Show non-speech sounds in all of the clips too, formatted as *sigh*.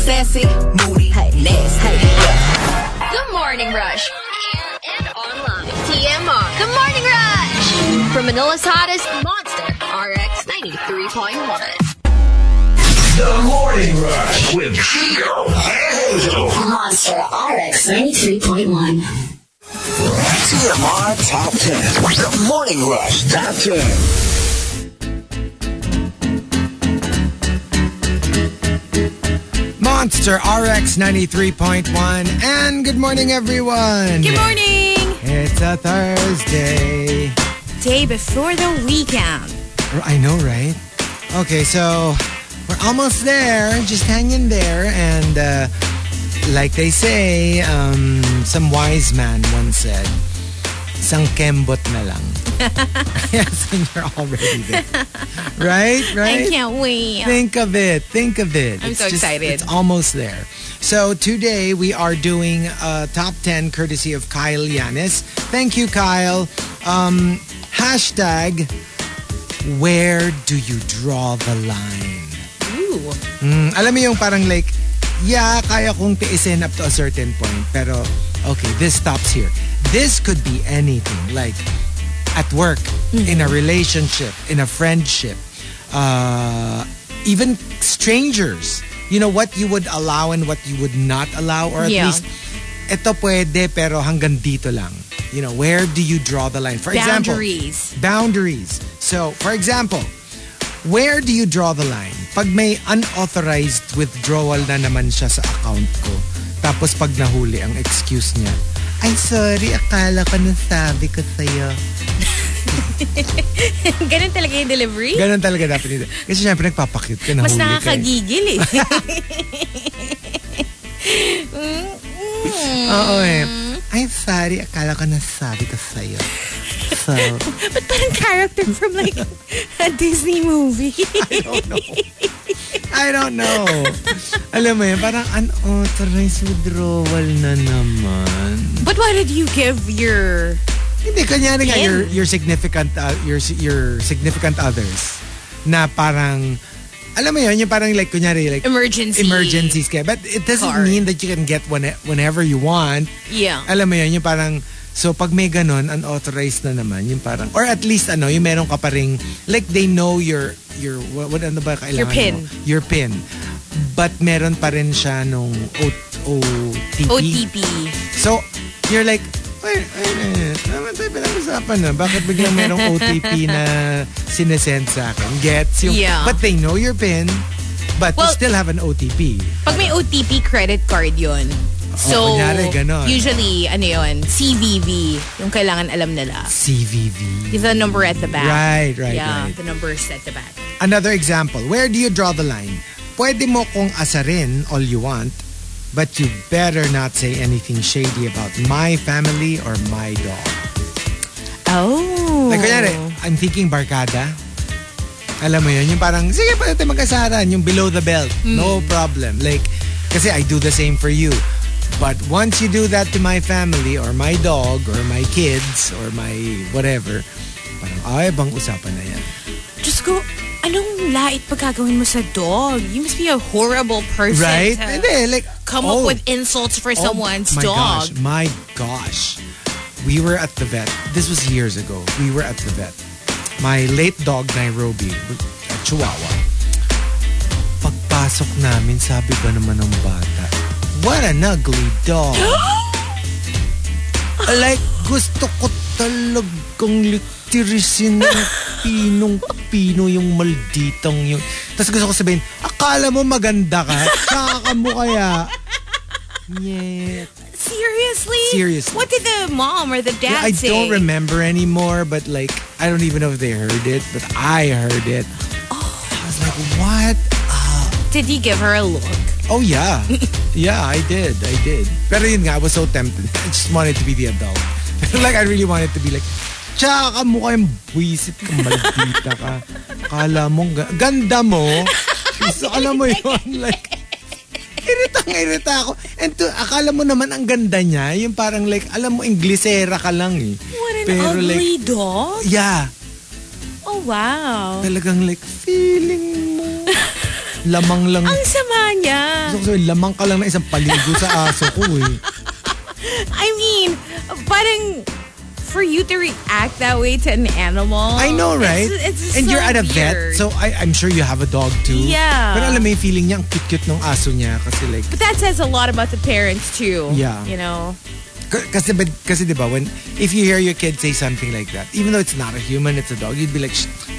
Sassy, moody, hey, nasty. Hey, yeah. The Morning Rush. Air and online. TMR. The Morning Rush. From Manila's hottest monster, RX 93.1. The Morning Rush with Chico and Hazel. Monster RX 93.1. TMR Top 10. The Morning Rush Top 10. Monster RX 93.1. And good morning, everyone. Good morning! It's a Thursday. Day before the weekend. I know, right? Okay, so we're almost there. Just hang in there. And uh, like they say, um, some wise man once said, Isang kembot na lang. *laughs* yes, and you're already there. Right? *laughs* Right? I can't wait. Think of it. Think of it. I'm so just- excited. It's almost there. So today we are doing a top 10 courtesy of Kyle Yanis. Thank you, Kyle. Um, hashtag, where do you draw the line? Ooh. Mm, alam mo yung parang like, yeah, kaya kong tiisin up to a certain point. Pero, okay, this stops here. This could be anything. Like, at work, in a relationship, in a friendship, uh, even strangers. You know, what you would allow and what you would not allow. Or at Yeah. least, ito pwede pero hanggang dito lang. You know, where do you draw the line? For example, Boundaries. boundaries. So, for example, where do you draw the line? Pag may unauthorized withdrawal na naman siya sa account ko, tapos pag nahuli ang excuse niya, ay sorry, akala ko nasabi ko sa'yo. *laughs* Ganun talaga yung delivery? Ganon talaga dapat nito. Kasi syempre nagpapakit ka, nahuli Mas ka. eh. nakakagigil eh. *laughs* Oo eh. Ay sorry, akala ko nasabi ko sa'yo. So, *laughs* But parang character from like a Disney movie. I don't know. I don't know. Alam mo yun, parang unauthorized withdrawal na naman. But why did you give your... Hindi, kanyari nga your, your significant uh, your, your significant others na parang alam mo yun, yung parang like kunyari like Emergency. emergencies kaya. But it doesn't Card. mean that you can get when, whenever you want. Yeah. Alam mo yun, yung parang So pag may ganun, unauthorized na naman, yung parang, or at least ano, yung meron ka pa ring, like they know your, your, what, what ano ba kailangan Your pin. mo? Your pin. But meron pa rin siya nung O- OTP. OTP. So, you're like, wait, wait a minute. Naman tayo pinag-usapan na. Bakit biglang merong OTP na sinesend sa akin? Gets? Yung, Yeah. But they know your PIN, but Well- you still have an OTP. Pag may OTP credit card yun. So, kunyari, ganon. usually, ano yun, CVV, yung kailangan alam nila. CVV. The number at the back. Right, right, yeah, right. the numbers at the back. Another example. Where do you draw the line? Pwede mo kong asarin all you want, but you better not say anything shady about my family or my dog. Oh. Like, kunyari, I'm thinking barkada. Alam mo yun, yung parang, sige, pwede tayo magkasaran, yung below the belt. No problem. Like, kasi I do the same for you. But once you do that to my family or my dog or my kids or my whatever, parang, ay, bang usapan na yan. Diyos ko, anong lait pagkagawin mo sa dog? You must be a horrible person Right? Hindi, like, come oh, up with insults for oh, someone's my dog. Gosh, my gosh. We were at the vet. This was years ago. We were at the vet. My late dog, Nairobi, a Chihuahua. Pagpasok namin, sabi ba naman ng bata, what an ugly dog. *gasps* like, gusto ko talagang litirisin *laughs* ng pinong-pino yung malditang yun. Tapos gusto ko sabihin, akala mo maganda ka? Saka mo kaya? Yeah. Seriously? Seriously. What did the mom or the dad I say? don't remember anymore, but like, I don't even know if they heard it, but I heard it. I was like, what a Did you give her a look? Oh yeah. *laughs* yeah, I did. I did. Pero yun nga, I was so tempted. I just wanted to be the adult. *laughs* like I really wanted to be like, Tsaka ka mukha yung buwisit ka, maldita ka. Kala mo, ga- ganda mo. So, alam mo yun, like, iritang irita ako. And to, akala mo naman ang ganda niya, yung parang like, alam mo, Inglesera ka lang eh. What an Pero ugly like, dog. yeah, Oh, wow. talagang like, feeling mo. Lamang lang. Ang sama niya. Gusto ko sabihin, lamang ka lang na isang paligo sa aso ko eh. *laughs* I mean, parang for you to react that way to an animal. I know, right? It's, it's and so you're at a weird. vet, so I, I'm sure you have a dog too. Yeah. Pero alam mo yung feeling niya, ang cute-cute ng aso niya. Kasi like, But that says a lot about the parents too. Yeah. You know? kasi, but, kasi diba, when, if you hear your kid say something like that, even though it's not a human, it's a dog, you'd be like,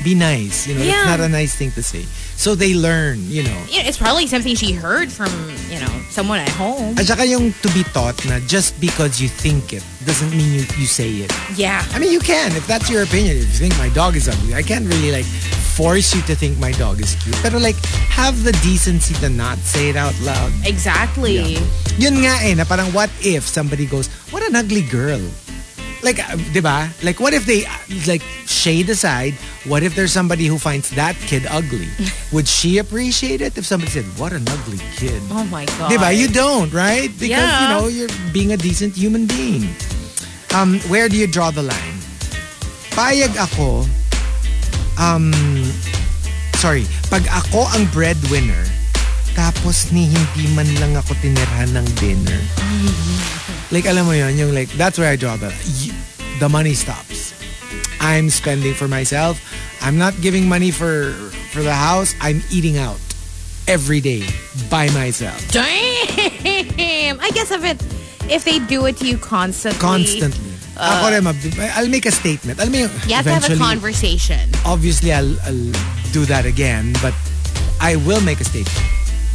be nice. You know, Yeah. it's not a nice thing to say. So they learn, you know. Know, it's probably something she heard from, you know, someone at home. At saka yung to be taught na just because you think it doesn't mean you, you say it. Yeah. I mean, you can if that's your opinion. If you think my dog is ugly, I can't really like force you to think my dog is cute. Pero like, have the decency to not say it out loud. Exactly. Yun nga eh, na parang what if somebody goes, what an ugly girl. Like, uh, di ba? Like, what if they, uh, like, shade aside, what if there's somebody who finds that kid ugly? *laughs* Would she appreciate it if somebody said, what an ugly kid? Oh my God. Diba? You don't, right? Because, Yeah. you know, you're being a decent human being. Um, where do you draw the line? Payag ako, um, sorry, pag ako ang breadwinner, tapos ni hindi man lang ako tinirhan ng dinner. Like, alam mo yun, yung like, that's where I draw the, the money stops. I'm spending for myself. I'm not giving money for for the house. I'm eating out every day by myself. Damn. I guess if it, if they do it to you constantly. Constantly. Uh, mab- I'll make a statement. Mo yung, You have to have a conversation. obviously I'll, I'll do that again, but I will make a statement.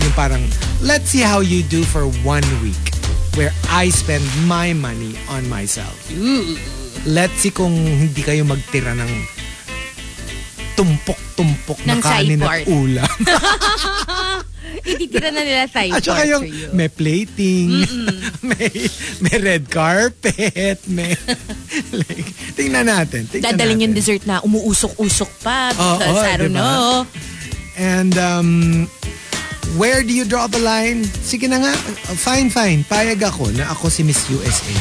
Yung parang, let's see how you do for one week where I spend my money on myself. Let's see kung hindi kayo magtira ng tumpok-tumpok na kanin at ulam. *laughs* Ititira na nila tayo At saka yung may plating, *laughs* may, may red carpet, may... like, tingnan natin. Tingnan Dadalhin yung dessert na umuusok-usok pa because I don't diba? know. And um, where do you draw the line? Sige na nga, fine, fine. Payag ako na ako si Miss USA.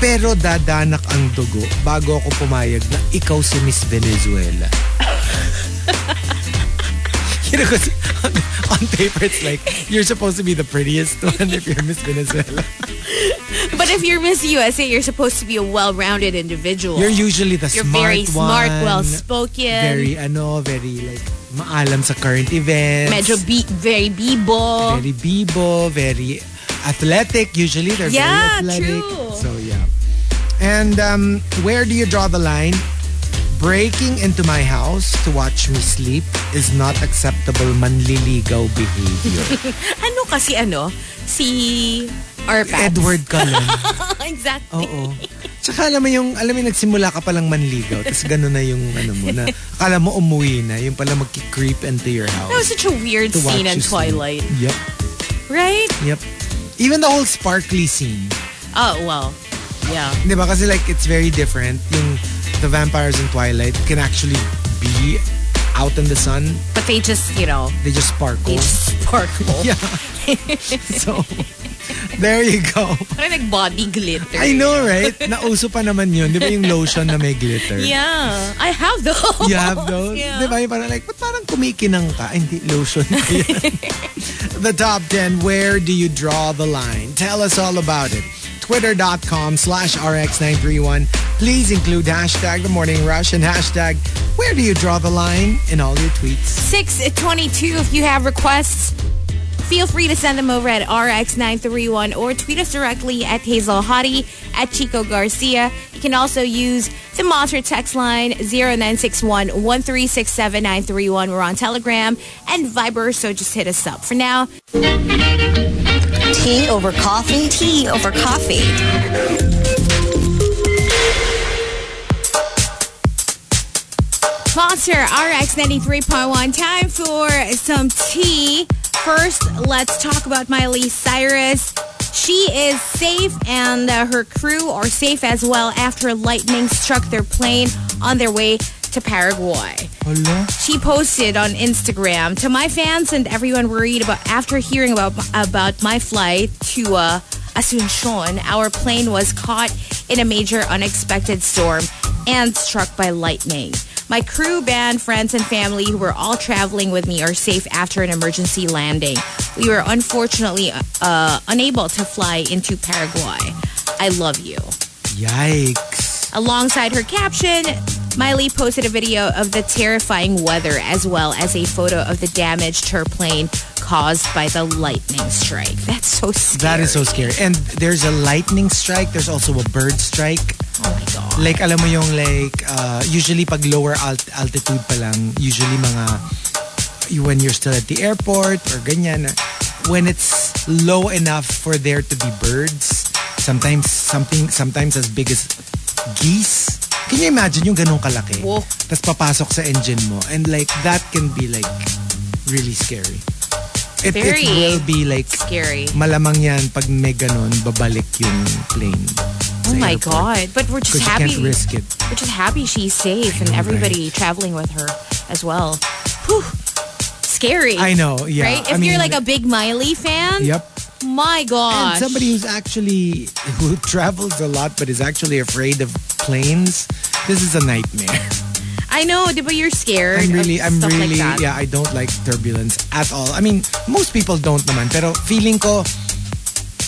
Pero dadanak ang dugo bago ako pumayag na ikaw si Miss Venezuela. *laughs* you know, 'cause on, on paper it's like, you're supposed to be the prettiest one if you're Miss Venezuela. *laughs* But if you're Miss USA, you're supposed to be a well-rounded individual. You're usually the You're smart very smart, one, well-spoken. Very, ano, very like, maalam sa current events. medyo be, very bibo. very bibo, very athletic. Usually they're Yeah, very athletic. true. So yeah. And um, where do you draw the line? Breaking into my house to watch me sleep is not acceptable manliligaw behavior. *laughs* ano kasi ano? Si Arpat. Edward Cullen. *laughs* exactly. Oo. Tsaka alam mo yung, alam mo yung nagsimula ka palang manligaw, tapos gano'n na yung ano mo, na akala mo umuwi na, yung pala magki-creep into your That house. was such a weird scene in you sleep. Twilight. Yep. Right? Yep. Even the whole sparkly scene. Oh, well. Yeah. Di ba? Kasi like, it's very different. Yung the vampires in Twilight can actually be out in the sun. But they just, you know, They just sparkle. they just *laughs* sparkle. Yeah. *laughs* so, there you go. Parang like body glitter. I know, right? Nauso pa naman yun. Di ba yung lotion na may glitter? Yeah. I have those. You have those? Yeah. Di ba? Yung parang like, ba't parang kumikinang ka? Ay, hindi, lotion *laughs* the top 10, where do you draw the line? Tell us all about it. Twitter.com slash RX931. Please include hashtag The Morning Rush and hashtag Where do you draw the line in all your tweets. 622 if you have requests. Feel free to send them over at RX931 or tweet us directly at Hazel Hottie, at Chico Garcia. You can also use the Monster text line 0961 1367931. We're on Telegram and Viber, so just hit us up. For now, Tea over coffee? Tea over coffee. Monster RX 93.1. Time for some tea first, let's talk about Miley Cyrus. She is safe and uh, her crew are safe as well after lightning struck their plane on their way to Paraguay. Hala? She posted on Instagram to my fans and everyone worried about after hearing about about my flight to uh, Asuncion, our plane was caught in a major unexpected storm and struck by lightning. My crew, band, friends, and family who were all traveling with me are safe after an emergency landing. We were unfortunately uh, unable to fly into Paraguay. I love you. Yikes. Alongside her caption, Miley posted a video of the terrifying weather as well as a photo of the damage to her plane caused by the lightning strike. That's so scary. That is so scary. And there's a lightning strike. There's also a bird strike. Oh my God. Like, alam mo yung like, uh, usually pag lower alt- altitude pa lang, usually mga, when you're still at the airport or ganyan, when it's low enough for there to be birds, sometimes something, sometimes as big as geese. Can you imagine yung ganun kalaki? Whoa. Tapos papasok sa engine mo. And like, that can be like, really scary. It, Very it will be like, Scary. malamang yan pag may ganun, babalik yung plane. Oh my God. But we're just happy. can't risk it. We're just happy she's safe and know, everybody traveling with her as well. Whew. Scary. I know, yeah. Right? If I you're mean, like a big Miley fan, Yep. my gosh. And somebody who's actually, who travels a lot but is actually afraid of planes, this is a nightmare. *laughs* I know, but you're scared. I'm really, I'm really, like yeah, I don't like turbulence at all. I mean, most people don't naman, pero feeling ko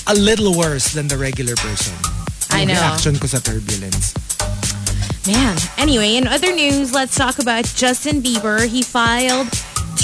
a little worse than the regular person. I know. Reaction ko sa turbulence. Man. Anyway, in other news, let's talk about Justin Bieber. He filed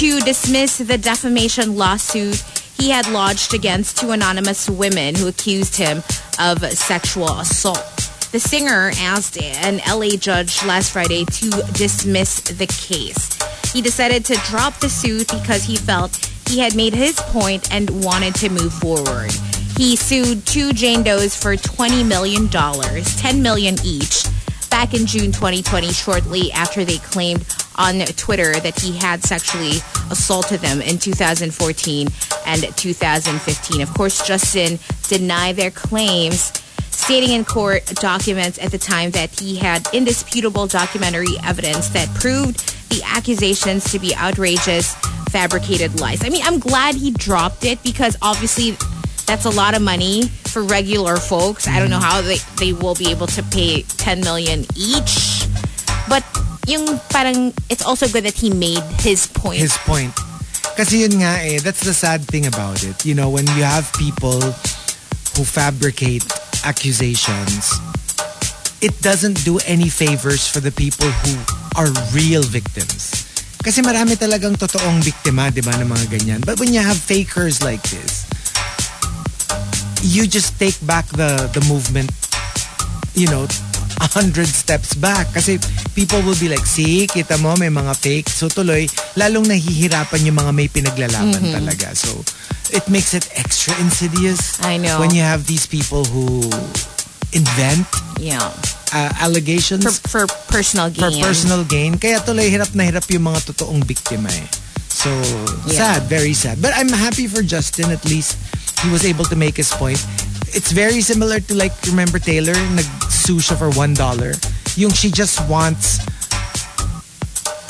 to dismiss the defamation lawsuit he had lodged against two anonymous women who accused him of sexual assault. The singer asked an LA judge last Friday to dismiss the case. He decided to drop the suit because he felt he had made his point and wanted to move forward. He sued two Jane Does for $20 million, 10 million each, back in June 2020, shortly after they claimed on Twitter that he had sexually assaulted them in 2014 and 2015. Of course, Justin denied their claims, stating in court documents at the time that he had indisputable documentary evidence that proved the accusations to be outrageous, fabricated lies. I mean, I'm glad he dropped it because obviously that's a lot of money for regular folks. I don't know how they, they will be able to pay 10 million each. But yung parang it's also good that he made his point. his point. Kasi yun nga eh, that's the sad thing about it. You know, when you have people who fabricate accusations, it doesn't do any favors for the people who are real victims. Kasi marami talagang totoong biktima, di ba, ng mga ganyan. But when you have fakers like this, you just take back the the movement, you know, a hundred steps back. Kasi people will be like, see, kita mo, may mga fake. So tuloy, lalong nahihirapan yung mga may pinaglalaban Mm-hmm. talaga. So it makes it extra insidious. I know. When you have these people who invent yeah. uh, allegations For, for personal for gain. personal gain. Kaya tuloy hirap na hirap yung mga totoong biktima eh. So, Yeah. sad, very sad. But I'm happy for Justin at least. He was able to make his point. It's very similar to like, remember Taylor? Nag-sue siya for $1. Yung she just wants,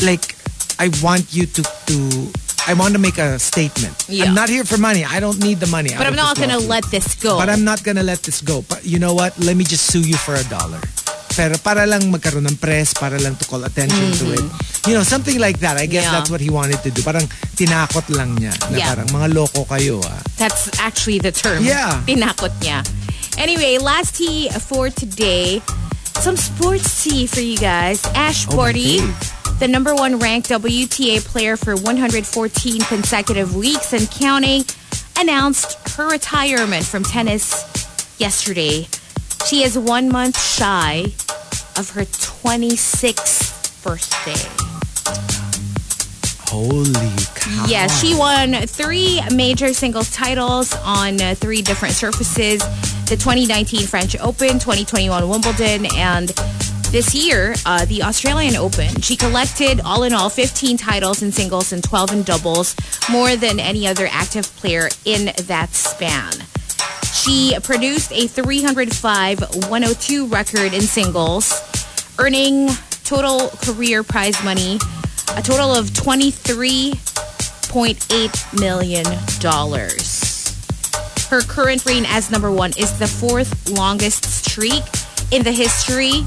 like, I want you to, to I want to make a statement. Yeah. I'm not here for money. I don't need the money. But I'm not going to let this go. But I'm not gonna let this go. But you know what? Let me just sue you for a dollar. Pero para lang magkaroon ng press, para lang to call attention to it. You know, something like that. I guess Mm-hmm. Yeah. that's what he wanted to do. Parang tinakot lang niya. Na Yeah. parang mga loko kayo ah. That's actually the term. Yeah. Pinakot niya. Anyway, last tea for today. Some sports tea for you guys. Ash Oh, Borty, the number one ranked WTA player for 114 consecutive weeks and counting, announced her retirement from tennis yesterday. She is one month shy of her 26th birthday. Holy cow. Yes, she won three major singles titles on uh, three different surfaces. The 2019 French Open, 2021 Wimbledon, and this year, uh, the Australian Open, she collected all in all 15 titles in singles and 12 in doubles, more than any other active player in that span. She produced a 305-102 record in singles, earning total career prize money a total of $23.8 million. Her current reign as number one is the fourth longest streak in the history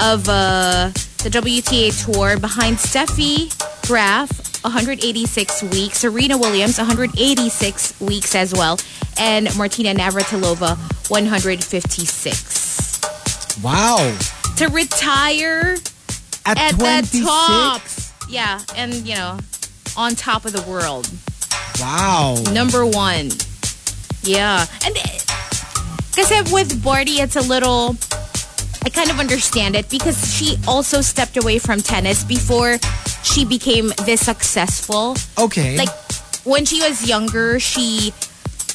of uh, the WTA Tour behind Steffi Graf, 186 weeks, Serena Williams, 186 weeks as well, and Martina Navratilova, 156. Wow. To retire At, at 26? the top. Yeah, and you know, on top of the world. Wow. Number one. Yeah. And eh, because with Barty, it's a little. I kind of understand it because she also stepped away from tennis before she became this successful. Okay. Like when she was younger, she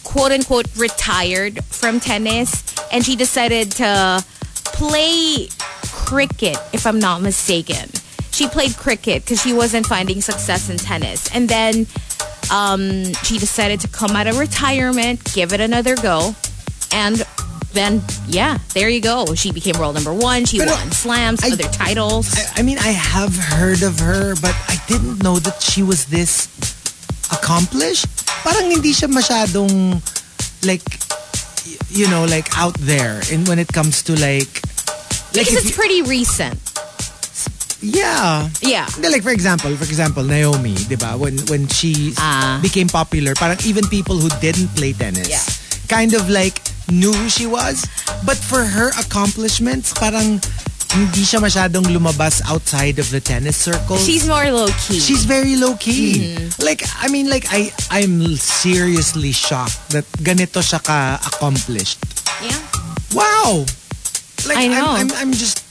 quote unquote retired from tennis and she decided to play cricket, if I'm not mistaken. She played cricket because she wasn't finding success in tennis. And then um, she decided to come out of retirement, give it another go. And then, yeah, there you go. She became world number one. She Pero won slams, I- other titles. I, I mean, I have heard of her, but I didn't know that she was this accomplished. Parang hindi siya masyadong like, you know, like out there And when it comes to like, like because it's you- pretty recent. yeah. Yeah. Like for example, for example, Naomi, di ba? When when she Ah. became popular, parang even people who didn't play tennis, Yeah. kind of like knew who she was. But for her accomplishments, parang hindi siya masyadong lumabas outside of the tennis circle. She's more low key. She's very low key. Like I mean like I I'm seriously shocked that ganito siya ka accomplished. yeah. Wow. Like I know. I'm, I'm I'm just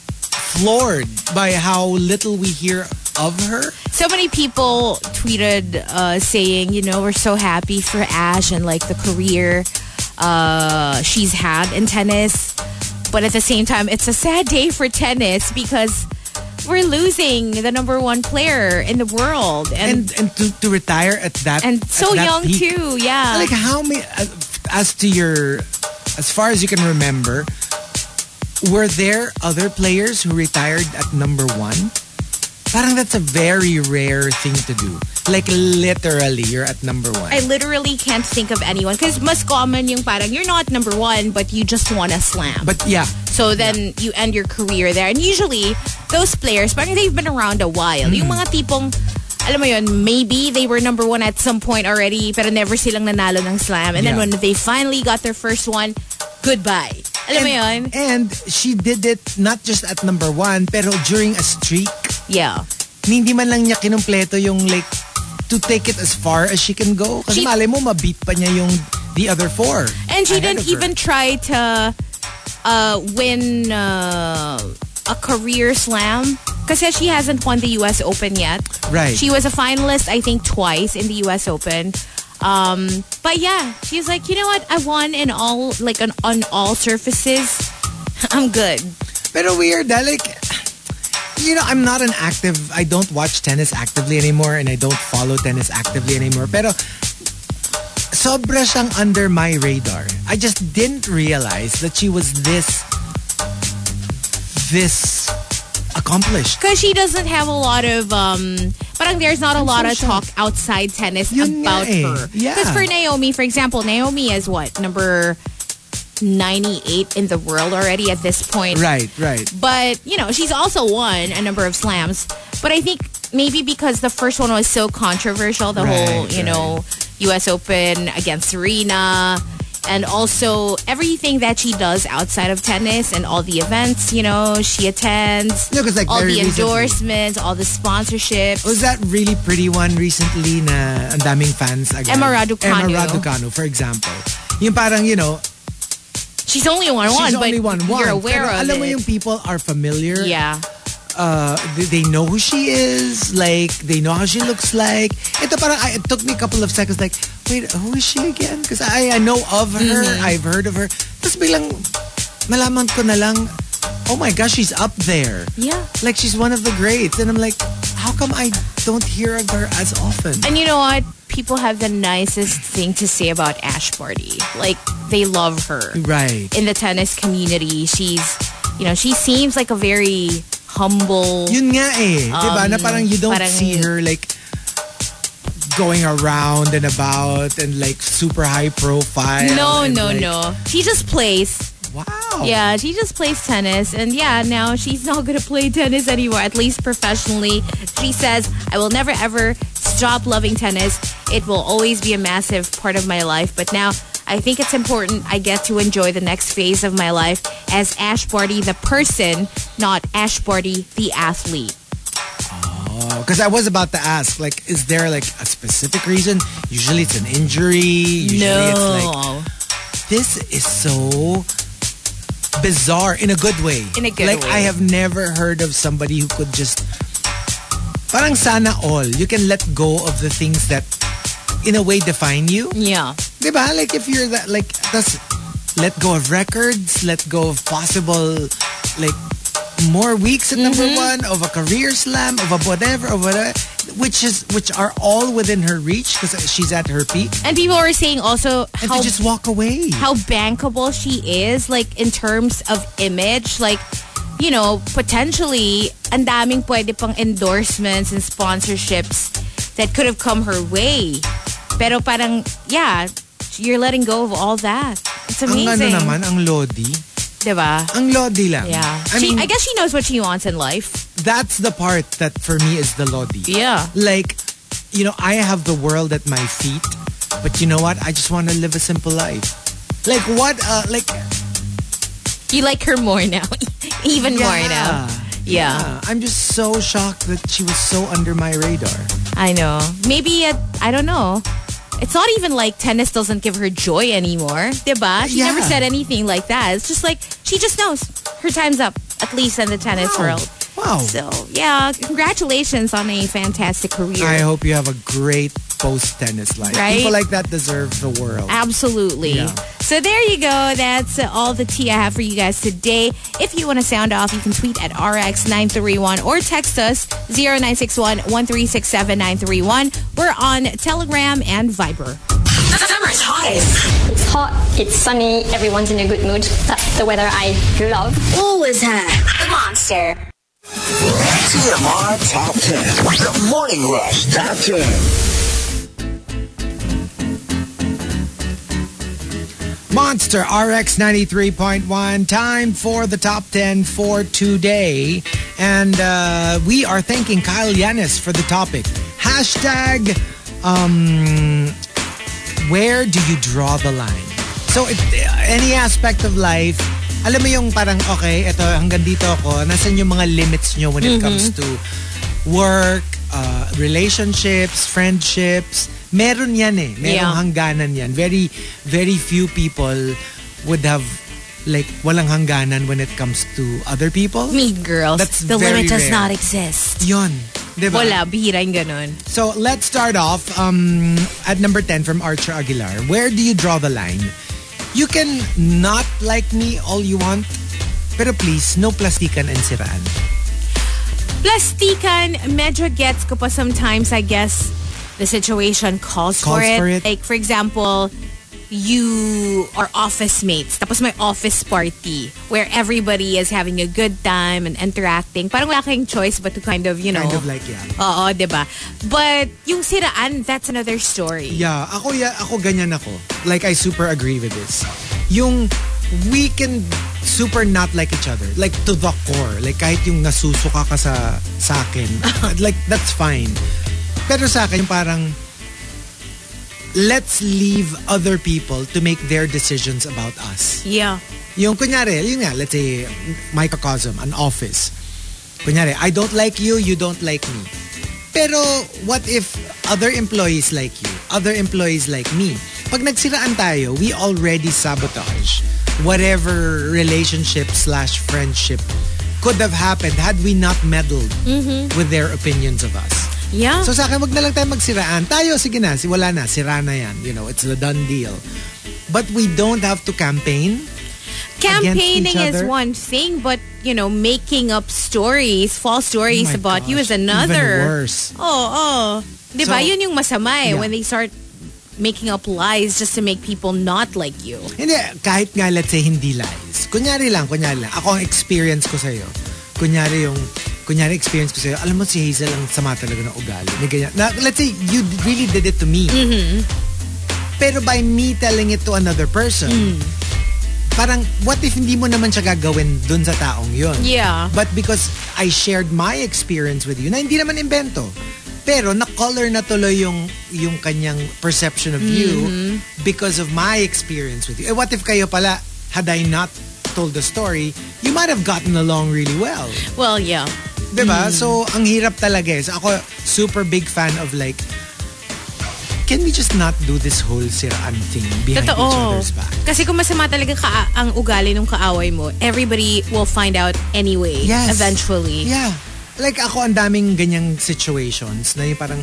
floored by how little we hear of her. so many people tweeted uh, saying, you know, we're so happy for Ash and like the career uh, she's had in tennis. But at the same time, it's a sad day for tennis because we're losing the number one player in the world. And, And and to, to retire at that and, so that young peak. too, yeah. Like how many as, as to your as far as you can remember, were there other players who retired at number one? Parang that's a very rare thing to do. Like literally, you're at number one. I literally can't think of anyone because mas common yung parang you're not number one but you just won a slam. but yeah, So then you end your career there. And usually, those players, parang they've been around a while. Yung Mm. mga tipong, alam mo yun, maybe they were number one at some point already pero never silang nanalo ng slam. And then Yeah. when they finally got their first one, goodbye. Alam mo yun? and she did it not just at number one, pero during a streak. Yeah. Hindi man lang niya kinumpleto yung like to take it as far as she can go. Kasi She- malay mo, mabeat pa niya yung the other four. And she didn't even try to uh, win uh, a career slam kasi she hasn't won the U.S. Open yet. Right. She was a finalist, I think, twice in the U.S. Open. Um, but yeah, she's like, you know what? I won in all, like, on, on all surfaces. *laughs* I'm good. Pero weird, ah, like, you know, I'm not an active, I don't watch tennis actively anymore and I don't follow tennis actively anymore. Pero, sobra siyang under my radar. I just didn't realize that she was this, this accomplished. Because she doesn't have a lot of, um, parang there's not a lot so of talk outside tennis Yun about eh. her. Yeah. Because for Naomi, for example, Naomi is what? Number 98 in the world already at this point. Right, right. But, you know, she's also won a number of slams. But I think maybe because the first one was so controversial, the Right, whole, you know, US Open against Serena. And also everything that she does outside of tennis and all the events, you know, she attends. No, like, all the recently- endorsements, all the sponsorships. Was that really pretty one recently na ang daming fans agad? Emma Raducanu. Emma Raducanu, for example. Yung parang, you know, She's only won one, she's but only won one. you're aware Pero of alam mo it. yung people are familiar. yeah. uh, they, they know who she is. Like, they know how she looks like. Ito parang, I, it took me a couple of seconds like, wait, who is she again? Because I, I know of her. Mm-hmm. I've heard of her. Tapos biglang, malaman ko na lang, oh my gosh, she's up there. Yeah. Like she's one of the greats. And I'm like, how come I don't hear of her as often? And you know what? People have the nicest thing to say about Ash Barty. Like, they love her. Right. In the tennis community, she's, you know, she seems like a very humble. Yun nga eh. diba? Na Um, parang you don't parang- see her like going around and about and like super high profile. no, no, like, no. She just plays. Wow. Yeah, she just plays tennis. And yeah, now she's not going to play tennis anymore, at least professionally. She says, I will never ever stop loving tennis. It will always be a massive part of my life. But now I think it's important I get to enjoy the next phase of my life as Ash Barty, the person, not Ash Barty, the athlete. Oh, because I was about to ask, like, is there like a specific reason? Usually it's an injury. Usually it's like, this is so bizarre in a good way. In a good like, way. I have never heard of somebody who could just, parang sana all. You can let go of the things that in a way define you. yeah. Diba? Like if you're that, like, that's, let go of records, let go of possible, like, more weeks at number Mm-hmm. one, of a career slam, of a whatever, of whatever, which is, which are all within her reach because she's at her peak. And people were saying also And how just walk away. how bankable she is like in terms of image like you know potentially and daming pwede pang endorsements and sponsorships that could have come her way pero parang yeah you're letting go of all that it's ang amazing ano naman, ang lodi. Diba Ang lodi lang. yeah I she, mean, I guess she knows what she wants in life that's the part that for me is the lodi. yeah Like, you know, I have the world at my feet, but you know what? I just want to live a simple life. Like what? Uh, like you like her more now *laughs* even more now yeah. Yeah, I'm just so shocked that she was so under my radar. I know. Maybe, I don't know. It's not even like tennis doesn't give her joy anymore. Diba? She Yeah. never said anything like that. It's just like, she just knows her time's up, at least in the tennis Wow. world. Wow. So, yeah, congratulations on a fantastic career. I hope you have a great post tennis life. Right? People like that deserve the world. Absolutely. Yeah. So there you go. That's all the tea I have for you guys today. If you want to sound off, you can tweet at RX931 or text us 0961-1367-931. We're on Telegram and Viber. Summer's hottest. It's hot, it's sunny, everyone's in a good mood. That's the weather I love. Always have the monster. TMR Top 10. The Morning Rush Top 10. Monster RX 93.1. Time for the top 10 for today. And uh, we are thanking Kyle Yanis for the topic. Hashtag, um, where do you draw the line? So, if, any aspect of life, alam mo yung parang, okay, ito, hanggang dito ako, nasan yung mga limits nyo when it comes to work, uh, relationships, friendships. Meron yan eh. Merong Yeah. hangganan yan. Very, very few people would have like walang hangganan when it comes to other people. Meet girls. That's the very limit does rare. not exist. Yun. Diba? Wala, bihira yung ganun. So let's start off um, at number 10 from Archer Aguilar. Where do you draw the line? You can not like me all you want, pero please, no plastikan and siraan. Plastikan, medyo gets ko pa sometimes, I guess, the situation calls, Calls for it. Like, for example, you are office mates, tapos may office party where everybody is having a good time and interacting. Parang wala kayong choice but to kind of, you know. Kind of like, yeah. Oo, di ba? But yung siraan, that's another story. Yeah, ako, ya, ako ganyan ako. Like, I super agree with this. Yung we can super not like each other. Like, to the core. Like, kahit yung nasusuka ka sa, sa akin. *laughs* like, that's fine. Pero sa akin, yung parang, let's leave other people to make their decisions about us. Yeah. Yung kunyari, yun nga, let's say, microcosm, an office. Kunyari, I don't like you, you don't like me. Pero what if other employees like you, other employees like me? Pag nagsiraan tayo, we already sabotage whatever relationship slash friendship could have happened had we not meddled with their opinions of us. Yeah. So sa akin, wag na lang tayo magsiraan. Tayo, sige na, si wala na, sira na yan. You know, it's a done deal. But we don't have to campaign Campaigning is one thing, but you know, making up stories, false stories Oh about you gosh, is another. Even worse. Oh, oh. Di ba? So- Yun yung masama eh, Yeah. when they start making up lies just to make people not like you. Hindi, kahit nga let's say hindi lies. Kunyari lang, kunyari lang. Ako ang experience ko sa'yo. Kunyari yung, kunyari experience ko sa'yo. Alam mo si Hazel ang sama talaga ng ugali. May ganyan. Na, let's say you really did it to me. Mm-hmm. Pero by me telling it to another person, Mm. parang what if hindi mo naman siya gagawin dun sa taong yun? Yeah. But because I shared my experience with you, na hindi naman invento. Pero na-color na tuloy yung, yung kanyang perception of you Mm-hmm. because of my experience with you. Eh, what if kayo pala, had I not told the story, you might have gotten along really well. Well, yeah. Diba? So, ang hirap talaga eh. So, ako, super big fan of like, can we just not do this whole siraan thing behind each Totoo. other's back? Kasi kung masama talaga ka ang ugali ng kaaway mo, everybody will find out anyway. Yes. Eventually. Yeah. Like ako, ang daming ganyang situations na yung parang,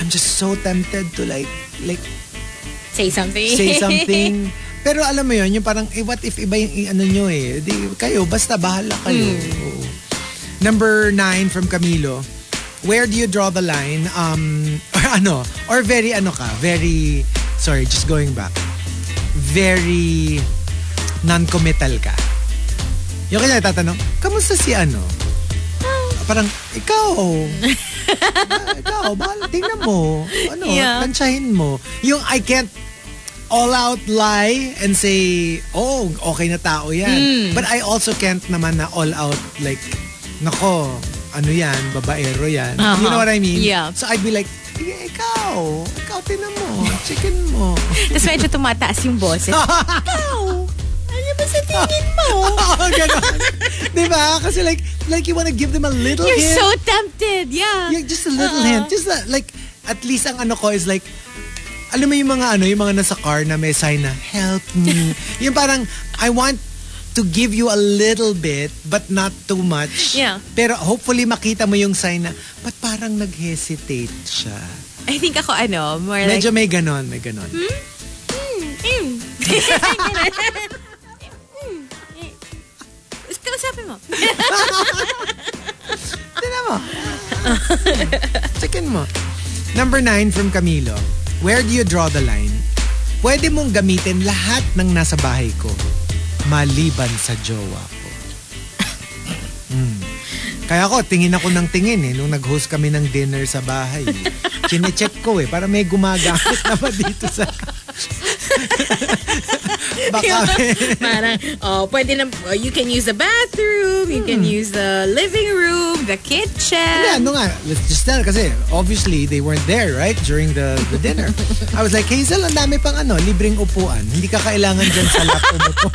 I'm just so tempted to like, like, Say something. say *laughs* something. Pero alam mo yun, yung parang, eh, what if iba yung ano nyo eh. Di, kayo, basta bahala kayo. Oo. Number nine from Camilo. Where do you draw the line? Um, *laughs* or ano? Or very ano ka? Very, sorry, just going back. Very non-committal ka. Yung kanya tatanong, kamusta si ano? Parang, ikaw. *laughs* Ah, ikaw, bahala, tingnan mo. Ano, Yeah. tansyahin mo. Yung I can't all out lie and say, oh, okay na tao yan. Hmm. But I also can't naman na all out like, nako, ano yan, babaero yan. You Uh-huh. know what I mean? Yeah. So I'd be like, "Sige, ikaw, ikaw tinan mo, chicken mo. *laughs* Tapos medyo tumataas yung boses. *laughs* Ikaw! Ano ba sa tingin mo? *laughs* Oo, ganon. diba? Kasi like, like you wanna give them a little You're hint. so tempted. Yeah. Yeah, just a little Uh-uh. hint. Just a, like, at least ang ano ko is like, alam mo yung mga ano, yung mga nasa car na may sign na, help me. *laughs* yung parang, I want to give you a little bit, but not too much. Yeah. Pero hopefully makita mo yung sign na, ba't parang nag-hesitate siya? I think ako ano, more like... Medyo may ganon, may ganon. Mm. Kausapin mo. Tignan mo. Chicken mo. Number nine from Camilo. Where do you draw the line? Pwede mong gamitin lahat ng nasa bahay ko maliban sa jowa ko. Hmm. Kaya ako, tingin ako ng tingin eh, nung nag-host kami ng dinner sa bahay. Eh. Chine-check ko eh, para may gumagamit naman dito sa... *laughs* Baka *laughs* Parang, oh, pwede na, oh, you can use the bathroom, you can use the living room, the kitchen. Yeah, no nga. Let's just tell kasi obviously they weren't there, right? During the, the dinner. I was like, Hazel, ang dami pang ano, libreng upuan. Hindi ka kailangan dyan sa lap umupo. *laughs*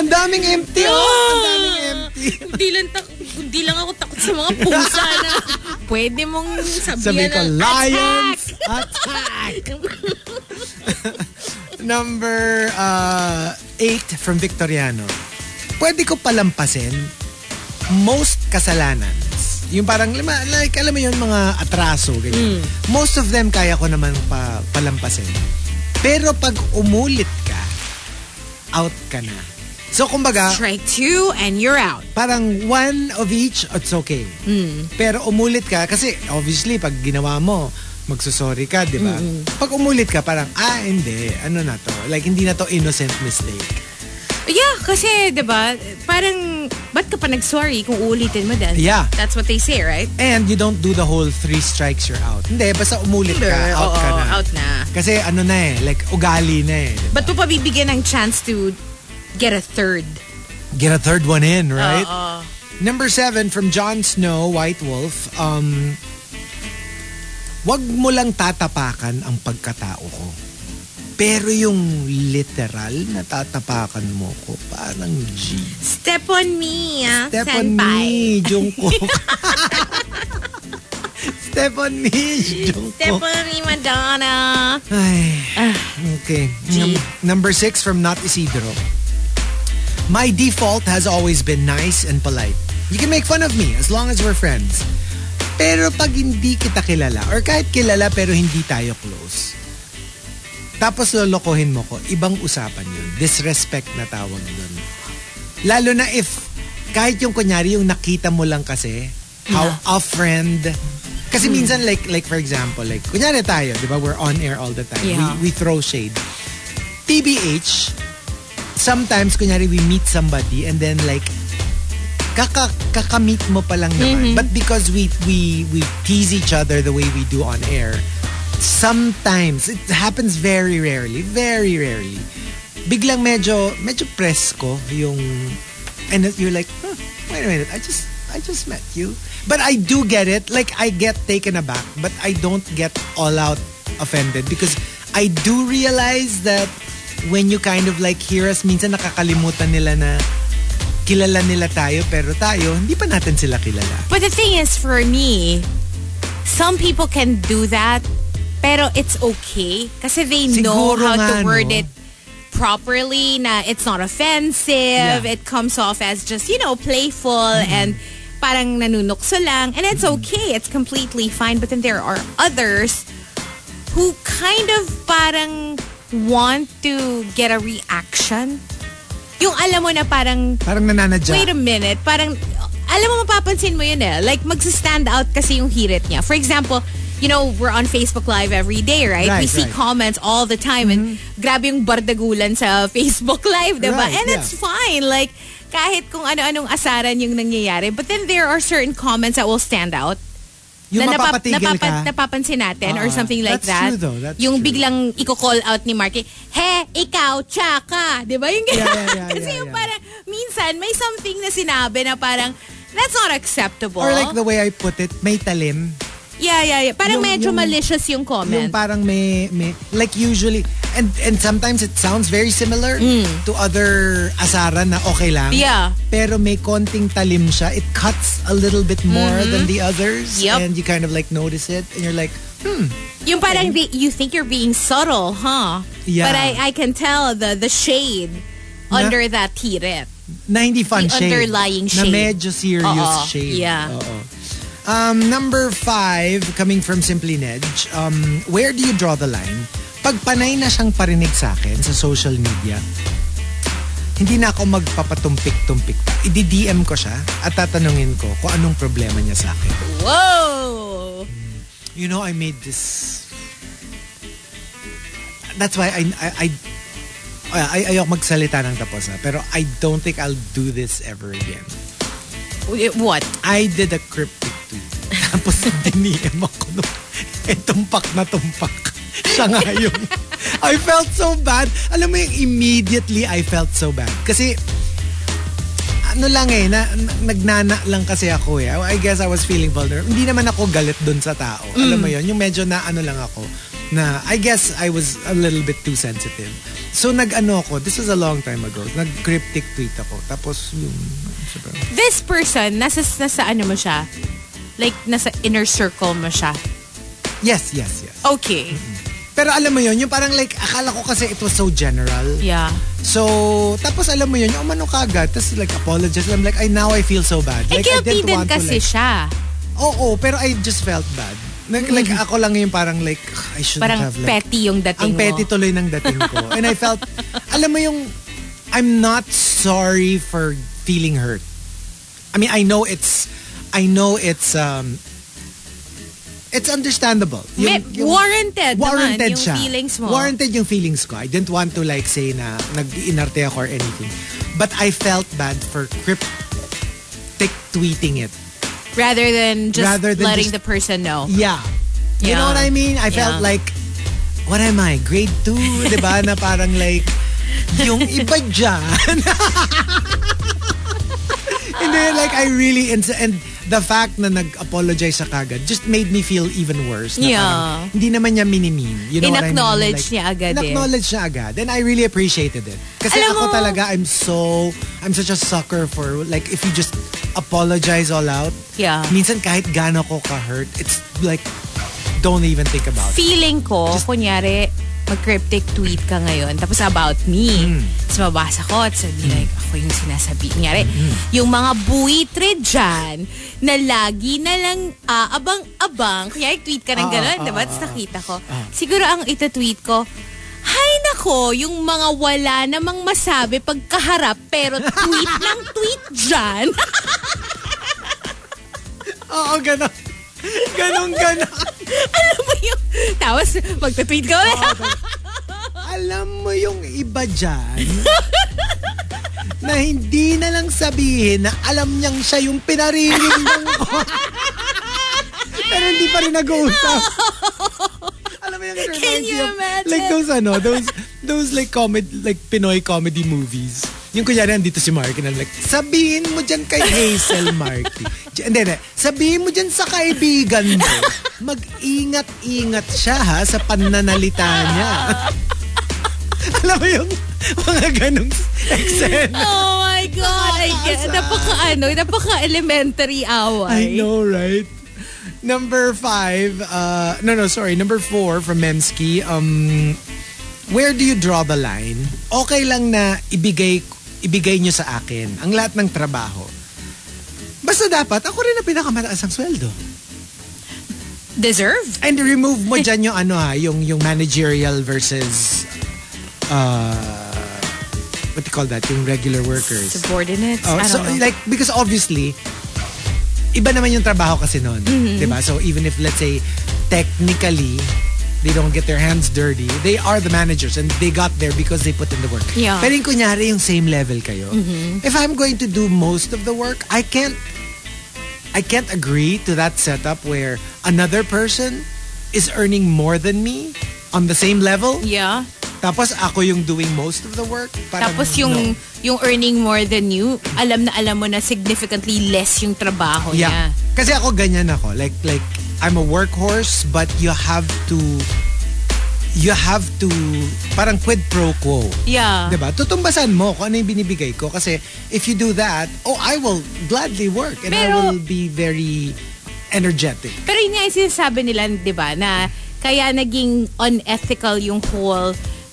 ang daming empty, oh. Ang daming empty. Hindi lang, tak- hindi lang ako takot sa mga pusa na *laughs* pwede mong Sabi sabihan ko, ng lions, *laughs* attack! attack! *laughs* Number uh, eight from Victoriano. Pwede ko palampasin most kasalanan. Yung parang, lima- like, alam mo yun, mga atraso, ganyan. Most of them kaya ko naman pa, palampasin. Pero pag umulit ka, out ka na. So, kumbaga, Strike two and you're out. parang one of each, it's okay. Pero umulit ka, kasi obviously, pag ginawa mo, magsusorry ka, di ba? Pag umulit ka, parang, ah, hindi, ano na to? Like, hindi na to innocent mistake. Yeah, kasi, di ba, parang, ba't ka pa nag-sorry kung uulitin mo din? Yeah. That's what they say, right? And you don't do the whole three strikes, you're out. Hindi, basta umulit ka, out Oo, ka na. out na. Kasi ano na eh, like, ugali na eh. di ba? Ba't mo pa bibigyan ng chance to get a third? Get a third one in, right? Oo. Number seven from Jon Snow, White Wolf. Um, wag mo lang tatapakan ang pagkatao ko. Pero yung literal na tatapakan mo ko, parang G. Step on me, ah, Step on senpai. me, *laughs* Jungkook. Step on me, Jungkook. Step on me, Madonna. Ay, okay. G. Num- number six from Not Isidro. My default has always been nice and polite. You can make fun of me as long as we're friends. Pero pag hindi kita kilala, or kahit kilala pero hindi tayo close, tapos lolokohin mo ko, ibang usapan yun. Disrespect na tawag dun. Lalo na if, kahit yung kunyari, yung nakita mo lang kasi, how a friend, kasi minsan like, like for example, like, kunyari tayo, di ba, we're on air all the time. Yeah. We, we throw shade. TBH, sometimes, kunyari, we meet somebody and then like, kaka, kakamit mo pa lang naman. Mm-hmm. But because we, we, we tease each other the way we do on air, sometimes, it happens very rarely, very rarely, biglang medyo, medyo presko yung, and you're like, huh, wait a minute, I just, I just met you. But I do get it. Like, I get taken aback, but I don't get all out offended because I do realize that when you kind of like hear us, minsan nakakalimutan nila na kilala nila tayo, pero tayo, hindi pa natin sila kilala. But the thing is, for me, some people can do that, pero it's okay. Kasi they know Siguro how nga, to word no? it properly, na it's not offensive, Yeah. it comes off as just, you know, playful Mm-hmm. and parang nanunukso lang. And it's okay, it's completely fine. But then there are others who kind of parang want to get a reaction. Yung alam mo na parang Parang nananadya. Wait a minute. Parang, alam mo, mapapansin mo yun eh. Like, magsa-stand out kasi yung hirit niya. For example, you know, we're on Facebook Live every day, right? Right, we see right. comments all the time and grabe yung bardagulan sa *laughs* Facebook Live, diba? Right, and yeah. it's fine. Like, kahit kung ano-anong asaran yung nangyayari. But then there are certain comments that will stand out. Yung na napap- mapapatigil napapa- ka. napapansin natin or Ah, something like that's that. true though, that's yung true. biglang i-call out ni Marky, He, ikaw, tsaka. Di ba? Yung Yeah, yeah, yeah, *laughs* Kasi yeah, yung yeah. parang, minsan, may something na sinabi na parang, that's not acceptable. Or like the way I put it, may talim. Yeah, yeah, yeah. Parang Yung- medyo yung- malicious yung comment. Yung parang may, may, like usually, and and sometimes it sounds very similar to other asaran na okay lang. Mm. Yeah. Pero may konting talim siya. It cuts a little bit more than the others. Mm-hmm. Yep. And you kind of like notice it. And you're like, yung parang di- you think you're being subtle, huh? Yeah. But I, I can tell the the shade Na- under that tiret. na hindi fun The shade. underlying Na shade. medyo serious Oo, shade. yeah. Oo. Um, number five, coming from Simply Nedge, um, where do you draw the line? Pag panay na siyang parinig sa akin sa social media, hindi na ako magpapatumpik-tumpik pa. I-DM ko siya at tatanungin ko kung anong problema niya sa akin. Whoa! You know, I made this... That's why I... I, I ay, ayok magsalita ng tapos ha. Pero I don't think I'll do this ever again. What? I did a cryptic tweet. *laughs* Tapos diniem ako nung eh, tumpak na tumpak. Siya nga yung... *laughs* I felt so bad. Alam mo yung immediately I felt so bad. Kasi ano lang eh, na, na- nagnana lang kasi ako eh. I guess I was feeling vulnerable. Hindi naman ako galit dun sa tao. Alam mo yun, yung medyo na ano lang ako, na I guess I was a little bit too sensitive. So nag-ano ako, this was a long time ago, nag-cryptic tweet ako. Tapos yung, This person, nasa, nasa ano mo siya? Like, nasa inner circle mo siya. yes, yes, yes. Okay. Pero alam mo yun, yung parang like, akala ko kasi it was so general. Yeah. So, tapos alam mo yun, yung umano kagad, tapos like apologize. I'm like, I now I feel so bad. Eh, Like, I guilty didn't din want to, kasi like, siya. Oo, pero I just felt bad. Like, like ako lang yung parang like, I shouldn't Parang have like, petty yung dating ang petty mo. tuloy ng dating ko. *laughs* And I felt, alam mo yung, I'm not sorry for feeling hurt. I mean, I know it's, I know it's, um, it's understandable. May- warranted naman warranted yung siya. feelings mo. Warranted yung feelings ko. I didn't want to like say na nag-inarte ako or anything. But I felt bad for cryptic tweeting it. Rather than just Rather than letting just- the person know. Yeah. You Yeah. know what I mean? I felt Yeah. like, what am I? Grade 2? di ba? Na parang like, yung iba dyan. *laughs* And then like, I really, and, and the fact na nag-apologize sa kagad just made me feel even worse. Na Yeah. parang, hindi naman niya minimin. You know what I mean? In-acknowledge niya agad eh. In-acknowledge niya agad. And I really appreciated it. Kasi Alam ako mo- talaga, I'm so, I'm such a sucker for, like, if you just apologize all out, Yeah. minsan kahit gaano ko ka-hurt, it's like, don't even think about it. Feeling ko, kunyari, mag-cryptic tweet ka ngayon, tapos about me. Mm. Tapos mabasa ko at sabi like, ako yung sinasabi. Kunyari, yung mga buitre dyan, na lagi na lang ah, abang-abang. Kunyari, tweet ka ng Ah, gano'n, ah, diba? ah, Tapos ah, nakita ko. Siguro ang ito-tweet ko, ha, ako yung mga wala namang masabi pagkaharap pero tweet *laughs* ng tweet dyan. Oo, ganon. Ganon, ganon. Alam mo yung... Tapos magta-tweet ka ulit. Alam mo yung iba dyan na hindi na lang sabihin na alam niyang siya yung pinariringgan *laughs* ko. Pero hindi pa rin nag-uusap. alam mo yung Can you imagine? Like those ano, those those like comedy like Pinoy comedy movies. Yung kunyari nandito si Marky na like, sabihin mo dyan kay Hazel Marky. Hindi, hindi. Sabihin mo dyan sa kaibigan mo, mag-ingat-ingat siya ha sa pananalita niya. *laughs* Alam mo yung mga ganong eksena. Oh my God. I get, napaka ano, napaka elementary away. I know, right? Number five, uh, no, no, sorry. Number four from Memski. Um, where do you draw the line? Okay lang na ibigay, ibigay nyo sa akin ang lahat ng trabaho. Basta dapat, ako rin ang pinakamataas ang sweldo. Deserve? And remove mo dyan yung ano ha, yung, yung managerial versus, uh, what do you call that? Yung regular workers. Subordinates? Oh, so know. like because obviously iba naman yung trabaho kasi noon, Mm-hmm. 'di ba? So even if let's say technically they don't get their hands dirty, they are the managers and they got there because they put in the work. Yeah. Pero yung kunyari yung same level kayo. Mm-hmm. If I'm going to do most of the work, I can't I can't agree to that setup where another person is earning more than me on the same level. Yeah. Tapos ako yung doing most of the work. Parang Tapos yung no. yung earning more than you, alam na alam mo na significantly less yung trabaho Yeah. niya. Kasi ako ganyan ako. Like like I'm a workhorse but you have to you have to parang quid pro quo. Yeah. 'Di ba? Tutumbasan mo kung ano yung binibigay ko kasi if you do that, oh I will gladly work and I Pero- will be very energetic. Pero yun nga yung sinasabi nila, di ba, na kaya naging unethical yung whole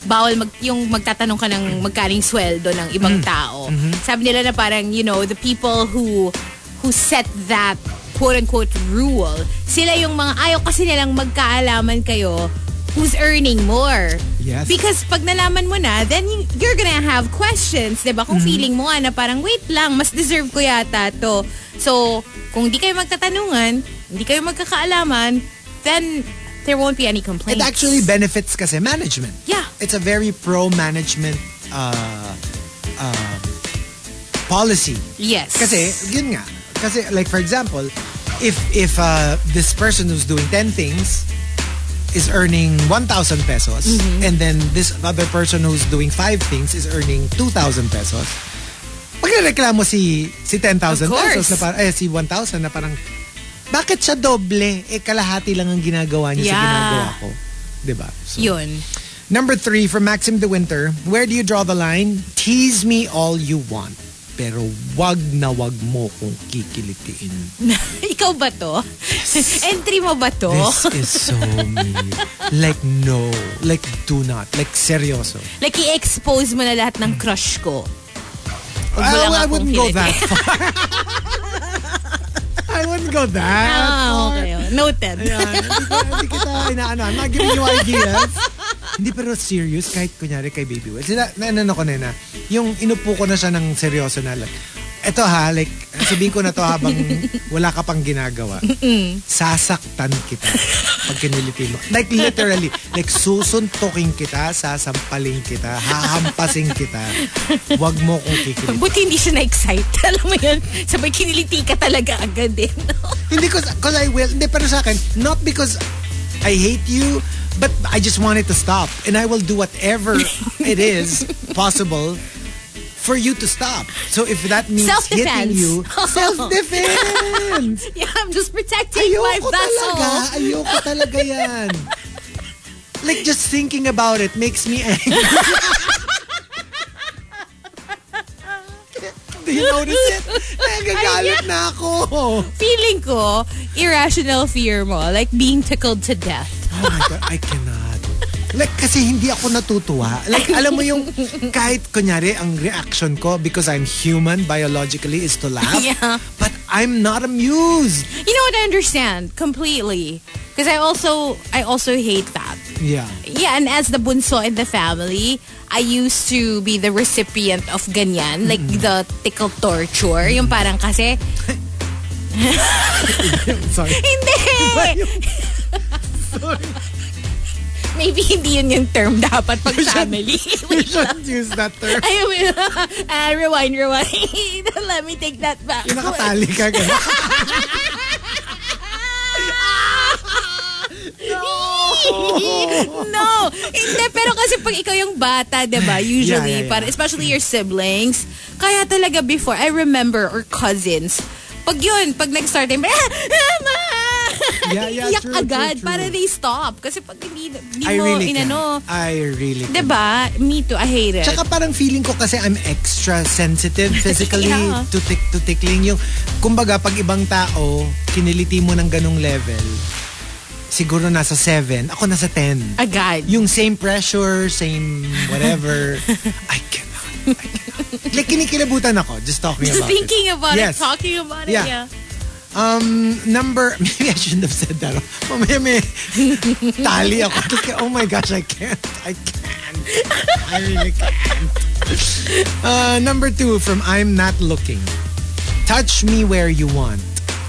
bawal mag, yung magtatanong ka ng magkaring sweldo ng ibang tao. Sabi nila na parang, you know, the people who who set that quote-unquote rule, sila yung mga ayaw kasi nilang magkaalaman kayo who's earning more. Yes. Because pag nalaman mo na, then you- you're gonna have questions, di ba? Kung feeling mo na parang, wait lang, mas deserve ko yata to. So, kung di kayo magtatanungan, hindi kayo magkakaalaman, then there won't be any complaints. It actually benefits kasi management. Yeah. It's a very pro-management uh, uh, policy. Yes. Kasi, yun nga. Kasi, like, for example, if if uh, this person who's doing 10 things is earning 1,000 pesos Mm-hmm. and then this other person who's doing 5 things is earning 2,000 pesos, magreklamo si, si 10,000 pesos na parang, eh, si 1,000 na parang, bakit siya doble? Eh, kalahati lang ang ginagawa niya sa Yeah. ginagawa ko. Diba? So, Yun. Number three, from Maxim De Winter, where do you draw the line? Tease me all you want. Pero wag na wag mo kong kikilitiin. *laughs* Ikaw ba to? Entry mo ba to? This is so me. Like, no. Like, do not. Like, seryoso. like, i-expose mo na lahat ng crush ko. I, I wouldn't go that far. *laughs* I wouldn't go that Ah, far. okay. Noted. Ayan, hindi, ko- hindi kita inaano. I'm not giving you ideas. hindi pero serious, kahit kunyari kay Baby Will. Sila, na, ano ko na na, yung inupo ko na siya ng seryoso na like, eto ha, like, sabihin ko na to habang wala ka pang ginagawa. Sasaktan kita pag kiniliti mo. Like literally, like susuntukin kita, sasampalin kita, hahampasin kita. Wag mo kong kikilitin. Buti hindi siya na-excite. *laughs* Alam mo yun? Sabay kiniliti ka talaga agad eh. Hindi, cause, cause I will. Hindi, pero sa akin, not because I hate you, but I just want it to stop. And I will do whatever it is possible for you to stop. So if that means hitting you, *laughs* self-defense! *laughs* yeah, I'm just protecting my ayoko vessel. talaga. Ayoko talaga yan. *laughs* Like just thinking about it makes me angry. Do you notice it? Nagagalit na ako. Feeling ko, irrational fear mo. Like being tickled to death. Oh my God, I cannot. Like, kasi hindi ako natutuwa. Like, alam mo yung *laughs* kahit kunyari ang reaction ko because I'm human biologically is to laugh. *laughs* Yeah. But I'm not amused. You know what? I understand completely. Because I also, I also hate that. Yeah. Yeah, and as the bunso in the family, I used to be the recipient of ganyan, like the tickle torture. Yung parang kasi, *laughs* Sorry. hindi! Maybe hindi yun yung term dapat pag family. *laughs* You shouldn't use that term. I will, uh, rewind, rewind. *laughs* Let me take that back. Yung nakatali ka. ganun. *laughs* no! Hindi, pero kasi pag ikaw yung bata, di ba? Usually, Yeah, yeah, yeah. para- especially your siblings, kaya talaga before, I remember, or cousins, pag yun, pag nag-start, ah, Mama! Yeah, yeah, Iyak true, true, agad true. para they stop. Kasi pag hindi, hindi I mo really inano, can. I really can. di ba? Me too, I hate it. Tsaka parang feeling ko kasi I'm extra sensitive *laughs* physically Yeah. to tick to tickling yung kumbaga pag ibang tao kiniliti mo ng ganong level siguro nasa 7 ako nasa 10 agad. yung same pressure same whatever *laughs* I cannot I cannot like kinikilabutan ako just talking Just about thinking it. about Yes. it, talking about Yeah. it, yeah. Um, number, *laughs* maybe I shouldn't have said that. Mamaya may tali ako. *laughs* Oh my gosh, I can't. I can't. I really can't. Uh, number two from I'm Not Looking. Touch me where you want.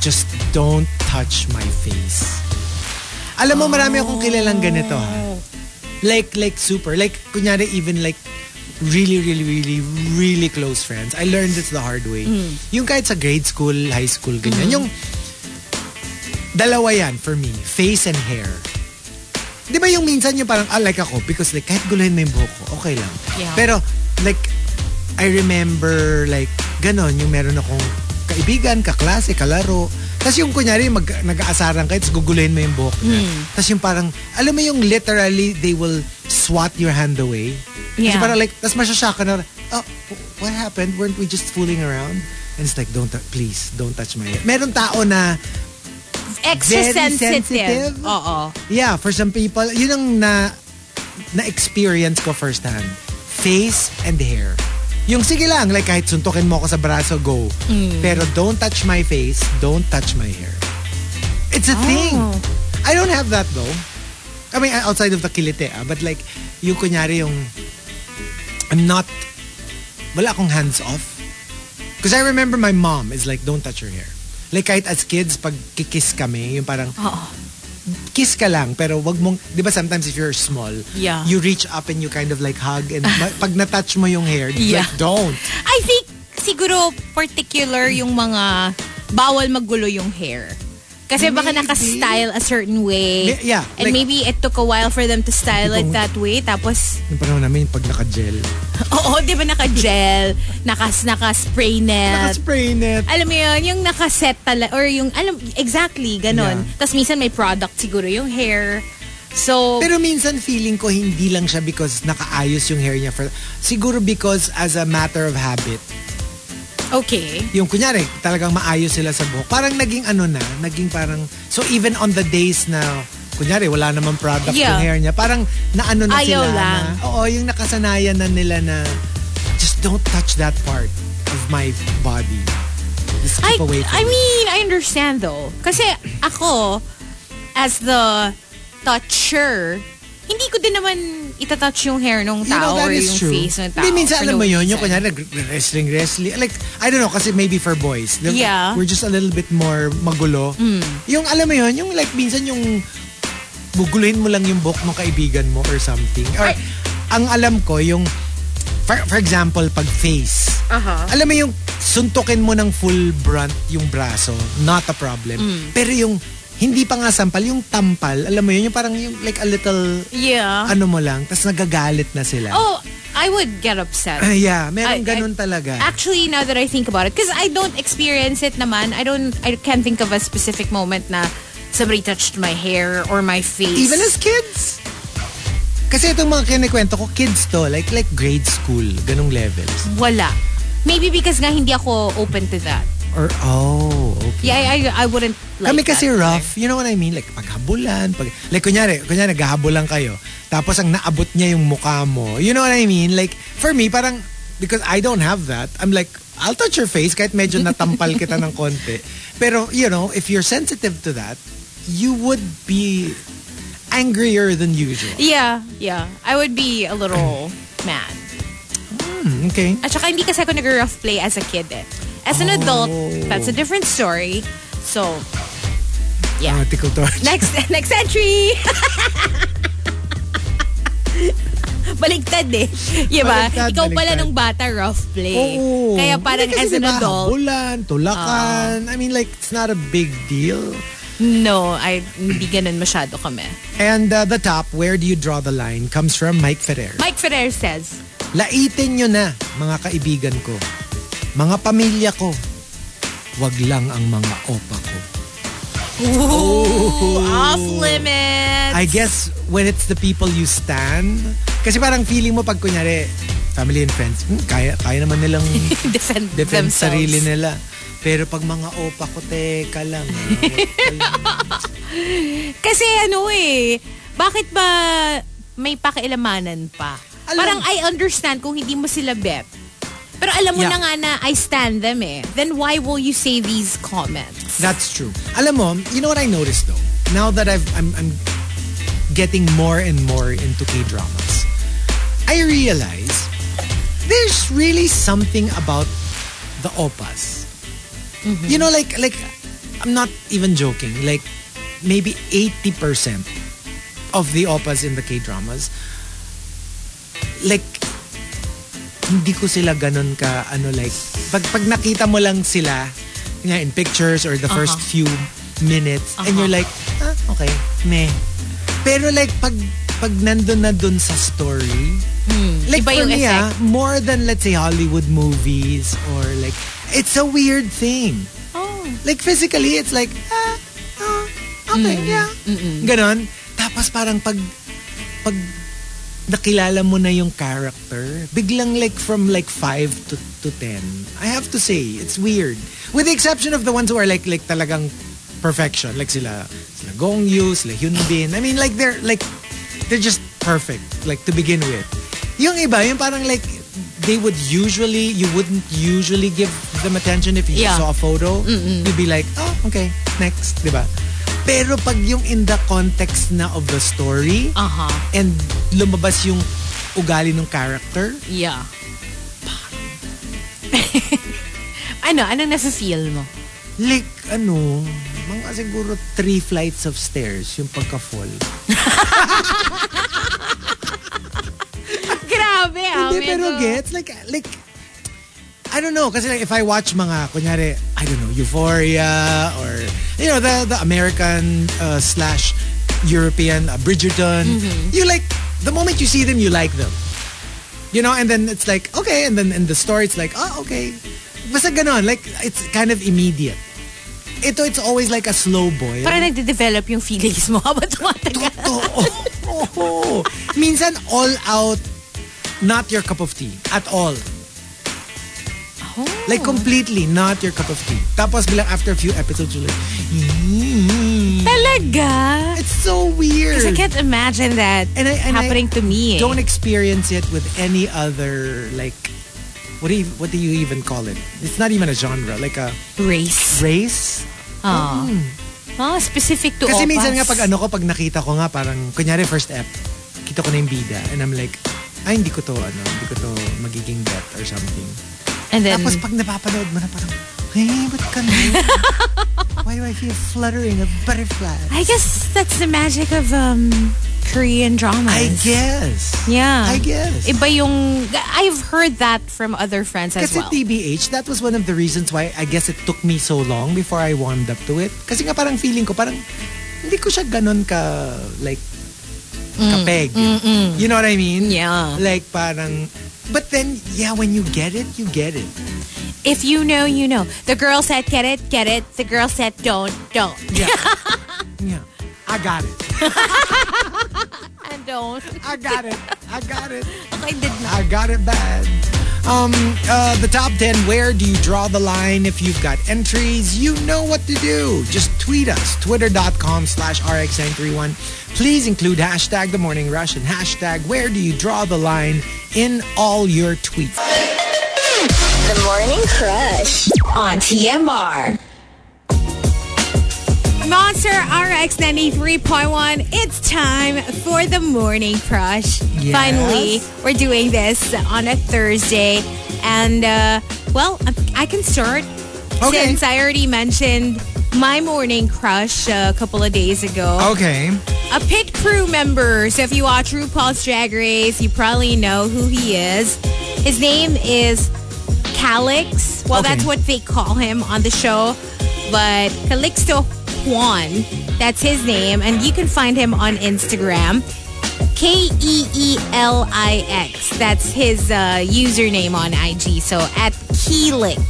Just don't touch my face. Alam mo, marami akong kilalang ganito ha. Like, like super. Like, kunyari even like really, really, really, really close friends. I learned this the hard way. Yung kahit sa grade school, high school, ganyan. Yung dalawa yan for me. Face and hair. Di ba yung minsan yung parang, ah, like ako, because like, kahit guluhin mo yung buhok ko, okay lang. Yeah. Pero, like, I remember, like, ganon, yung meron akong kaibigan, kaklase, kalaro. Tapos yung kunyari, mag, nag-aasaran kayo, tapos guguluhin mo yung buhok niya. Hmm. Tapos yung parang, alam mo yung literally, they will swat your hand away. Kasi Yeah. parang like, tapos masyashock ka na, oh, what happened? Weren't we just fooling around? And it's like, don't, please, don't touch my hair. Meron tao na, Extra Very sensitive. sensitive? Oo. yeah, for some people, yun ang na, na-experience ko firsthand. Face and hair. Yung sige lang, like kahit suntukin mo ako sa braso, go. Mm. Pero don't touch my face, don't touch my hair. It's a Oh. thing. I don't have that though. I mean, outside of the kilite, ah, but like, yung kunyari yung, I'm not, wala akong hands off. Because I remember my mom is like, don't touch your hair. Like kahit as kids, pag kikiss kami, yung parang, Oo. Kiss ka lang, pero wag mong, di ba sometimes if you're small, Yeah. you reach up and you kind of like hug, and *laughs* pag na-touch mo yung hair, Yeah. like, don't. I think siguro particular yung mga bawal magulo yung hair. Kasi baka Maybe. naka-style a certain way. May- yeah, And like- maybe it took a while for them to style it that way. Tapos, Yung panahon namin, pag naka-gel. *laughs* oo, di ba naka-gel, nakas, naka-spray net. Naka-spray net. Alam mo yun, yung nakaset talaga, or yung, alam, exactly, ganon. Yeah. Tapos minsan may product siguro yung hair. So, Pero minsan feeling ko hindi lang siya because nakaayos yung hair niya. For, siguro because as a matter of habit, okay. yung kunyari, talagang maayos sila sa buhok. Parang naging ano na, naging parang, so even on the days na, kunyari, wala namang product Yeah. yung hair niya, parang naano na Ayaw sila lang. na, oo, yung nakasanayan na nila na, just don't touch that part of my body. Just I, keep away from I it. mean, I understand though. Kasi ako, as the toucher, hindi ko din naman itatouch yung hair ng You know, tao or yung true. face ng tao. Hindi, minsan alam no mo yun, yung kunyari, wrestling, wrestling. Like, I don't know, kasi maybe for boys. the- Yeah. We're just a little bit more magulo. Mm. Yung, alam mo yun, yung like, minsan yung guguluhin mo lang yung buhok ng kaibigan mo or something. Or, ang alam ko, yung, for, for example, pag face. Uh-huh. Alam mo yung suntukin mo ng full brunt yung braso, not a problem. Mm. Pero yung hindi pa nga sampal, yung tampal, alam mo yun, yung parang yung like a little Yeah. ano mo lang, tas nagagalit na sila. oh, I would get upset. Ah, *laughs* yeah, meron I- ganun I- talaga. Actually, now that I think about it, because I don't experience it naman, I don't, I can't think of a specific moment na somebody touched my hair or my face. Even as kids. Kasi itong mga kinikwento ko, kids to, like like grade school, ganung levels. Wala. Maybe because nga hindi ako open to that. Or, oh, okay. Yeah, I, I, wouldn't like Kami kasi that. rough, you know what I mean? Like paghabulan, pag, like kunyari, kunyari naghahabulan kayo, tapos ang naabot niya yung mukha mo. You know what I mean? Like, for me, parang, because I don't have that, I'm like, I'll touch your face kahit medyo natampal kita ng konti. *laughs* Pero, you know, if you're sensitive to that, you would be angrier than usual. Yeah, yeah. I would be a little *clears throat* mad. Hmm, okay. At saka hindi kasi ako nag-rough play as a kid eh. As an adult, that's a different story. So, yeah. Oh, tickle to. *laughs* Next next entry! *laughs* Baligtad eh. Diba? Baliktad, Ikaw pala baliktad. nung bata, rough play. Oo. Kaya parang Hindi as an diba, adult, Habulan, tulakan. I mean, like, it's not a big deal. no, I, hindi ganun masyado kami. And uh, the top, where do you draw the line, comes from Mike Ferrer. Mike Ferrer says, Laitin nyo na, mga kaibigan ko. Mga pamilya ko. Wag lang ang mga opa ko. Ooh, off limits. I guess when it's the people you stand, kasi parang feeling mo pag kunyari, family and friends, hmm, kaya, kaya naman nilang *laughs* defend, defend themselves. sarili nila. Pero pag mga opa ko, teka lang. ah, wag kayong- *laughs* Kasi ano eh, bakit ba may pakialamanan pa? Alam- Parang I understand kung hindi mo sila bet. Pero alam mo Yeah. na nga na I stand them eh. Then why will you say these comments? That's true. Alam mo, you know what I noticed though? Now that I've, I'm, I'm getting more and more into K-dramas, I realize there's really something about the opas. You know, like, like, I'm not even joking. Like, maybe 80% of the opas in the K-dramas, like, hindi ko sila ganun ka, ano like, pag, pag nakita mo lang sila, nga in pictures or the first few minutes, and you're like, ah, okay, meh. Pero like, pag, pag nandun na dun sa story, like Iba for yung me, ah, more than let's say Hollywood movies or like, it's a weird thing. Oh. Like physically, it's like, ah, ah, okay, yeah. Ganon. Tapos parang pag, pag nakilala mo na yung character, biglang like from like 5 to, to 10, I have to say, it's weird. With the exception of the ones who are like, like talagang perfection. Like sila, sila Gong Yu, sila Hyun Bin. I mean, like they're like, they're just perfect, like to begin with. Yung iba, yung parang like, they would usually, you wouldn't usually give them attention if you Yeah. saw a photo. You'd be like, oh, okay, next, di ba? Pero pag yung in the context na of the story, Aha. and lumabas yung ugali ng character, Yeah. *laughs* ano? Anong nasa feel mo? like, ano, mga siguro three flights of stairs yung pagka-fall. *laughs* Grabe ah. Hindi, pero gets, like, like, I don't know, kasi like, if I watch mga, kunyari, I don't know, Euphoria, or, you know, the, the American uh, slash European uh, Bridgerton, Mm-hmm. you like, the moment you see them, you like them. You know, and then it's like, okay, and then in the story, it's like, oh, okay. Basta ganon, like, it's kind of immediate. Ito, it's always like a slow boil. Parang nagde-develop yung feelings mo habang tumatagal. Oo. Oo. Minsan all out, not your cup of tea. At all. Like completely not your cup of tea. Tapos bilang after a few episodes, you're like, "Mm." Talaga? it's so weird. Because I can't imagine that And I- and I happening to me. Don't experience it with any other, like, what do you, what do you even call it? It's not even a genre. Like a race. race? Ah. Ah, specific to Kasi opas. minsan nga pag ano ko, pag nakita ko nga parang, kunyari first ep, kita ko na yung bida and I'm like, ay hindi ko to, ano, hindi ko to magiging bet or something. And then, Tapos pag napapanood mo na parang, hey, ka na? *laughs* Why do I feel fluttering of butterflies? I guess that's the magic of um, Korean dramas. I guess. Yeah. I guess. Iba yung, I've heard that from other friends as Kasi well. TBH, that was one of the reasons why I guess it took me so long before I warmed up to it. Kasi nga parang feeling ko, parang hindi ko siya ganun ka, like, kapeg. You know what I mean? Mm. Yeah. Like parang, but then, yeah, when you get it, you get it. If you know, you know. The girl said get it, get it. The girl said don't, don't. Yeah. *laughs* yeah. I got it. *laughs* And don't. I got it. I got it. I did not. I got it bad. Um, uh, the top 10, where do you draw the line? If you've got entries, you know what to do. Just tweet us, twitter.com slash rx931. Please include hashtag the morning rush and hashtag where do you draw the line in all your tweets. The Morning Crush on TMR. Monster RX 93.1. It's time for the morning crush. Yes. Finally, we're doing this on a Thursday. And, uh, well, I can start. Okay. Since I already mentioned my morning crush a couple of days ago. Okay. A pit crew member. So if you watch RuPaul's Drag Race, you probably know who he is. His name is Calix. Well, Okay. that's what they call him on the show. But Calixto Juan, that's his name. And you can find him on Instagram. K E E L I X. That's his uh, username on IG. So at Keelix.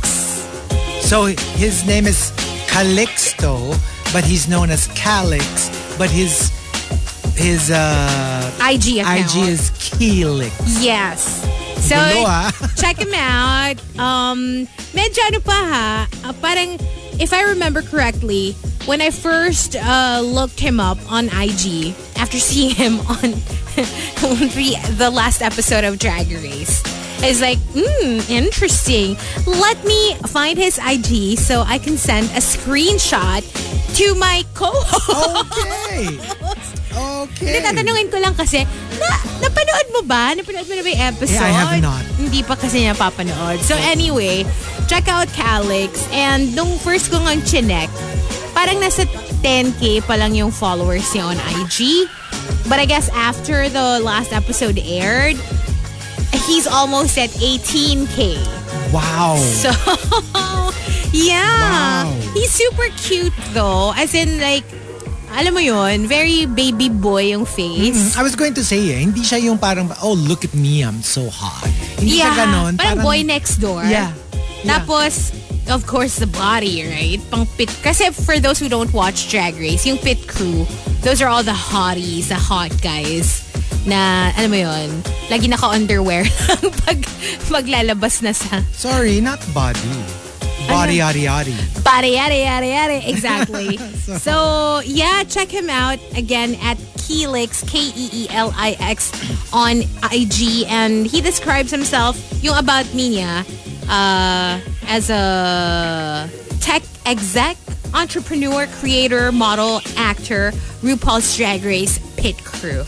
So his name is Calixto, but he's known as Calix, but his his uh IG account. IG is Keelix. Yes. So, Gulo, ah. *laughs* check him out. Um, medyo ano pa ha, uh, parang, if I remember correctly, when I first uh, looked him up on IG, after *laughs* seeing him on *laughs* the, the last episode of Drag Race, I was like, hmm, interesting. Let me find his IG so I can send a screenshot to my co-host. Okay. Okay. Tatanungin ko lang kasi, na, napanood mo ba? Napanood mo na ba yung episode? Yeah, I have not. Hindi pa kasi niya papanood. So anyway, check out Calix. And nung first ko ngang chinek, parang nasa 10k pa lang yung followers niya on IG. But I guess after the last episode aired, he's almost at 18k. Wow. So, *laughs* yeah. Wow. He's super cute though. As in like, alam mo yun, very baby boy yung face. I was going to say eh, hindi siya yung parang, oh, look at me, I'm so hot. Hindi yeah, siya ganon. parang, boy next door. Yeah. yeah. Tapos, of course, the body, right? Pang pit. Kasi for those who don't watch Drag Race, yung pit crew, those are all the hotties, the hot guys na, alam mo yun, lagi naka-underwear *laughs* pag maglalabas na sa Sorry, not body. Body, yadi, yadi. Body, yada, yada, yada. Exactly. *laughs* so, yeah, check him out again at Keelix, K-E-E-L-I-X on IG. And he describes himself, yung about me niya, uh, as a tech exec, entrepreneur, creator, model, actor, RuPaul's Drag Race pit crew.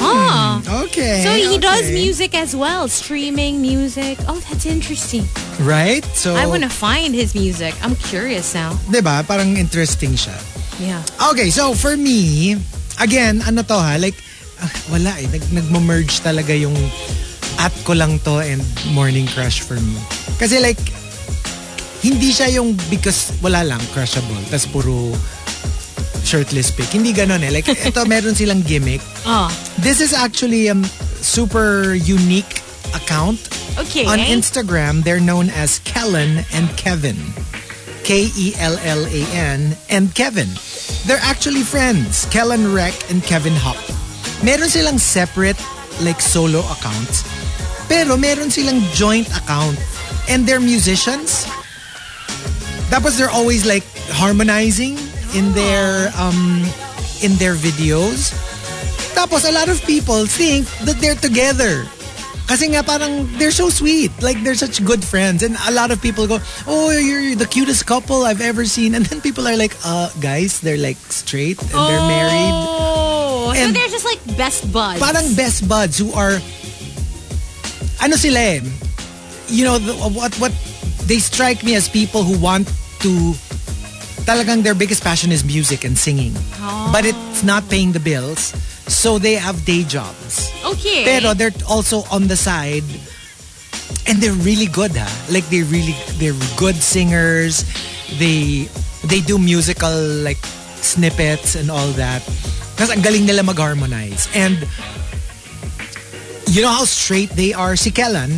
Ah. Okay. So he does music as well, streaming music. Oh, that's interesting. Right? So, I want to find his music. I'm curious now. diba, parang interesting siya. Yeah. Okay, so for me, again, ano to ha, like, ah, wala eh, nag, nagmamerge talaga yung at ko lang to and morning crush for me. Kasi like, hindi siya yung because wala lang, crushable, tas puro shirtless pic. Hindi ganon eh. Like, *laughs* ito meron silang gimmick. Oh, This is actually a um, super unique account. okay. On Instagram, they're known as Kellen and Kevin. K-E-L-L-A-N and Kevin. They're actually friends. Kellen Rec and Kevin Hop. Meron silang separate like solo accounts. Pero meron silang joint account. And they're musicians. Tapos they're always like harmonizing in their um in their videos. Tapos a lot of people think that they're together. Kasi nga parang they're so sweet. Like they're such good friends. And a lot of people go, oh, you're the cutest couple I've ever seen. And then people are like, uh, guys, they're like straight and they're married. Oh, so And- they're just like best buds. Parang best buds who are, ano sila eh, you know, the, what, what, they strike me as people who want to, talagang their biggest passion is music and singing. But it's not paying the bills. So they have day jobs. Okay. Pero they're also on the side and they're really good ha. Like they really they're good singers. They they do musical like snippets and all that. Kasi ang galing nila mag-harmonize. And you know how straight they are? Si Kellan,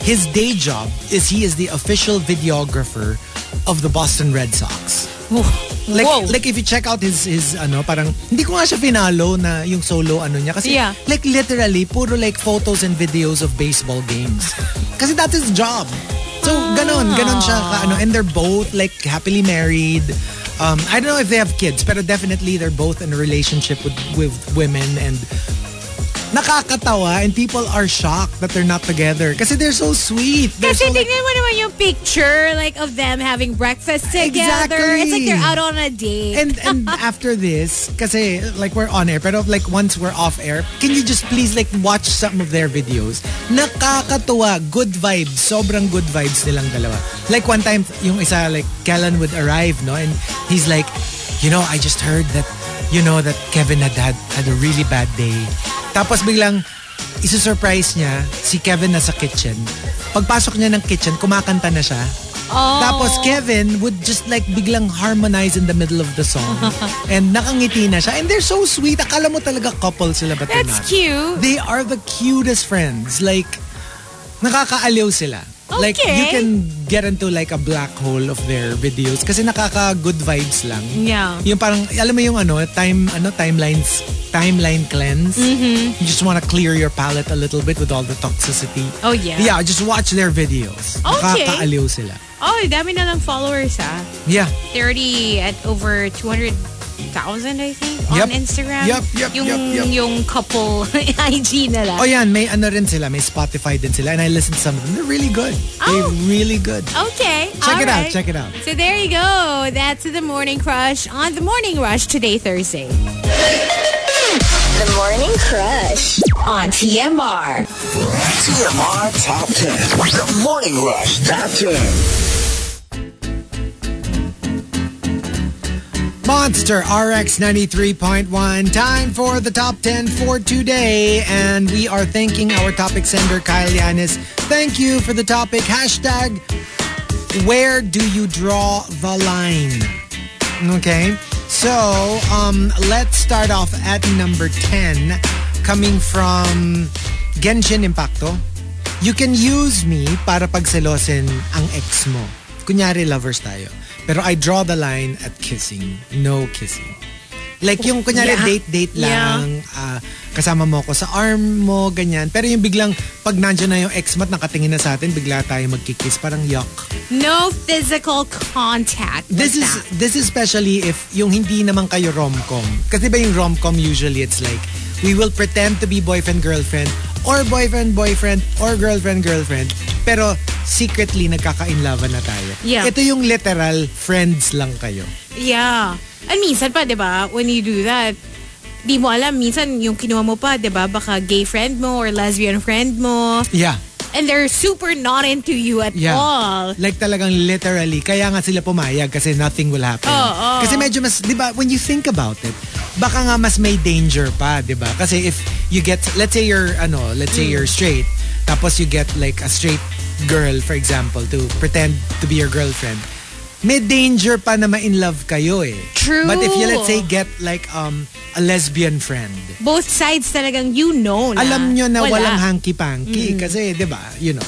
his day job is he is the official videographer of the Boston Red Sox. Like, Whoa. like if you check out his his ano parang hindi ko nga siya finalo na yung solo ano niya kasi Yeah. like literally puro like photos and videos of baseball games. kasi that's his job. So ganon, ganon siya ka, ano and they're both like happily married. Um, I don't know if they have kids, pero definitely they're both in a relationship with with women and nakakatawa and people are shocked that they're not together kasi they're so sweet. They're Kasi so, like, tingnan mo naman yung picture like of them having breakfast together. It's like they're out on a date. And and *laughs* after this, kasi like we're on air, pero like once we're off air, can you just please like watch some of their videos? Nakakatuwa, good vibes, sobrang good vibes nilang dalawa. Like one time, yung isa like Kellen would arrive, no, and he's like, you know, I just heard that, you know, that Kevin had had, had a really bad day. Tapos biglang isusurprise niya si Kevin nasa kitchen. Pagpasok niya ng kitchen, kumakanta na siya. oh. Tapos Kevin would just like biglang harmonize in the middle of the song. *laughs* and nakangiti na siya. And they're so sweet. Akala mo talaga couple sila but they're That's not. cute. They are the cutest friends. Like, nakakaaliw sila. Like, Okay. you can get into like a black hole of their videos kasi nakaka-good vibes lang. Yeah. Yung parang, alam mo yung ano, time, ano, timelines, timeline cleanse. Mm-hmm. You just want to clear your palate a little bit with all the toxicity. Oh, yeah. Yeah, just watch their videos. Okay. Nakakaaliw sila. Oh, dami na ng followers ah. Yeah. They're already at over 200,000 I think Yep. on Instagram. Yep, yep, yung, yep, yep. Yung couple *laughs* IG nila. Oh yan, may ano rin sila, may Spotify din sila and I listened to some of them. They're really good. Oh. They're really good. Okay. Check it out, check it out. So there you go. That's the Morning Crush on the Morning Rush today, Thursday. The Morning Crush on TMR. TMR Top 10. The Morning Rush Top 10. Monster RX 93.1. Time for the top 10 for today. And we are thanking our topic sender, Kyle Yanis. Thank you for the topic. Hashtag, where do you draw the line? Okay. So, um, let's start off at number 10, coming from Genshin Impacto. You can use me para pagselosin ang ex mo. Kunyari, lovers tayo. Pero I draw the line at kissing. No kissing. Like yung kunyari Yeah. date-date lang, ah, kasama mo ko sa arm mo, ganyan. Pero yung biglang pag nandiyan na yung ex mo at nakatingin na sa atin, bigla tayo magkikiss, parang yuck. No physical contact. This is that. this is especially if yung hindi naman kayo rom-com. Kasi ba yung rom-com usually it's like we will pretend to be boyfriend girlfriend or boyfriend boyfriend or girlfriend girlfriend pero secretly nagkaka-inlove na tayo. Yeah. Ito yung literal friends lang kayo. Yeah. And minsan pa, di ba, when you do that, di mo alam, minsan yung kinuha mo pa, di ba, baka gay friend mo or lesbian friend mo. Yeah. And they're super not into you at Yeah. all. Like talagang literally. Kaya nga sila pumayag kasi nothing will happen. Oo, oo. Kasi medyo mas, di ba, when you think about it, baka nga mas may danger pa, di ba? Kasi if you get, let's say you're, ano, let's say Mm. you're straight, tapos you get like a straight girl, for example, to pretend to be your girlfriend, may danger pa na ma-in love kayo eh. True. But if you, let's say, get like um a lesbian friend, Both sides talagang you know na. alam nyo na Wala. walang hanky-panky kasi, di ba, you know.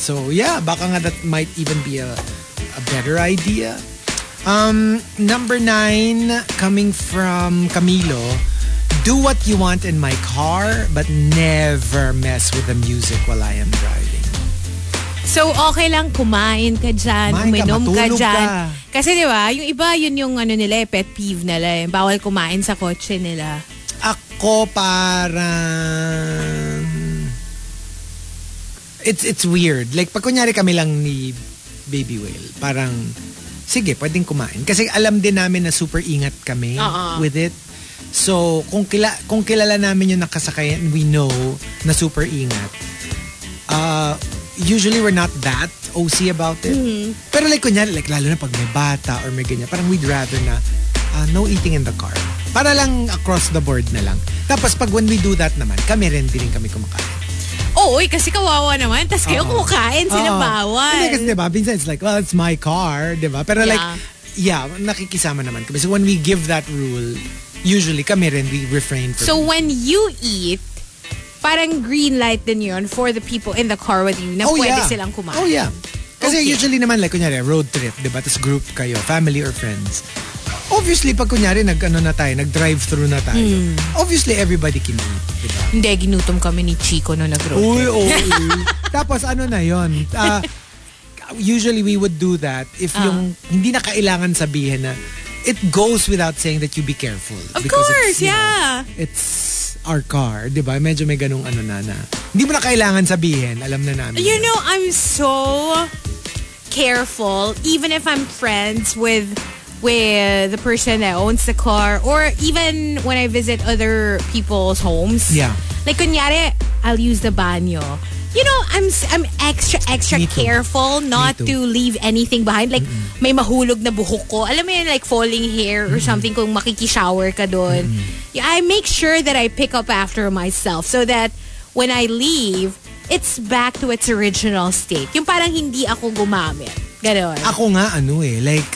So, yeah, baka nga that might even be a, a better idea. Um, number nine, coming from Camilo, do what you want in my car, but never mess with the music while I am driving. So, okay lang kumain ka dyan, Kumain ka, uminom ka matulog dyan. ka. Kasi di ba, yung iba, yun yung ano nila, eh, pet peeve nila. eh. Bawal kumain sa kotse nila. Ako parang... It's it's weird. Like, pag kunyari kami lang ni Baby Whale, parang, sige, pwedeng kumain. Kasi alam din namin na super ingat kami Oo. with it. So, kung, kila, kung kilala namin yung nakasakay and we know na super ingat, uh, usually we're not that OC about it. Pero like, kunyari, like, lalo na pag may bata or may ganyan, parang we'd rather na uh, no eating in the car. Para lang across the board na lang. Tapos pag when we do that naman, kami rin, din kami kumakain. Oo, eh, kasi kawawa naman. Tapos kayo kumakain, sila Oo. bawal. Hindi kasi diba, minsan it's like, well, it's my car, diba? Pero like, yeah, nakikisama naman kami. So when we give that rule, usually kami rin, we refrain from So when you eat, parang green light din yun for the people in the car with you na pwede silang kumain. Oh yeah. Kasi Okay. usually naman like kunyari road trip, 'di ba? Tapos group kayo, family or friends. Obviously pag kunyari nag ano na tayo, nag drive through na tayo. Hmm. Obviously everybody can eat, 'di ba? Hindi, ginutom kami ni Chico no nag-road Uy, *laughs* trip. oo. Tapos ano na 'yon? Ah, usually we would do that if Ah. yung hindi na kailangan sabihin na it goes without saying that you be careful Of Because course, it's, you know, yeah. it's our car, di ba? Medyo may ganung ano na na. Hindi mo na kailangan sabihin. Alam na namin. You know, I'm so careful, even if I'm friends with with the person that owns the car, or even when I visit other people's homes. Yeah. Like, kunyari, I'll use the banyo. You know, I'm I'm extra extra careful not to leave anything behind. Like, may mahulog na buhok ko. Alam mo yun, like falling hair or something kung makikishower ka doon. Yeah, I make sure that I pick up after myself so that when I leave, it's back to its original state. Yung parang hindi ako gumamit. Ganon. Ako nga, ano eh, like,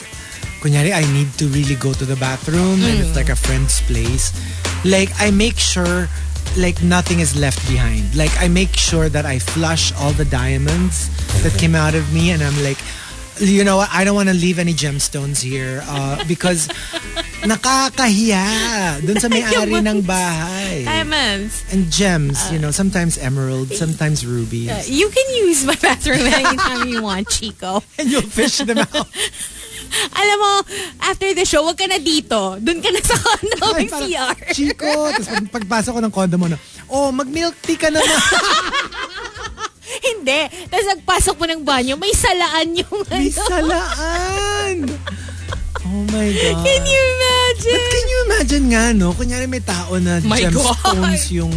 kunyari, I need to really go to the bathroom and it's like a friend's place. Like, I make sure, like, nothing is left behind. Like, I make sure that I flush all the diamonds that came out of me and I'm like, you know what, I don't want to leave any gemstones here uh, because *laughs* nakakahiya dun sa *laughs* may-ari ng bahay. Diamonds. And gems, you know, uh, sometimes emeralds, eh, sometimes rubies. Uh, you can use my bathroom anytime you want, Chico. *laughs* and you'll fish them out. *laughs* Alam mo, after the show, wag ka na dito. Doon ka na sa condo, *laughs* Ay, may parang, CR. Chico, tapos pag, pagpasok ko ng condo mo na, oh, mag-milk tea ka naman. *laughs* Hindi. Tapos nagpasok mo ng banyo, may salaan yung May ano. salaan. Oh my God. Can you imagine? But can you imagine nga, no? Kunyari may tao na My gemstones yung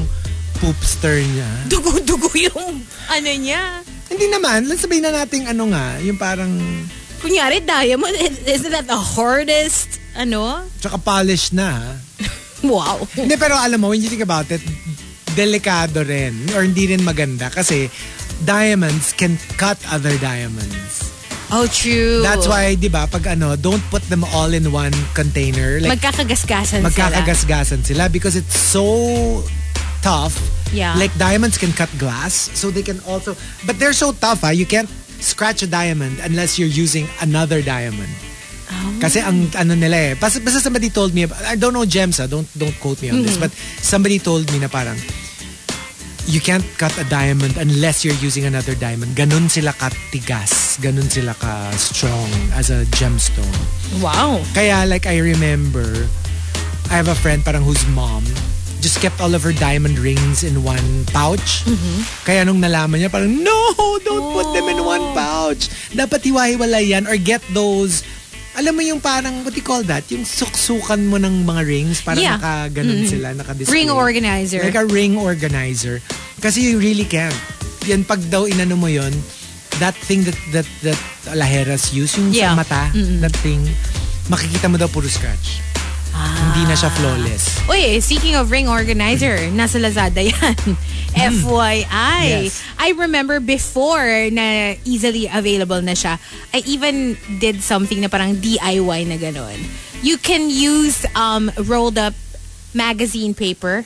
poopster niya. Dugo-dugo yung ano niya. Hindi naman. Let's sabihin na natin ano nga, yung parang, Kunyari, diamond, isn't that the hardest, ano? tsaka polish na. ha? *laughs* Wow. Hindi, pero alam mo, when you think about it, delikado rin. Or hindi rin maganda. Kasi, diamonds can cut other diamonds. Oh, true. That's why, di ba, pag ano, don't put them all in one container. Like, Magkakagasgasan sila. magkakagasgasan sila because it's so tough. Yeah. Like diamonds can cut glass, so they can also. But they're so tough, ah. You can't scratch a diamond unless you're using another diamond. Oh. Kasi ang ano nila eh. Basta, basta somebody told me, I don't know gems ah, don't, don't quote me on this, Mm-hmm. but somebody told me na parang, you can't cut a diamond unless you're using another diamond. Ganun sila katigas. Ganun sila ka strong as a gemstone. Wow. Kaya like I remember, I have a friend parang whose mom just kept all of her diamond rings in one pouch. Kaya nung nalaman niya parang, no, don't put them in one pouch. Dapat hiwa-hiwalay yan or get those alam mo yung parang, what do you call that? Yung suksukan mo ng mga rings, parang Yeah. naka-ganon sila, naka-display. Ring organizer. Like a ring organizer. Kasi you really can't. Yan pag daw inano mo yon that thing that that that laheras use, yung Yeah. sa mata, that thing, makikita mo daw puro scratch. Hindi na siya flawless. Uy, speaking of ring organizer, nasa Lazada yan. *laughs* FYI. Yes. I remember before na easily available na siya, I even did something na parang DIY na ganon. You can use um, rolled up magazine paper.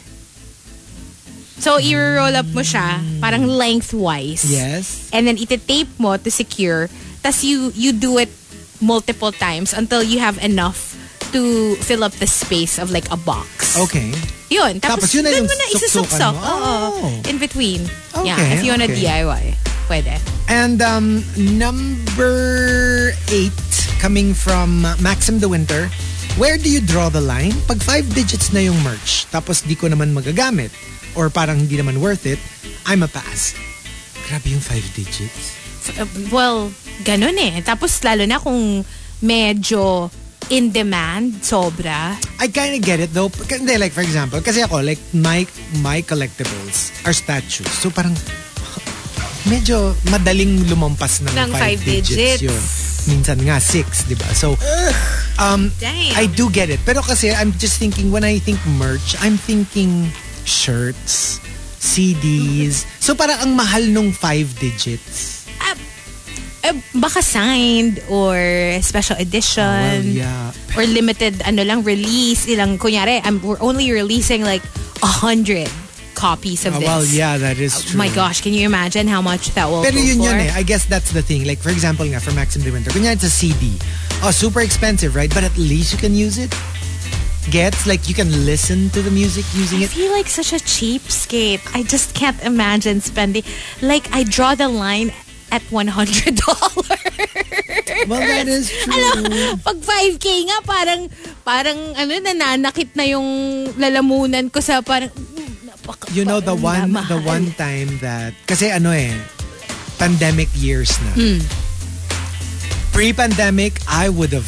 So, i-roll up mo siya parang lengthwise. Yes. And then iti-tape mo to secure. Tapos you, you do it multiple times until you have enough to fill up the space of like a box. Okay. Yun. Tapos, Tapos yun na yung mo na isusuksak. mo. Oo. Oh. In between. yeah. Okay, If you wanna okay. DIY. Pwede. And um, number eight, coming from Maxim the Winter, where do you draw the line? Pag five digits na yung merch, tapos di ko naman magagamit, or parang hindi naman worth it, I'm a pass. Grabe yung five digits. Uh, Well, ganun eh. Tapos lalo na kung medyo in demand, sobra. I kind of get it though. Hindi, like for example, kasi ako, like my, my collectibles are statues. So parang, medyo madaling lumampas ng, Ng five, five digits. digits. Yun. Minsan nga six, di ba? So, um, Damn. I do get it. Pero kasi I'm just thinking, when I think merch, I'm thinking shirts, CDs. So parang ang mahal nung five digits. Eh, baka signed or special edition. Well, yeah. Or limited, ano lang, release. Ilang, kunyari, I'm, we're only releasing like a hundred copies of Oh, this. well, yeah, that is Oh my gosh, can you imagine how much that will Pero yun for? yun eh. I guess that's the thing. Like, for example nga, for Maxim de Winter, kunya it's a CD. Oh, super expensive, right? But at least you can use it. Gets, like, you can listen to the music using I it. feel like such a cheapskate. I just can't imagine spending. Like, I draw the line at $100. Well, that is true. Alam, pag 5K nga, parang, parang, ano, nananakit na yung lalamunan ko sa parang, You know the one the Mahal. one time that kasi ano eh pandemic years na. Hmm. Pre-pandemic, I would have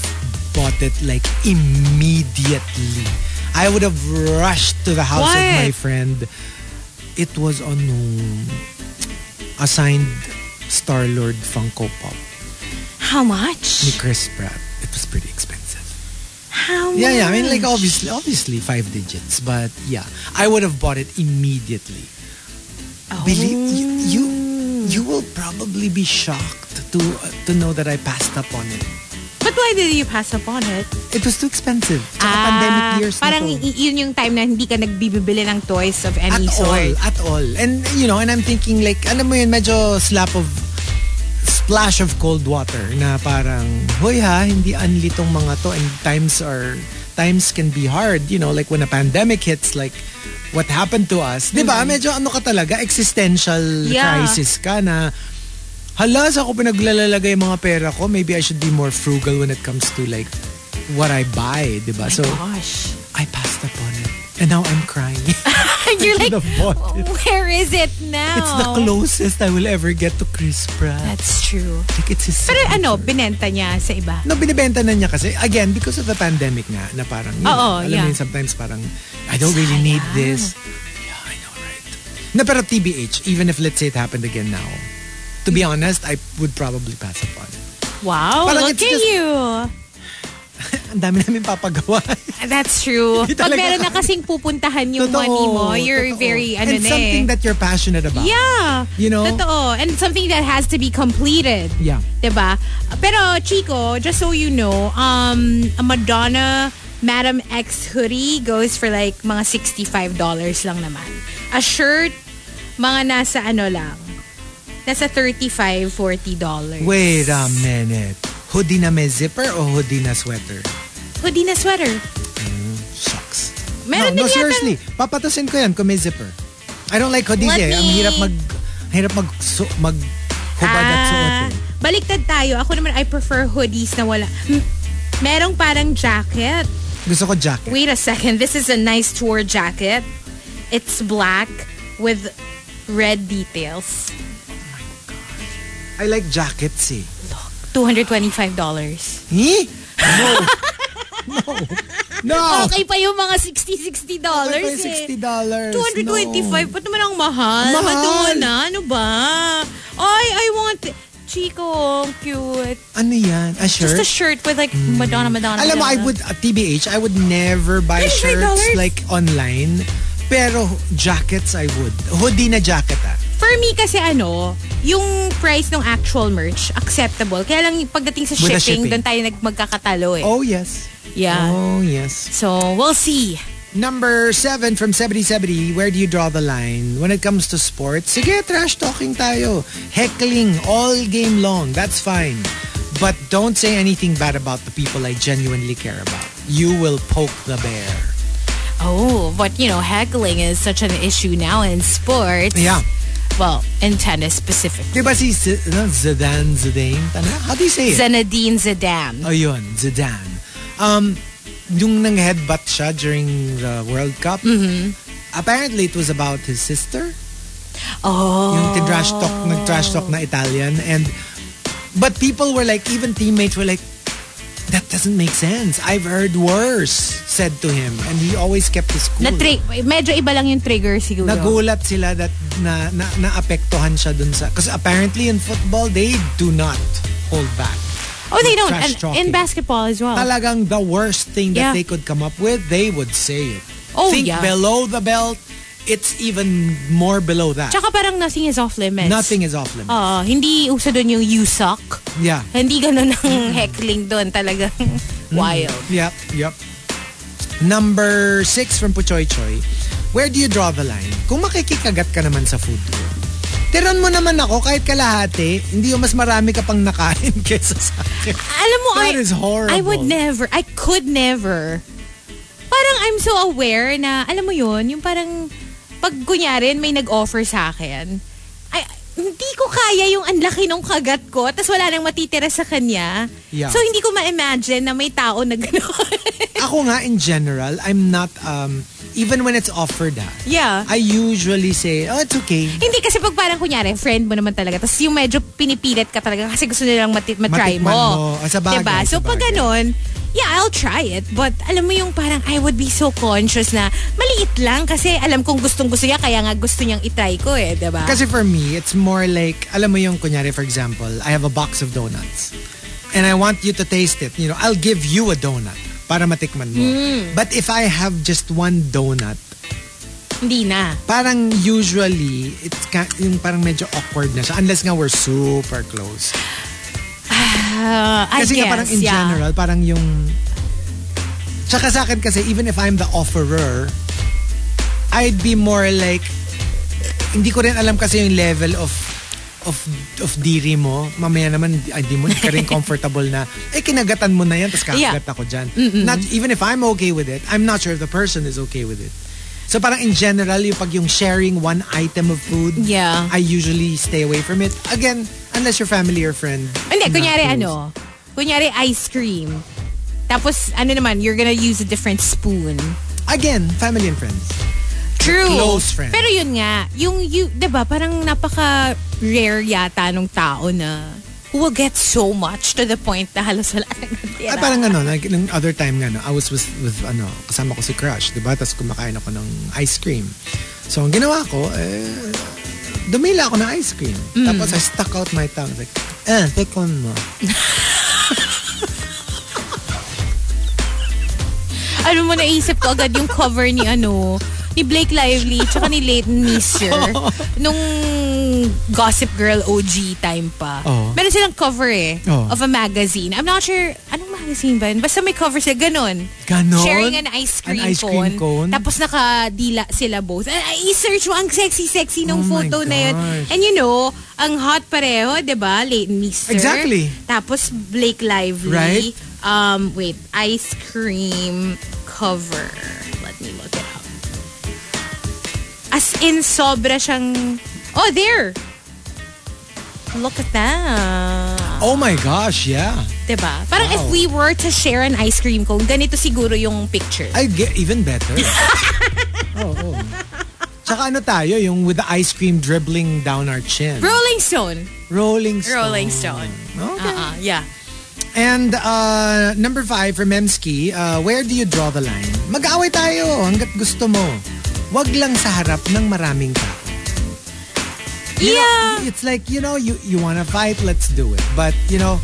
bought it like immediately. I would have rushed to the house of What? my friend. It was on um, assigned Star-Lord Funko Pop How ni much? Chris Pratt. It was pretty expensive. How much? Yeah, yeah. I mean, like obviously, obviously five digits, but yeah, I would have bought it immediately. Believe you, you, you will probably be shocked to to know that I passed up on it. But why did you pass up on it? It was too expensive. Tsaka pandemic years na Ah, parang to. y- yun yung time na hindi ka nagbibibili ng toys of any At sort. all, at all. And you know, and I'm thinking like, ano mo yun, medyo slap of splash of cold water na parang, hoy ha, hindi unli tong mga to and times are, times can be hard. You know, like when a pandemic hits, like what happened to us. Di ba? Medyo ano ka talaga, existential Mm-hmm. Yeah. crisis ka na, hala, sa ako pinaglalalagay mga pera ko, maybe I should be more frugal when it comes to like what I buy, di ba? So, Gosh. I passed up on it. And now I'm crying. *laughs* *laughs* You're like, where is it now? It's the closest I will ever get to Chris Pratt. That's true. like it's his Pero signature. ano, binenta niya sa iba. No, binibenta na niya kasi, again, because of the pandemic nga, na parang, know, Oo, alam yeah. mo yun, sometimes parang, I don't really need this. Yeah, I know, right? No, pero TBH, even if let's say it happened again now, to be honest, I would probably pass upon. Wow, Parang look at just- you. *laughs* Ang dami namin papagawa. That's true. *laughs* Pag meron na kasing pupuntahan yung Totoo, money mo, you're totoo. very, ano And na something eh. that you're passionate about. Yeah. You know? Totoo. And something that has to be completed. Yeah. Diba? Pero, Chico, just so you know, um, a Madonna Madam X hoodie goes for like mga $65 lang naman. A shirt, mga nasa ano lang, nasa $35, $40. Wait a minute. Hoodie na may zipper o hoodie na sweater? Hoodie na sweater. Shucks. Meron no, no, din yata- seriously. Papatusin ko yan kung may zipper. I don't like hoodies eh. Ang hirap mag... ang Hirap mag... Su, mag hubad at suot Ah, eh. baliktad tayo. Ako naman, I prefer hoodies na wala. Merong parang jacket. Gusto ko jacket. Wait a second. This is a nice tour jacket. It's black with red details. I like jackets eh. $225. Eh? No. no. No. *laughs* Okay pa yung mga $60, $60 Okay pa eh. yung $60. 225. Ba't naman ang mahal? Mahal. Mahal na. Ano ba? Ay, I want... Chico, cute. Ano yan? A shirt? Just a shirt with like Madonna, Madonna, Alam mo, I would, uh, TBH, I would never buy $25? shirts like online. Pero jackets, I would. Hoodie na jacket ah. For me kasi ano, yung price ng actual merch, acceptable. Kaya lang pagdating sa shipping, shipping. doon tayo nag magkakatalo eh. Oh, yes. Yeah. Oh, yes. So, we'll see. Number seven from 7070, where do you draw the line? When it comes to sports, sige, trash talking tayo. Heckling all game long, that's fine. But don't say anything bad about the people I genuinely care about. You will poke the bear. Oh, but you know, heckling is such an issue now in sports. Yeah. Well, in tennis specifically. Diba si Z- ano, Zidane, Zidane? How do you say it? Zinedine Zidane. Oh, yun, Zidane. Um, yung nang headbutt siya during the World Cup, Mm-hmm. apparently it was about his sister. Oh. Yung trash talk, nag-trash talk na Italian. And, but people were like, even teammates were like, that doesn't make sense. I've heard worse said to him. And he always kept his cool. Na medyo iba lang yung trigger siguro. Nagulat sila that na, na, naapektuhan siya dun sa... Because apparently in football, they do not hold back. oh, they don't. And in basketball as well. Talagang the worst thing that Yeah. they could come up with, they would say it. Oh, Think yeah. below the belt, it's even more below that. Tsaka parang nothing is off limits. Nothing is off limits. Oo, hindi uso doon yung you suck. yeah. Hindi ganun ang *laughs* heckling doon. Talagang wild. Yep, yep. Number six from Puchoy Choy. Where do you draw the line? Kung makikikagat ka naman sa food ko, tiran mo naman ako kahit kalahati, hindi yung mas marami ka pang nakain *laughs* kesa sa akin. Alam mo, That I, is horrible. I would never, I could never. Parang I'm so aware na, alam mo yun, yung parang, pag kunyari may nag-offer sa akin, ay, hindi ko kaya yung ang laki ng kagat ko, tapos wala nang matitira sa kanya. Yeah. So, hindi ko ma-imagine na may tao na gano'n. *laughs* Ako nga, in general, I'm not, um, even when it's offered ah, Yeah. I usually say, oh, it's okay. Hindi kasi pag parang kunyari, friend mo naman talaga. Tapos yung medyo pinipilit ka talaga kasi gusto nilang mati- matry Matikman mo. mo. Ah, sa bagay, diba? sa So pag bagay. ganun, yeah, I'll try it. But alam mo yung parang I would be so conscious na maliit lang kasi alam kong gustong gusto niya kaya nga gusto niyang itry ko eh, diba? Kasi for me, it's more like, alam mo yung kunyari, for example, I have a box of donuts. And I want you to taste it. You know, I'll give you a donut para matikman mo. Mm. But if I have just one donut, hindi na. parang usually, it's ka, yung parang medyo awkward na siya. Unless nga we're super close. Uh, I Kasi guess, nga parang in yeah. general, parang yung... Tsaka sa akin kasi, even if I'm the offerer, I'd be more like, hindi ko rin alam kasi yung level of of of diri mo. Mamaya naman, ay, di mo ka rin *laughs* comfortable na, eh, kinagatan mo na yan, tapos Yeah. kakagat ako dyan. Not, even if I'm okay with it, I'm not sure if the person is okay with it. So parang in general, yung pag yung sharing one item of food, Yeah. I usually stay away from it. Again, unless you're family or friend. Hindi, kunyari close. ano, kunyari ice cream. Tapos ano naman, you're gonna use a different spoon. Again, family and friends. True. Close friends. Pero yun nga, yung, you, di ba, parang napaka-rare yata nung tao na will get so much to the point na halos wala nang natira. Ay, parang ano, like, nung other time nga, no, I was with, with ano, kasama ko si Crush, di ba? Tapos kumakain ako ng ice cream. So, ang ginawa ko, eh, dumila ako ng ice cream. Mm. Tapos I stuck out my tongue. Like, eh, tikon mo. *laughs* ano mo naisip ko agad yung cover ni ano, ni Blake Lively tsaka ni Leighton Meester *laughs* nung Gossip Girl OG time pa. Oo. Meron silang cover eh Oo. of a magazine. I'm not sure, anong magazine ba yun? Basta may cover sila, ganun. Ganon? Sharing an ice cream, An ice cream cone? Tapos nakadila sila both. And I search mo, ang sexy-sexy nung Oh photo na yun. And you know, ang hot pareho, di ba? Leighton Meester. Exactly. Tapos Blake Lively. Right. Um, wait, ice cream cover. Let me look up. As in, sobra siyang... Oh, there! Look at that. Oh my gosh, yeah. Diba? Parang Wow. if we were to share an ice cream cone, ganito siguro yung picture. I get even better. *laughs* oh, oh. Tsaka ano tayo, yung with the ice cream dribbling down our chin. Rolling Stone. Rolling Stone. Rolling Stone. Okay. Uh-uh, yeah. And uh, number five for Memski, uh, where do you draw the line? Mag-away tayo hanggat gusto mo. Wag lang sa harap ng maraming tao. You Yeah. know, it's like, you know, you, you want to fight, let's do it. But, you know,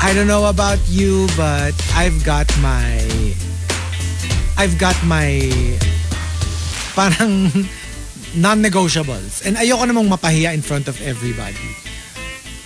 I don't know about you, but I've got my, I've got my, parang *laughs* non-negotiables. And ayoko namang mapahiya in front of everybody.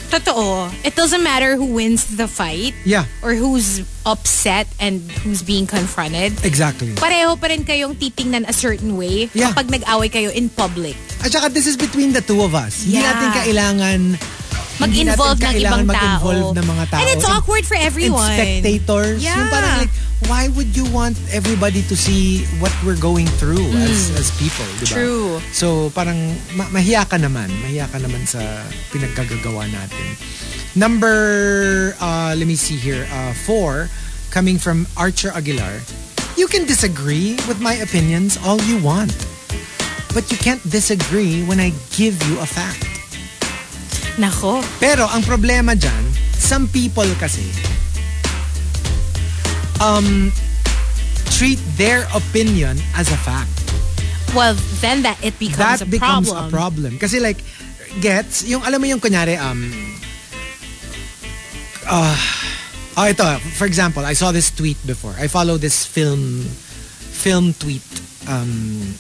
Totoo. It doesn't matter who wins the fight Yeah, or who's upset and who's being confronted. exactly. Pareho pa rin kayong titingnan a certain way Yeah. kapag nag-away kayo in public. At saka this is between the two of us. Hindi Yeah. natin kailangan hindi Mag-involve ng ibang tao. ng mga tao. And it's And- awkward for and everyone. spectators. Yeah. Yung parang like, why would you want everybody to see what we're going through as as people, di ba? Hmm. True. So, parang ma- mahiya ka naman. Mahiya ka naman sa pinagkagagawa natin. Number, uh, let me see here, uh, four, coming from Archer Aguilar. You can disagree with my opinions all you want. But you can't disagree when I give you a fact. Nako. Pero ang problema dyan, some people kasi um treat their opinion as a fact. Well, then that it becomes That a becomes problem. a problem. Kasi like, gets, yung alam mo yung kunyari, um, uh, oh, ito, for example, I saw this tweet before. I follow this film, film tweet. Um,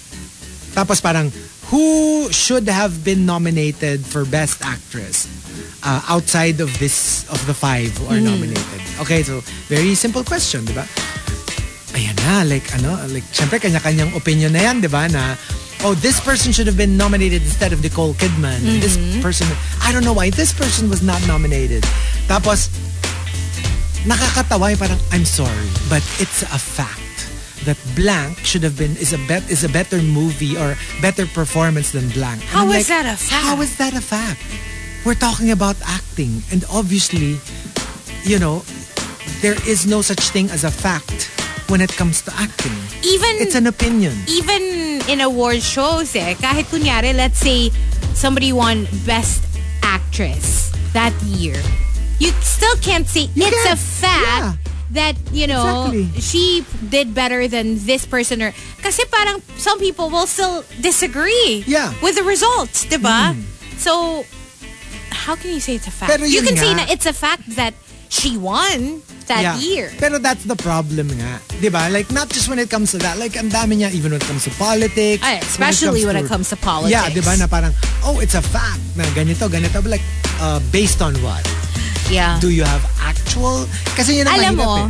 tapos parang, who should have been nominated for Best Actress uh, outside of this, of the five who are hmm. nominated? Okay, so, very simple question, di ba? ayan na, like ano, like syempre kanya-kanyang opinion na yan, di ba, na oh, this person should have been nominated instead of Nicole Kidman. And This person, I don't know why this person was not nominated. Tapos, nakakatawa yung parang, I'm sorry, but it's a fact that blank should have been is a bet is a better movie or better performance than blank. And How I'm is that a fact? How is that a fact? We're talking about acting and obviously, you know, there is no such thing as a fact when it comes to acting. Even It's an opinion. even in award shows eh, kahit kunyari, let's say somebody won Best Actress that year, you still can't say it's a can't. fact Yeah. That, you know, Exactly. she did better than this person or kasi parang some people will still disagree Yeah. Mm. with the results, diba? So, how can you say it's a fact? You can say nga. na it's a fact that she won that Yeah. year. Pero that's the problem nga. Di ba? Like, not just when it comes to that. Like, ang dami niya, even when it comes to politics. Ay, especially when it comes to politics. Yeah, di ba? Na parang, oh, it's a fact na ganito, ganito. But like, uh, based on what? Yeah. Do you have actual? Kasi yun ang Alam mo, eh.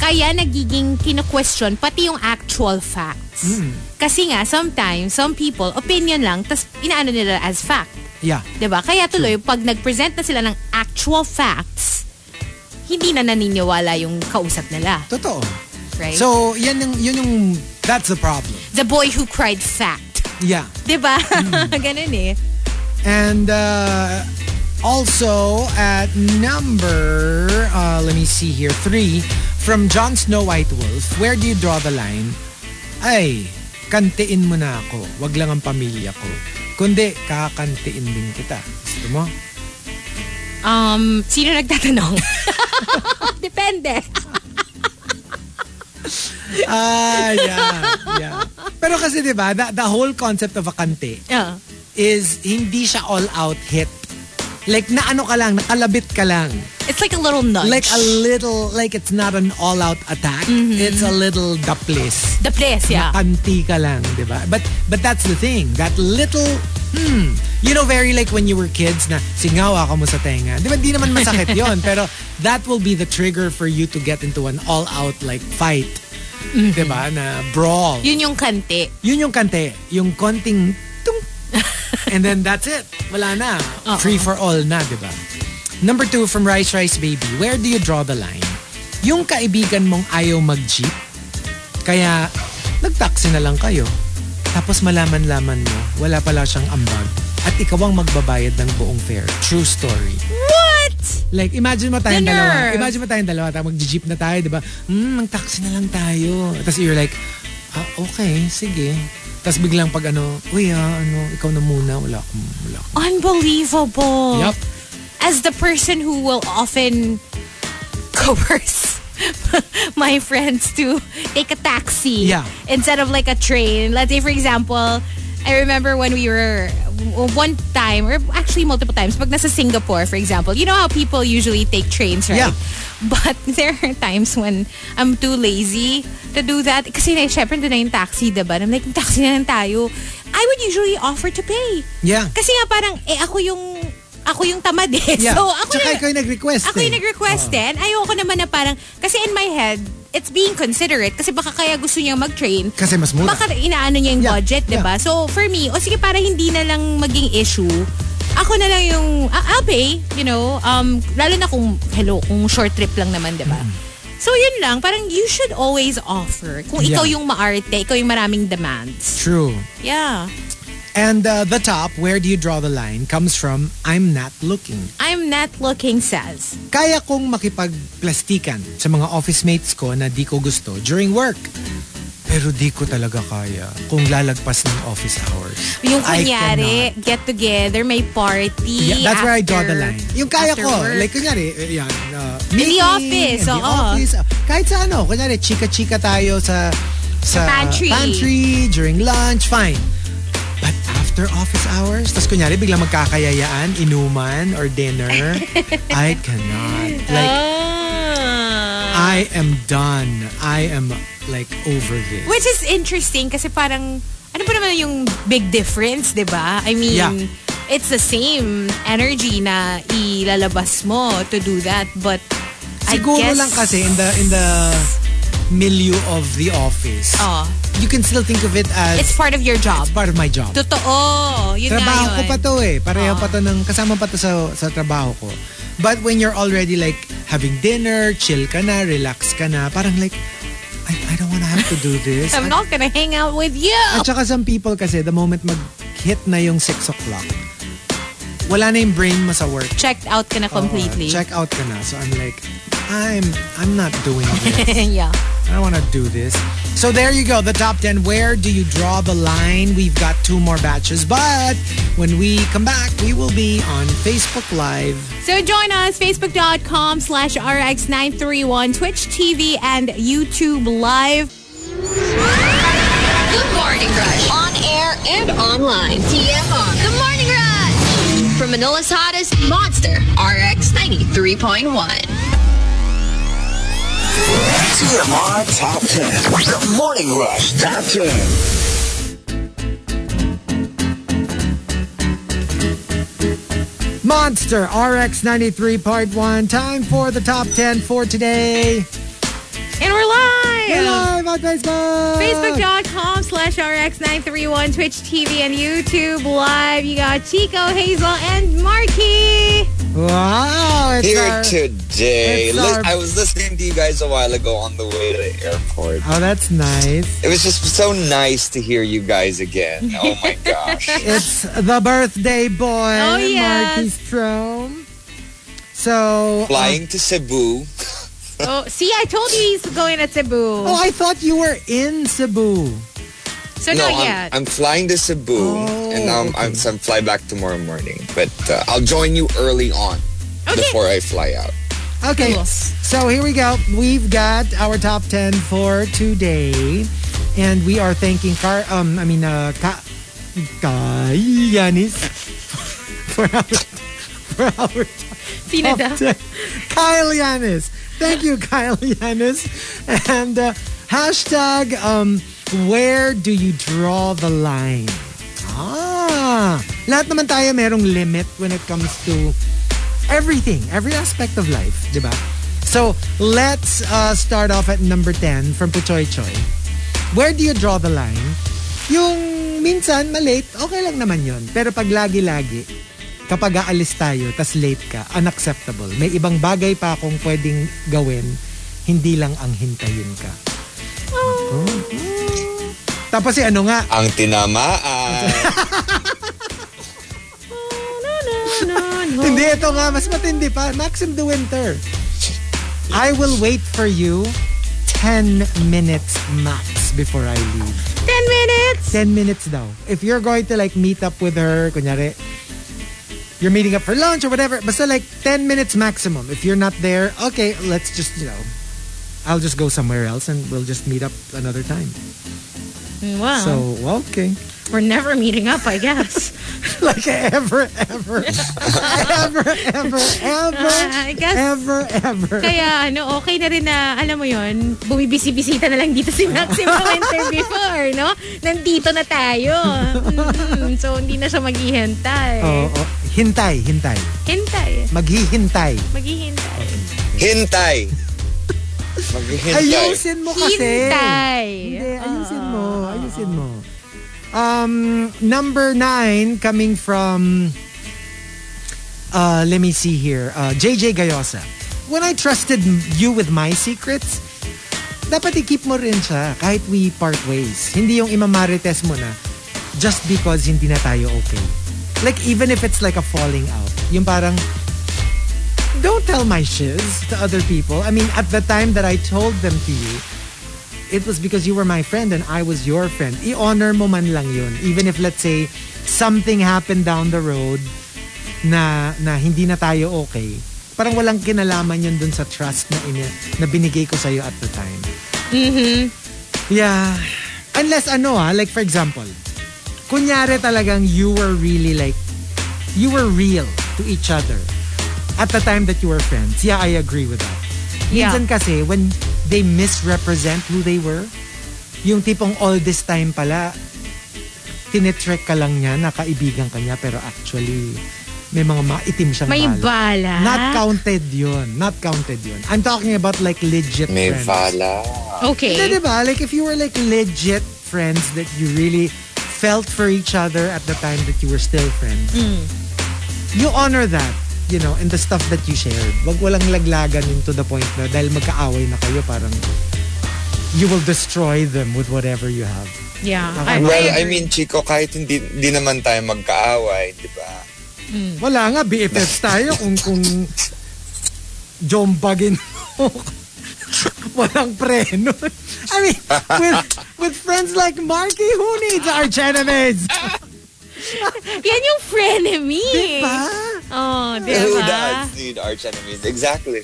kaya nagiging kino-question pati yung actual facts. Hmm. Kasi nga, sometimes, some people, opinion lang, tas inaano nila as fact. Yeah. ba? Kaya tuloy, pag nag-present na sila ng actual facts, hindi na naniniwala yung kausap nila. Totoo. Right? So, yan yung, yun yung, that's the problem. the boy who cried fact. Yeah. ba? Hmm. *laughs* Ganun eh. And uh, also at number, uh, let me see here, three, from Jon Snow White Wolf, where do you draw the line? Ay, kantiin mo na ako. Wag lang ang pamilya ko. Kundi, kakantiin din kita. Gusto mo? Um, sino nagtatanong? *laughs* Depende. Ah, yeah. yeah. Pero kasi di ba, the, the whole concept of a kante Yeah. is hindi siya all-out hit. Like, na ano ka lang, nakalabit ka lang. It's like a little nudge. Like a little, like it's not an all-out attack. It's a little daplis. the place, yeah. Kanti ka lang, di ba? But, but that's the thing. That little, hmm, you know, very like when you were kids na singawa ka mo sa tenga. Di ba, di naman masakit *laughs* yon Pero that will be the trigger for you to get into an all-out like fight. Di ba? Na brawl. Yun yung kante. Yun yung kante. Yung konting. And then that's it. Wala na. Free for all na, di ba? Number two from Rice Rice Baby. Where do you draw the line? Yung kaibigan mong ayaw mag-jeep, kaya nag-taxi na lang kayo. Tapos malaman-laman mo, wala pala siyang ambag. At ikaw ang magbabayad ng buong fare. True story. What? Like, imagine mo tayong dalawa. Imagine mo tayong dalawa. Tapos mag-jeep na tayo, di ba? Hmm, mag-taxi na lang tayo. Tapos you're like, ah, okay, sige. Tapos biglang pag ano, uy ah, ano, ikaw na muna. Wala akong, wala akong. Unbelievable. Yup. As the person who will often coerce *laughs* my friends to take a taxi Yeah. instead of like a train. Let's say, for example, I remember when we were one time, or actually multiple times, pag nasa Singapore, for example, you know how people usually take trains, right? Yeah. But *laughs* there are times when I'm too lazy to do that. Kasi na, syempre, na yung taxi, diba? I'm like, taxi na lang tayo. I would usually offer to pay. Yeah. Kasi nga parang, eh ako yung, ako yung tamad eh. Yeah. *laughs* So, ako Tsaka na, ikaw yung nag-request Ako eh. yung nag-request din. Ayoko naman na parang, kasi in my head, it's being considerate. Kasi baka kaya gusto niya mag-train. Kasi mas mura. Baka inaano niya yung Yeah. budget, Yeah. diba? So, for me, o sige, para hindi na lang maging issue, ako na lang yung, I'll pay, you know, um, lalo na kung, hello, kung short trip lang naman, diba? So, yun lang. Parang you should always offer. Kung ikaw Yeah. yung maarte, ikaw yung maraming demands. True. Yeah. And uh, the top, where do you draw the line, comes from, I'm not looking. I'm not looking says. Kaya kong makipagplastikan sa mga office mates ko na di ko gusto during work. Pero di ko talaga kaya kung lalagpas ng office hours. Yung kunyari, get together, may party. Yeah, that's where I draw the after- line. Yung kaya after ko, work. like kunyari, eh, yan, uh, In the meeting, office, in the oo. office. Kahit sa ano, kunyari, chika-chika tayo sa sa pantry. pantry, during lunch, fine. But after office hours, tas kunyari, biglang magkakayayaan, inuman, or dinner, *laughs* I cannot. Like, Ah. I am done. I am like over this. Which is interesting kasi parang, ano ba naman yung big difference, di ba? I mean, Yeah. it's the same energy na ilalabas mo to do that. But I Siguro guess... lang kasi in the in the milieu of the office, Oh, you can still think of it as it's part of your job. it's part of my job. Totoo. Yun trabaho ko yun. pa to eh. Pareho pa to ng, kasama pa to sa, sa trabaho ko. But when you're already like having dinner, chill ka na, relax ka na, parang like, I, I don't wanna have to do this. *laughs* I'm not gonna hang out with you. At saka some people kasi, the moment mag-hit na yung 6 o'clock, wala na yung brain mo sa work. Checked out ka na completely. Uh, check out ka na. So I'm like, I'm I'm not doing *laughs* this. yeah. I don't want to do this. So there you go, the top 10. Where do you draw the line? We've got two more batches, but when we come back, we will be on Facebook Live. So join us, facebook.com slash RX931, Twitch TV, and YouTube Live. The Morning Rush. On air and online. TMR. The Morning Rush. From Manila's hottest monster, RX 93.1. TMR Top 10. The Morning Rush Top 10. Monster RX 93.1. Time for the top 10 for today. And we're live! We're live on Facebook. Facebook.com slash RX931, Twitch TV, and YouTube Live. You got Chico, Hazel, and Marky. Wow. It's Here our- today. it's Li- our- I was listening to you guys a while ago on the way to the airport. Oh, that's nice. It was just so nice to hear you guys again. *laughs* Oh my gosh. It's the birthday boy, Oh, yes. Marky Strom. So, uh, Flying to Cebu. Oh, see, I told you he's going to Cebu. oh, I thought you were in Cebu. So no, not I'm, yet. I'm flying to Cebu, Oh, and um, I'm, so I'm fly back tomorrow morning. But uh, I'll join you early on Okay. before I fly out. Okay, Cool. so here we go. We've got our top 10 for today. And we are thanking Car, um, I mean, uh, Ka, Kai Yanis *laughs* for our, for our top 10. Kyle Yanis. Thank you, Kyle Yanis. And uh, hashtag, um, where do you draw the line? Ah, lahat naman tayo merong limit when it comes to everything, every aspect of life, di ba? So, let's uh, start off at number 10 from Puchoy Choy. Where do you draw the line? Yung minsan, malate, okay lang naman yon. Pero pag lagi-lagi, kapag aalis tayo, tas late ka, unacceptable. May ibang bagay pa akong pwedeng gawin, hindi lang ang hintayin ka. Oh. Tapos si ano nga, Ang tinamaan. *laughs* Hindi, ito nga, mas matindi pa. Maxim de Winter. I will wait for you 10 minutes max before I leave. 10 minutes! 10 minutes daw. If you're going to like meet up with her, kunyari, you're meeting up for lunch or whatever, basta like 10 minutes maximum. If you're not there, okay, let's just, you know, I'll just go somewhere else and we'll just meet up another time. Wow. So, okay. We're never meeting up, I guess. *laughs* like ever, ever, ever, ever, ever, Ah, I guess- ever, ever. Kaya ano, okay na rin na, alam mo yon bumibisi-bisita na lang dito si Maxim Winter *laughs* before, no? Nandito na tayo. Mm, so, hindi na siya maghihintay. Oo, oo. hintay, hintay. Hintay. Maghihintay. Maghihintay. Hintay. Maghihintay. Ayusin mo kasi. Hintay. Hindi, ayusin mo. Ayusin mo. Um, number nine, coming from, uh, let me see here, uh, JJ Gayosa. When I trusted you with my secrets, dapat i-keep mo rin siya kahit we part ways. Hindi yung imamarites mo na just because hindi na tayo okay. Like, even if it's like a falling out. Yung parang, don't tell my shiz to other people. I mean, at the time that I told them to you, it was because you were my friend and I was your friend. I-honor mo man lang yun. Even if, let's say, something happened down the road na, na hindi na tayo okay, parang walang kinalaman yun dun sa trust na, ina, na binigay ko sa'yo at the time. Mm-hmm. Yeah. Unless ano ah, like for example, kunyari talagang you were really like, you were real to each other at the time that you were friends. Yeah, I agree with that. Yeah. Minsan kasi, when they misrepresent who they were, yung tipong all this time pala, tinitrick ka lang niya, nakaibigan ka niya, pero actually, may mga maitim siyang May bala. bala. Not counted yun. Not counted yun. I'm talking about like legit May friends. fala. Okay. Hindi, diba? Like, if you were like legit friends that you really felt for each other at the time that you were still friends, you honor that, you know, and the stuff that you shared. Wag walang laglagan yun to the point na dahil magkaaway na kayo, parang you will destroy them with whatever you have. Yeah. Okay. I, Well, I I mean, Chico, kahit hindi, hindi naman tayo magkaaway, di ba? Wala nga, BFFs tayo kung kung jombagin mo. *laughs* walang preno. I mean, with, with friends like Marky, who needs arch enemies? *laughs* Yan yung frenemy. Diba? Oh, Who diba? does need arch enemies? Exactly.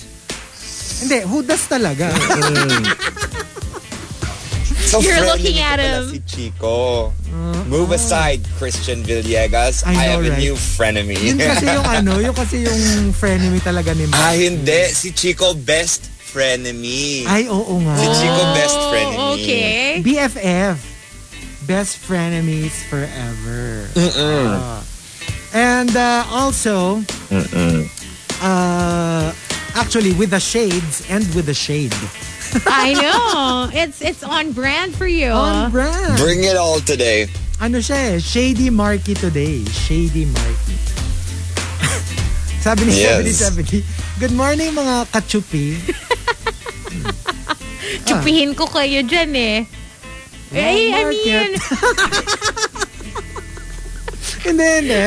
Hindi, who does talaga? *laughs* *laughs* So You're looking at him. Si Chico. Move aside, Christian Villegas. I I, know, have a right? new frenemy. yun kasi yung ano, yung kasi yung frenemy talaga ni ah, Mark. hindi. Si Chico, best frenemy. Ay, oo nga. Si Chico, best Oh, frenemy. okay. BFF. Best frenemies forever. Ah. and uh, also, uh, actually, with the shades and with the shade. *laughs* I know. It's it's on brand for you. On brand. Bring it all today. ano siya eh, Shady Marky today. Shady Marky. *laughs* Sabi ni Yes. 7070, Good morning mga kachupi. *laughs* Chupihin ko kayo dyan eh. Eh, I mean, *laughs* hindi, hindi.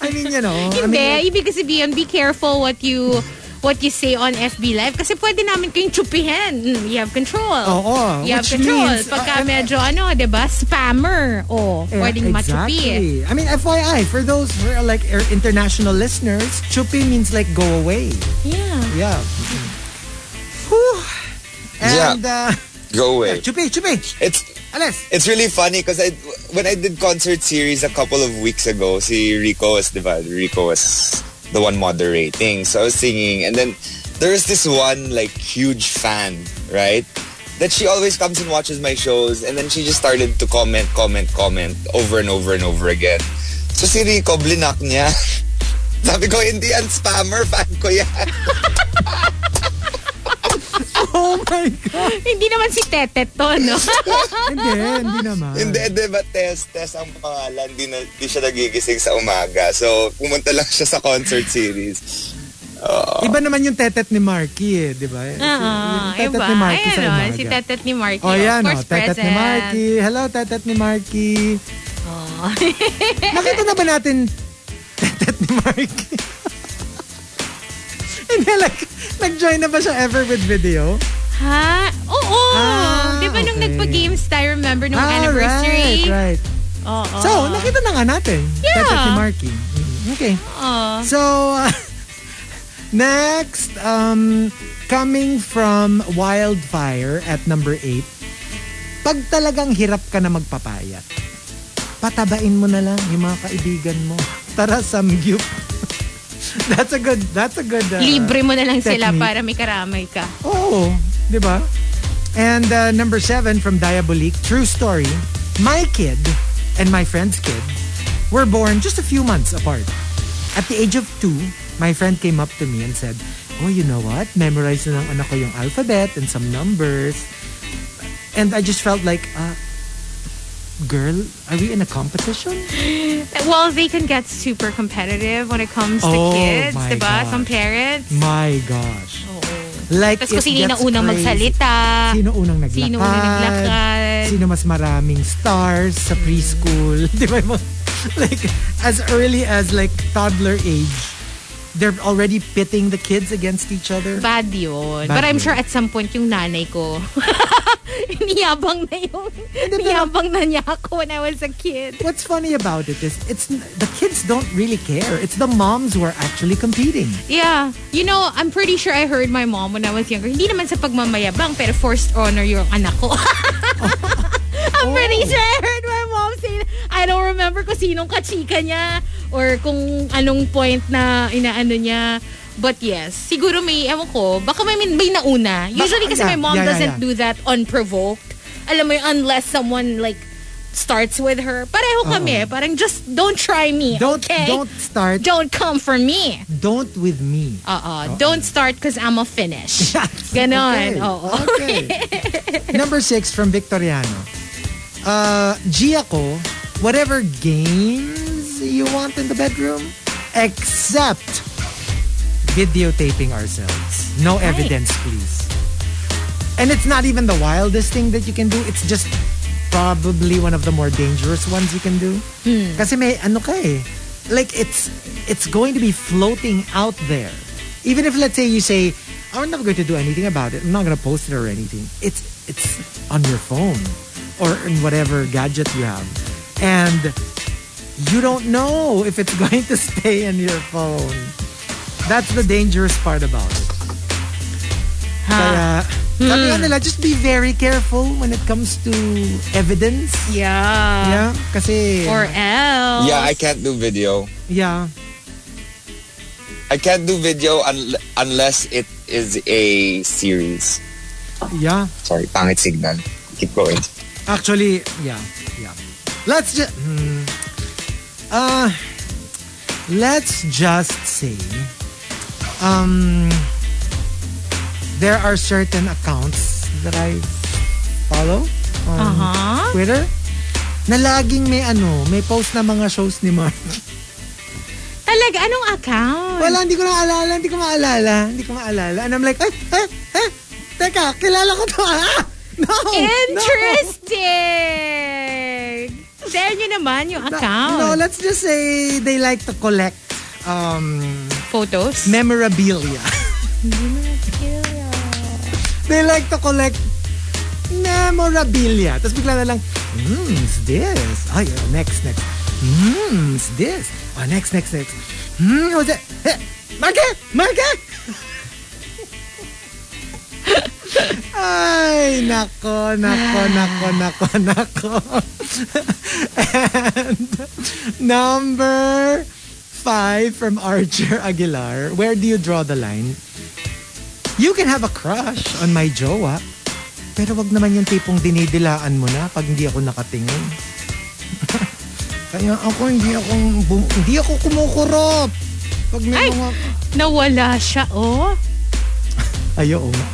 I mean, you know. I hindi. mean, Ibig sabihin, be careful what you what you say on FB Live kasi pwede namin kayong chupihin. Mm, You have control. Oo, You have control. means, Pagka uh, medyo ano, 'di ba? Spammer. Oh, eh, pwedeng machupi. exactly. I mean, FYI, for those who are like er, international listeners, chupi means like go away. Yeah. Yeah. Whew. And, uh, *laughs* Go away. chupi, chupi. It's Alis. It's really funny because I when I did concert series a couple of weeks ago, si Rico was diba, Rico was the one moderating. So I was singing and then there's this one like huge fan, right? That she always comes and watches my shows and then she just started to comment, comment, comment over and over and over again. So si Rico, blinak niya. *laughs* Sabi ko, hindi yan spammer, fan ko yan. *laughs* Oh my God. Hindi naman si Tetet to, no? *laughs* hindi, hindi naman. hindi, di ba, Tess, Tess ang pangalan, di, na, di siya nagigising sa umaga. So, pumunta lang siya sa concert series. Iba naman yung tetet ni Marky eh, di ba? Oo, Yung tetet iba. ni Marky Ayan sa o, umaga. si Tetet ni Marky. Oh, yan of course, Tetet ni present. Marky. Hello, tetet ni Marky. Oh. *laughs* Nakita na ba natin *laughs* tetet ni Marky? *laughs* Hindi, like, nag-join na ba siya ever with video? ha? Oo. Ah, Di ba nung okay. nagpa-games tayo, remember nung Ah, anniversary? right, right. Oo. So, nakita na nga natin. Yeah. Tetet ni Marky. Mm, Okay. Oo. So, uh, *laughs* next, um, coming from Wildfire at number 8, pag talagang hirap ka na magpapayat, patabain mo na lang yung mga kaibigan mo. Tara, samgyup. *laughs* that's a good, that's a good uh, Libre mo na lang sila technique. para may karamay ka. Oo, di ba? And uh, number seven from Diabolique, true story. My kid and my friend's kid were born just a few months apart. At the age of two, my friend came up to me and said, Oh, you know what? Memorize na ng anak ko yung alphabet and some numbers. And I just felt like, uh, girl, are we in a competition? *gasps* Well, they can get super competitive when it comes to Oh, kids, my diba? gosh. Some parents. My gosh. Like, Tapos kung sino na unang crazy. magsalita. Sino unang naglakad? Sino unang naglakad. Sino mas maraming stars sa preschool? *laughs* Di ba? Like, as early as like toddler age, they're already pitting the kids against each other. Bad yun. Bad But I'm yun. sure at some point yung nanay ko, *laughs* *laughs* niyabang na yung, niyabang na niya ako when I was a kid. What's funny about it is, it's the kids don't really care. It's the moms who are actually competing. Yeah. You know, I'm pretty sure I heard my mom when I was younger. Hindi naman sa pagmamayabang, pero forced honor yung anak ko. *laughs* I'm pretty Oh. sure I heard my mom say. I don't remember kung sinong kachika niya or kung anong point na inaano niya. But yes, siguro may, ewan ko, baka may, may nauna. Usually kasi yeah, my mom yeah, yeah, doesn't do that unprovoked. Alam mo yun, unless someone like starts with her. Pareho kami. Parang just don't try me, Don't okay? don't start. Don't come for me. Don't with me. Uh-uh. Don't start because I'm a finish. *laughs* Ganon. Okay. Oo. Okay. *laughs* Number six from Victoriano. Uh, Gia ko, whatever games you want in the bedroom, except videotaping ourselves. No evidence, please. And it's not even the wildest thing that you can do. It's just probably one of the more dangerous ones you can do. Kasi may ano ka eh. Like it's it's going to be floating out there. Even if let's say you say, I'm not going to do anything about it. I'm not going to post it or anything. It's it's on your phone or in whatever gadget you have. And you don't know if it's *laughs* going to stay in your phone. That's the dangerous part about it. Kaya, sabi nga nila, just be very careful when it comes to evidence. Yeah. Yeah, kasi... Or else. Yeah, I can't do video. yeah. I can't do video un- unless it is a series. Yeah. Sorry, pangit signal. Keep going. Actually, yeah, yeah. Let's just, hmm, uh, let's just say, um, there are certain accounts that I follow on Uh-huh. Twitter na laging may ano, may post na mga shows ni Mark. Talaga, anong account? Wala, hindi ko na maalala, hindi ko maalala, hindi ko maalala. And I'm like, eh, eh, eh, teka, kilala ko to, ah! No! Interesting! Share nyo naman yung No, account. no, let's just say they like to collect um, Photos? memorabilia. they like to collect memorabilia. Tapos bigla na lang, hmm, it's this. Ay, uh, next, next. Hmm, it's this. Oh, next, next, next. Hmm, what's that? Eh, Marke! Marke! Ay, nako, nako, nako, nako, nako. *laughs* and number five from Archer Aguilar. Where do you draw the line? You can have a crush on my jowa. Pero wag naman yung tipong dinidilaan mo na pag hindi ako nakatingin. *laughs* Kaya ako hindi ako hindi ako kumukurot. Pag may Ay! mga Nawala siya, oh. Ay, oo nga.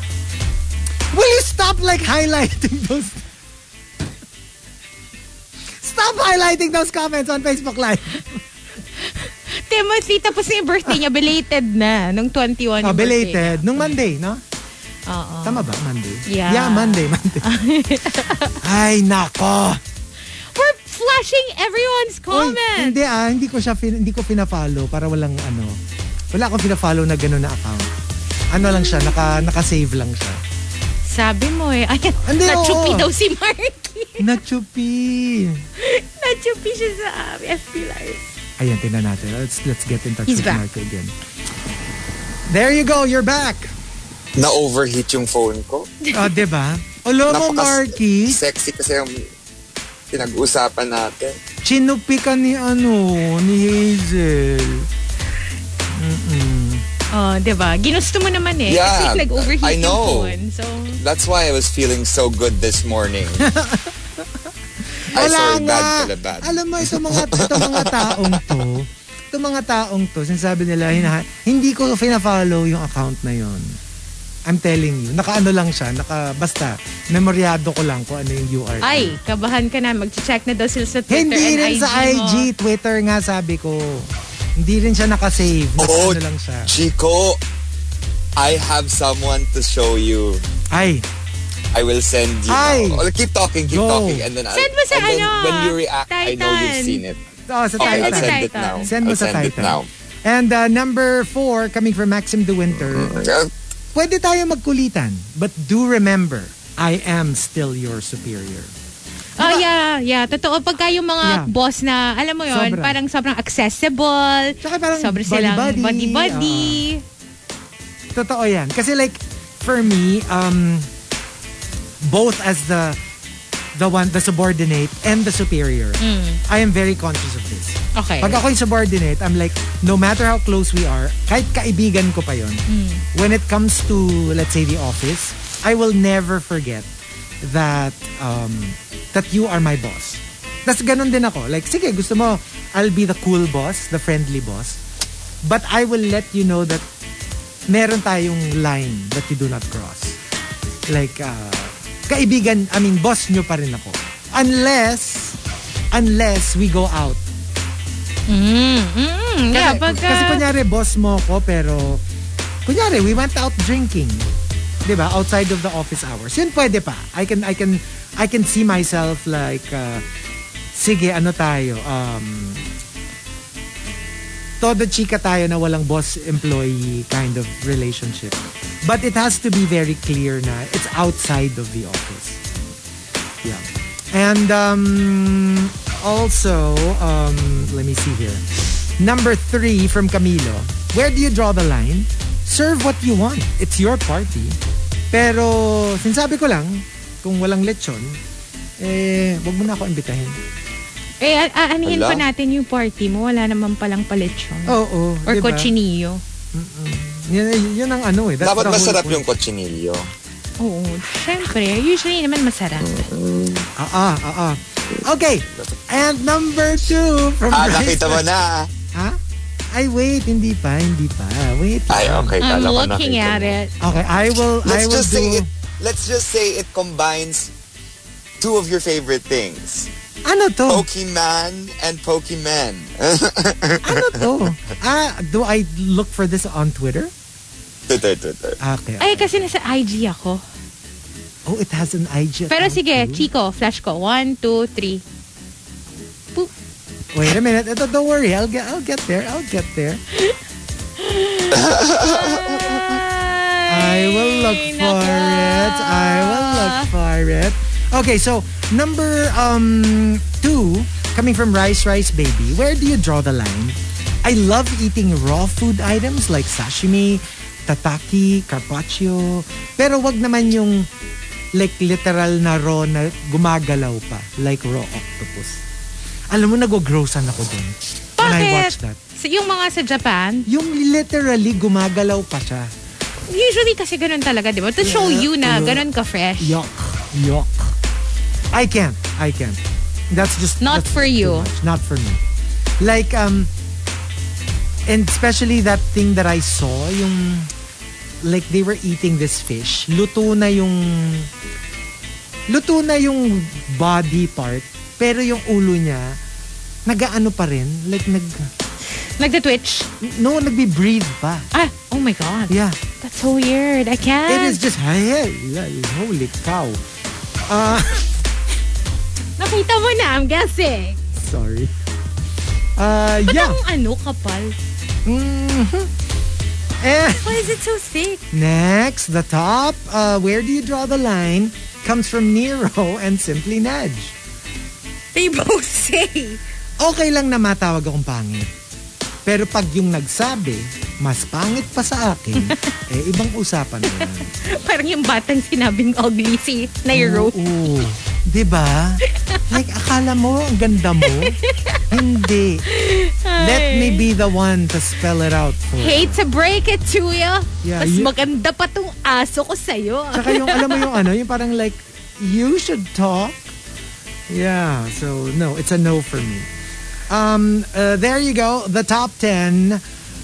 Will you stop like highlighting those Stop highlighting those comments on Facebook Live. *laughs* Timothy, tapos yung birthday niya, belated na, nung 21 Oh, belated. Nung Monday, no? Oo. Tama ba? Monday? Yeah. Yeah, Monday, Monday. *laughs* Ay, nako. We're flashing everyone's Uy, comments. hindi ah, hindi ko siya, fin- hindi ko pina-follow para walang ano. Wala akong pina-follow na gano'n na account. Ano lang siya, naka, naka-save lang siya. Sabi mo eh. Ay, Hindi, na-chupi oo. daw si Marky. Nachupi. *laughs* na-chupi siya sa um, FB Live. Ayan, tingnan natin. Let's, let's get in touch He's with back. Marco again. There you go, you're back. Na-overheat yung phone ko. Oh, diba? Olo mo, Marky. Sexy kasi yung pinag-uusapan natin. Chinupi ka ni ano, ni Hazel. Oh, di ba? Ginusto mo naman eh. Yeah, Kasi nag-overheat I know. yung phone. So, That's why I was feeling so good this morning. *laughs* I Wala saw nga. bad pala bad. Alam mo, ito mga, ito mga *laughs* taong to, ito mga taong to, sinasabi nila, hina- hindi ko fina-follow yung account na yon. I'm telling you, naka-ano lang siya, naka, basta, memoryado ko lang kung ano yung URL. ay, kabahan ka na. Mag-check na daw sila sa Twitter Hindi and rin IG sa mo. IG, Twitter nga sabi ko. Hindi rin siya nakasave. Naka Oh, ano lang siya. Chico, I have someone to show you. Ay, I will send you. Ay. now. Oh, keep talking, keep Go. talking, and then I'll, Send mo sa and then ano, when you react, I know you've Titan. seen it. oh, sa Okay, Send I'll Titan. send it Titan. now. Send mo I'll sa send it Titan. now. And uh, number four, coming from Maxim De Winter, Uh, pwede tayo magkulitan. But do remember, I am still your superior. Oh, yeah, yeah. Totoo. Pagka yung mga Yeah. boss na, alam mo yon Sobra. parang sobrang accessible. Tsaka parang Sobrang silang buddy-buddy. buddy-buddy. Totoo yan. Kasi like, for me, um, both as the the one, the subordinate and the superior, I am very conscious of this. Okay. Pag ako yung subordinate, I'm like, no matter how close we are, kahit kaibigan ko pa yon, when it comes to, let's say, the office, I will never forget that um, that you are my boss. Tapos ganun din ako. Like, sige, gusto mo, I'll be the cool boss, the friendly boss. But I will let you know that meron tayong line that you do not cross. Like, uh, kaibigan, I mean, boss nyo pa rin ako. Unless, unless we go out. Mm, mm, yeah, Kasi, pagka... kasi kunyari, boss mo ko, pero, kunyari, we went out drinking. 'Di ba Outside of the office hours. Yun pwede pa. I can, I can, I can see myself like, uh, sige, ano tayo, um, todo chika tayo na walang boss-employee kind of relationship. But it has to be very clear na it's outside of the office. Yeah. And um, also, um, let me see here. Number three from Camilo. Where do you draw the line? Serve what you want. It's your party. Pero, sinasabi ko lang, kung walang lechon, eh, wag mo na ako imbitahin. Eh, a- a- anihin Wala. pa natin yung party mo. Wala naman palang paletsyon. Oo. Or diba? cochinillo. Yun, yun ang ano eh. That's Dapat masarap point. yung cochinillo. Oo. Siyempre. Usually naman masarap. Ah, ah, ah, ah. Okay. And number two from Ah, nakita mo na. Ha? Ay, wait. Hindi pa. Hindi pa. Wait. Ay, okay. I'm Kala looking at mo. it. Okay, I will, I Let's will just do... say it. Let's just say it combines two of your favorite things. Ano to? Pokemon and Pokemon. *laughs* Ano to? ah, do I look for this on Twitter? Twitter, Twitter. Okay. Ay, kasi nasa IG ako. Oh, it has an IG. Pero sige, too. Chico, flash ko. One, two, three. Wait a minute. Ito, don't worry. I'll get, I'll get there. I'll get there. *laughs* I will look for it. I will look for it. Okay, so number um two, coming from Rice Rice Baby, where do you draw the line? I love eating raw food items like sashimi, tataki, carpaccio. Pero wag naman yung like literal na raw na gumagalaw pa. Like raw octopus. Alam mo, nag-grossan ako dun. When I Bakit? watched that. So, yung mga sa Japan, Yung literally gumagalaw pa siya. usually kasi ganun talaga, di ba? To show you na ganun ka fresh. Yuck. Yuck. I can't. I can't. That's just Not that's for you. much. Not for me. Like um and especially that thing that I saw yung like they were eating this fish. Luto na yung luto na yung body part pero yung ulo niya nagaano pa rin like nag Nagda-twitch. no nagbi-breathe pa. Ah, oh my God. Yeah. That's so weird. I can't. It is just hey, holy cow. Uh *laughs* Nakita mo na, I'm guessing. sorry. Uh Ba't yeah. ang ano, kapal? Mhm. And Why is it so thick? next, the top, uh, where do you draw the line, comes from Nero and Simply Nudge. They both *laughs* say. Okay lang na matawag akong pangit. Pero pag yung nagsabi, mas pangit pa sa akin, *laughs* eh ibang usapan na. *laughs* Parang yung batang sinabing ugly si Nairo. Oo. Diba? *laughs* Like, akala mo, ang ganda mo? Hindi. Let me be the one to spell it out for you. Hate to break it to you. Yeah, Mas you- maganda pa tong aso ko sa'yo. Tsaka yung, alam mo yung ano, yung parang like, you should talk. Yeah, so no, it's a no for me. Um, uh, there you go, the top 10.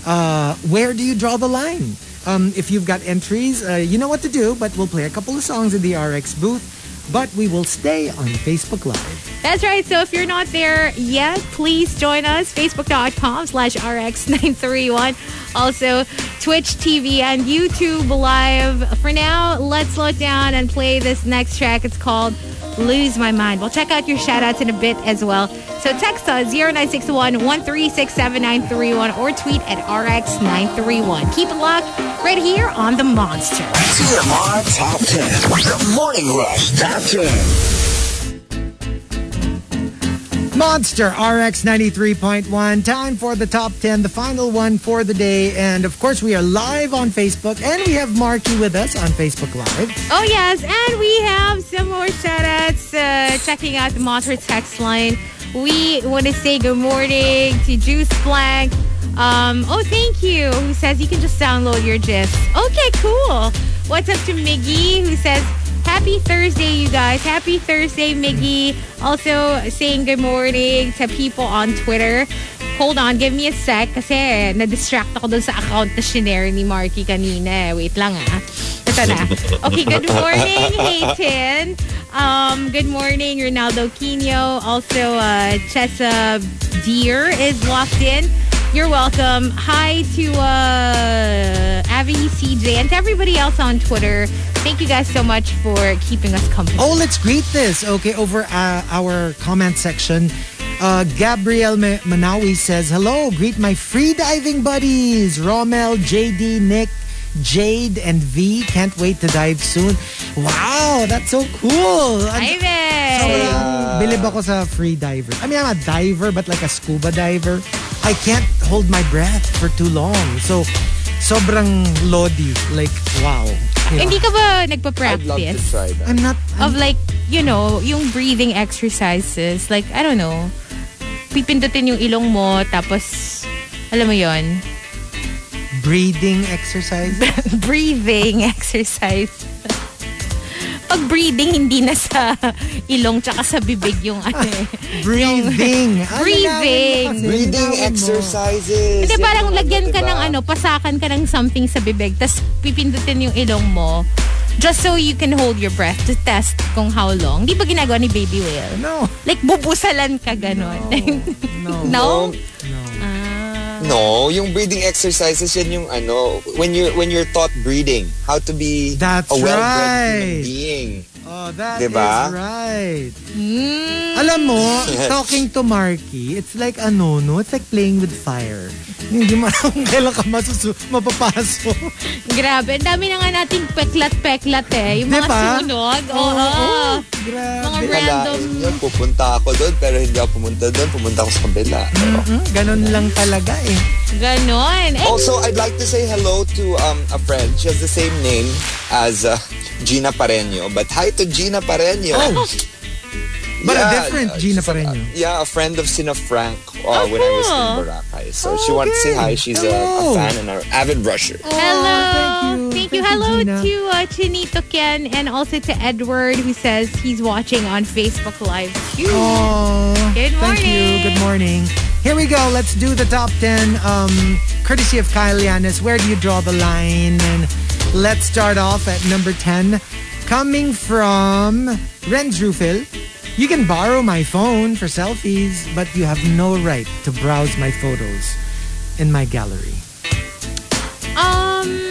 Uh, where do you draw the line? Um, if you've got entries, uh, you know what to do, but we'll play a couple of songs in the RX booth. But we will stay on Facebook Live. That's right. So if you're not there yet, please join us. Facebook.com slash RX931. Also, Twitch TV and YouTube Live. For now, let's slow down and play this next track. It's called Lose My Mind. We'll check out your shout outs in a bit as well. So text us 0961 1367931 or tweet at RX931. Keep it locked right here on The Monster. TMR Top 10. The Morning Rush Top 10. Monster RX 93.1. Time for the top 10, the final one for the day. And of course, we are live on Facebook and we have Marky with us on Facebook Live. Oh, yes. And we have some more shout outs uh, checking out the Monster text line. We want to say good morning to Juice Blank. Um, oh, thank you. Who says you can just download your GIFs. Okay, cool. What's up to Miggy, who says, Happy Thursday, you guys. Happy Thursday, Miggy. Also saying good morning to people on Twitter. Hold on, give me a sec kasi na-distract ako dun sa account na shinare ni Marky kanina. Wait lang ah. Ito na. Okay, good morning, Hayden. Um, good morning, Ronaldo Quino. Also, uh, Chessa Deer is locked in. You're welcome. Hi to uh, Avi CJ and to everybody else on Twitter. Thank you guys so much for keeping us company. Oh, let's greet this. Okay, over uh, our comment section. Uh, Gabriel Manawi says, Hello, greet my free diving buddies, Rommel, JD, Nick, Jade, and V. Can't wait to dive soon. Wow, that's so cool. Ivan! Sobrang bilib ako sa free diver. I mean, I'm a diver, but like a scuba diver. I can't hold my breath for too long. So, sobrang lodi. Like, wow. You know, Hindi ka ba I'd love to nagpa-practice? try that. I'm not... Of like, you know, yung breathing exercises. Like, I don't know. Pipindutin yung ilong mo, tapos, alam mo yon breathing exercise. *laughs* breathing exercise. Pag breathing, hindi na sa *laughs* ilong tsaka sa bibig yung ano eh. *laughs* breathing. Mo Breathing. Breathing exercises. Hindi, parang yung lagyan ka diba? ng ano, pasakan ka ng something sa bibig, tapos pipindutin yung ilong mo just so you can hold your breath to test kung how long. Di ba ginagawa ni Baby Whale? No. Like, bubusalan ka ganon. *laughs* No. no? No. Ah. No, yung breathing exercises yan yung ano, when you're when you're taught breathing, how to be That's a well-bred right. human being. Oh, that is Diba? right. Mm. Alam mo, *laughs* talking to Marky, it's like ano, no? It's like playing with fire. Hindi mo alam kung kailan ka masusu mapapasok. Grabe, ang dami na nga nating peklat-peklat eh. Yung mga Diba? sunog. Oo. Oo. Grabe. Mga random. Nyo, pupunta ako doon, pero hindi ako pumunta doon. Pumunta ako sa kabila. Mm, ganun lang talaga eh. Ganon. Eh, Also, I'd like to say hello to um, a friend. She has the same name as uh, Gina Pareño. But hi to Gina Pareño. Oh. But a different uh, Gina she's a- yeah, a friend of Sina Frank uh, Oh, when I was in Boracay. So she wants to say hi. She's a, a fan and an avid rusher. Hello. thank you. Thank. Thank you, Hello Gina. to uh, Chinito Ken and also to Edward who says he's watching on Facebook Live too. Oh, Good Thank you. morning. Good morning. Here we go. Let's do the top 10. Um, courtesy of Kyle Yanis. Where do you draw the line? And let's start off at number 10. Coming from Renz Rufil. You can borrow my phone for selfies, but you have no right to browse my photos in my gallery. Um,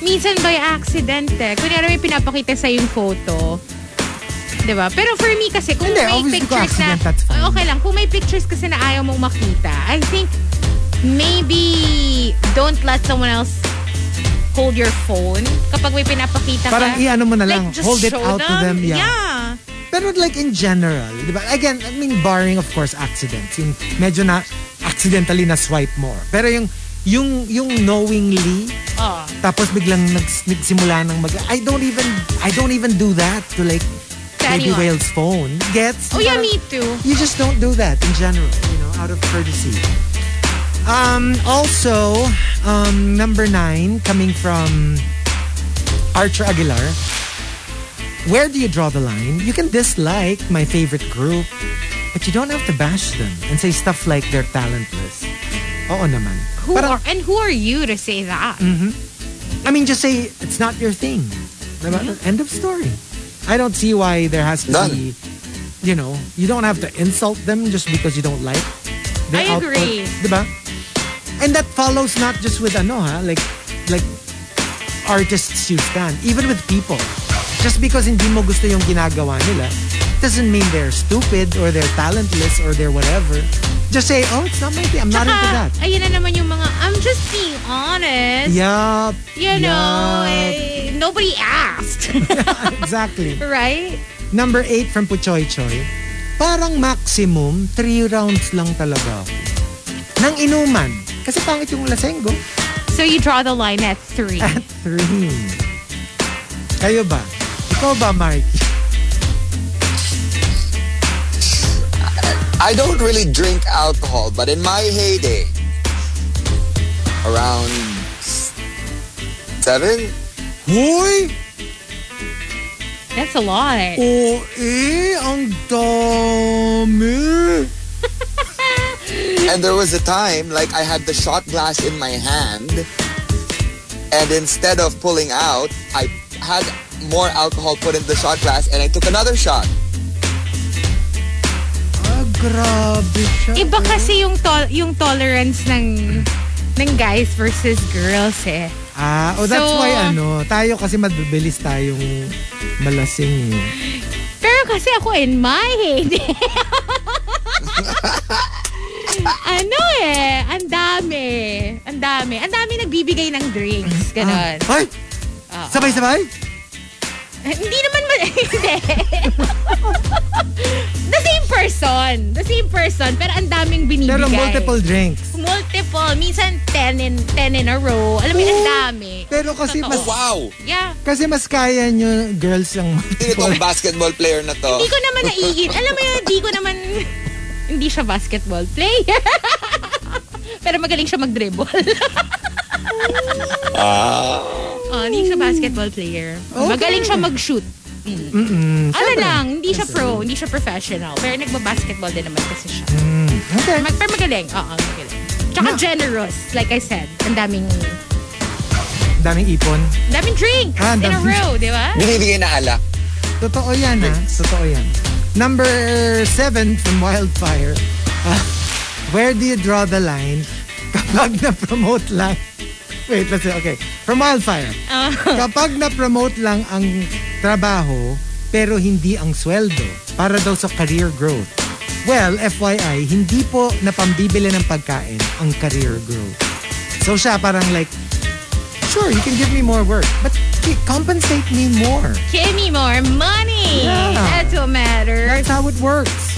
minsan by accident eh. Kunyari may pinapakita sa yung photo. 'Di ba? Pero for me kasi kung Hindi, may pictures na okay lang, kung may pictures kasi na ayaw mong makita, I think maybe don't let someone else hold your phone kapag may pinapakita Parang ka. i-ano mo na lang, Like, hold it out to them, yeah. yeah. Pero like in general, di ba? Again, I mean, barring of course accidents. Yung medyo na accidentally na swipe more. Pero yung yung yung knowingly Oh. tapos biglang nags, nagsimula ng mag I don't even I don't even do that to like To Baby. Whale's phone. Gets? Oh yeah, Parang me too. You just don't do that in general, you know, out of courtesy. Um, also, um, number nine, coming from Archer Aguilar. Where do you draw the line? You can dislike my favorite group, but you don't have to bash them and say stuff like they're talentless. Oo naman. Who Parang- are, and who are you to say that? I mean, just say it's not your thing. Diba? End of story. I don't see why there has to Done. be, you know, you don't have to insult them just because you don't like their I output. agree. Diba? And that follows not just with ano ha, like, like artists you stand, even with people. Just because hindi mo gusto yung ginagawa nila, doesn't mean they're stupid or they're talentless or they're whatever. Just say, oh, it's not my thing. I'm not into that. Tsaka, ayun na naman yung mga, I'm just being honest. Yup. You know, yup. eh, nobody asked. *laughs* exactly. *laughs* right? Number 8 from Puchoy Choy. Parang maximum, 3 rounds lang talaga ako. Nang inuman. Kasi pangit yung lasenggo. So you draw the line at three. At 3. Kayo ba? Ikaw ba, Mark? I don't really drink alcohol, but in my heyday, around seven, Hoy! That's a lot. O eh, ang dami! And there was a time like I had the shot glass in my hand, and instead of pulling out, I had more alcohol put in the shot glass, and I took another shot. Ah, grabe siya. Iba kasi yung tol yung tolerance ng ng guys versus girls eh. Ah, oh, that's So- why ano, tayo kasi mabilis tayong malasing eh. Pero kasi ako in my *laughs* heyday, eh. Ang dami. Ang dami. Ang dami nagbibigay ng drinks. Ganon. Ah, Ay! Sabay-sabay? Eh, Hindi naman ma- *laughs* Hindi. The same person. The same person. Pero ang daming binibigay. Pero multiple drinks. Multiple. Minsan 10 in, 10 in a row. Alam mo, yun, ang dami. Pero kasi Totoo. mas, Wow! Yeah. kasi mas kaya nyo girls ang Sino tong basketball player na to? Hindi ko naman naiin. Alam mo yun, hindi ko naman... *laughs* Hindi siya basketball player. *laughs* Pero magaling siya mag-dribble. Ah. oh, hindi siya basketball player. Magaling siya mag-shoot. Mm-mm. Ano lang, hindi siya pro, hindi siya professional. Pero nagba-basketball din naman kasi siya. Okay. Mag, pero magaling. Oo, magaling. Tsaka generous, like I said. Ang daming, Daming ipon. daming drink Ah, in a daming- row, di ba? Binibigay na alak. Totoo yan, ha? Totoo yan. Number seven from Wildfire. Ah, *laughs* where do you draw the line kapag na-promote lang? Wait, let's see. Okay. From Wildfire. Kapag na-promote lang ang trabaho, pero hindi ang sweldo para daw sa career growth. Well, FYI, hindi po napambibili ng pagkain ang career growth. So siya parang like, sure, you can give me more work, but compensate me more. Give me more money. Yeah. That's what matters. That's how it works.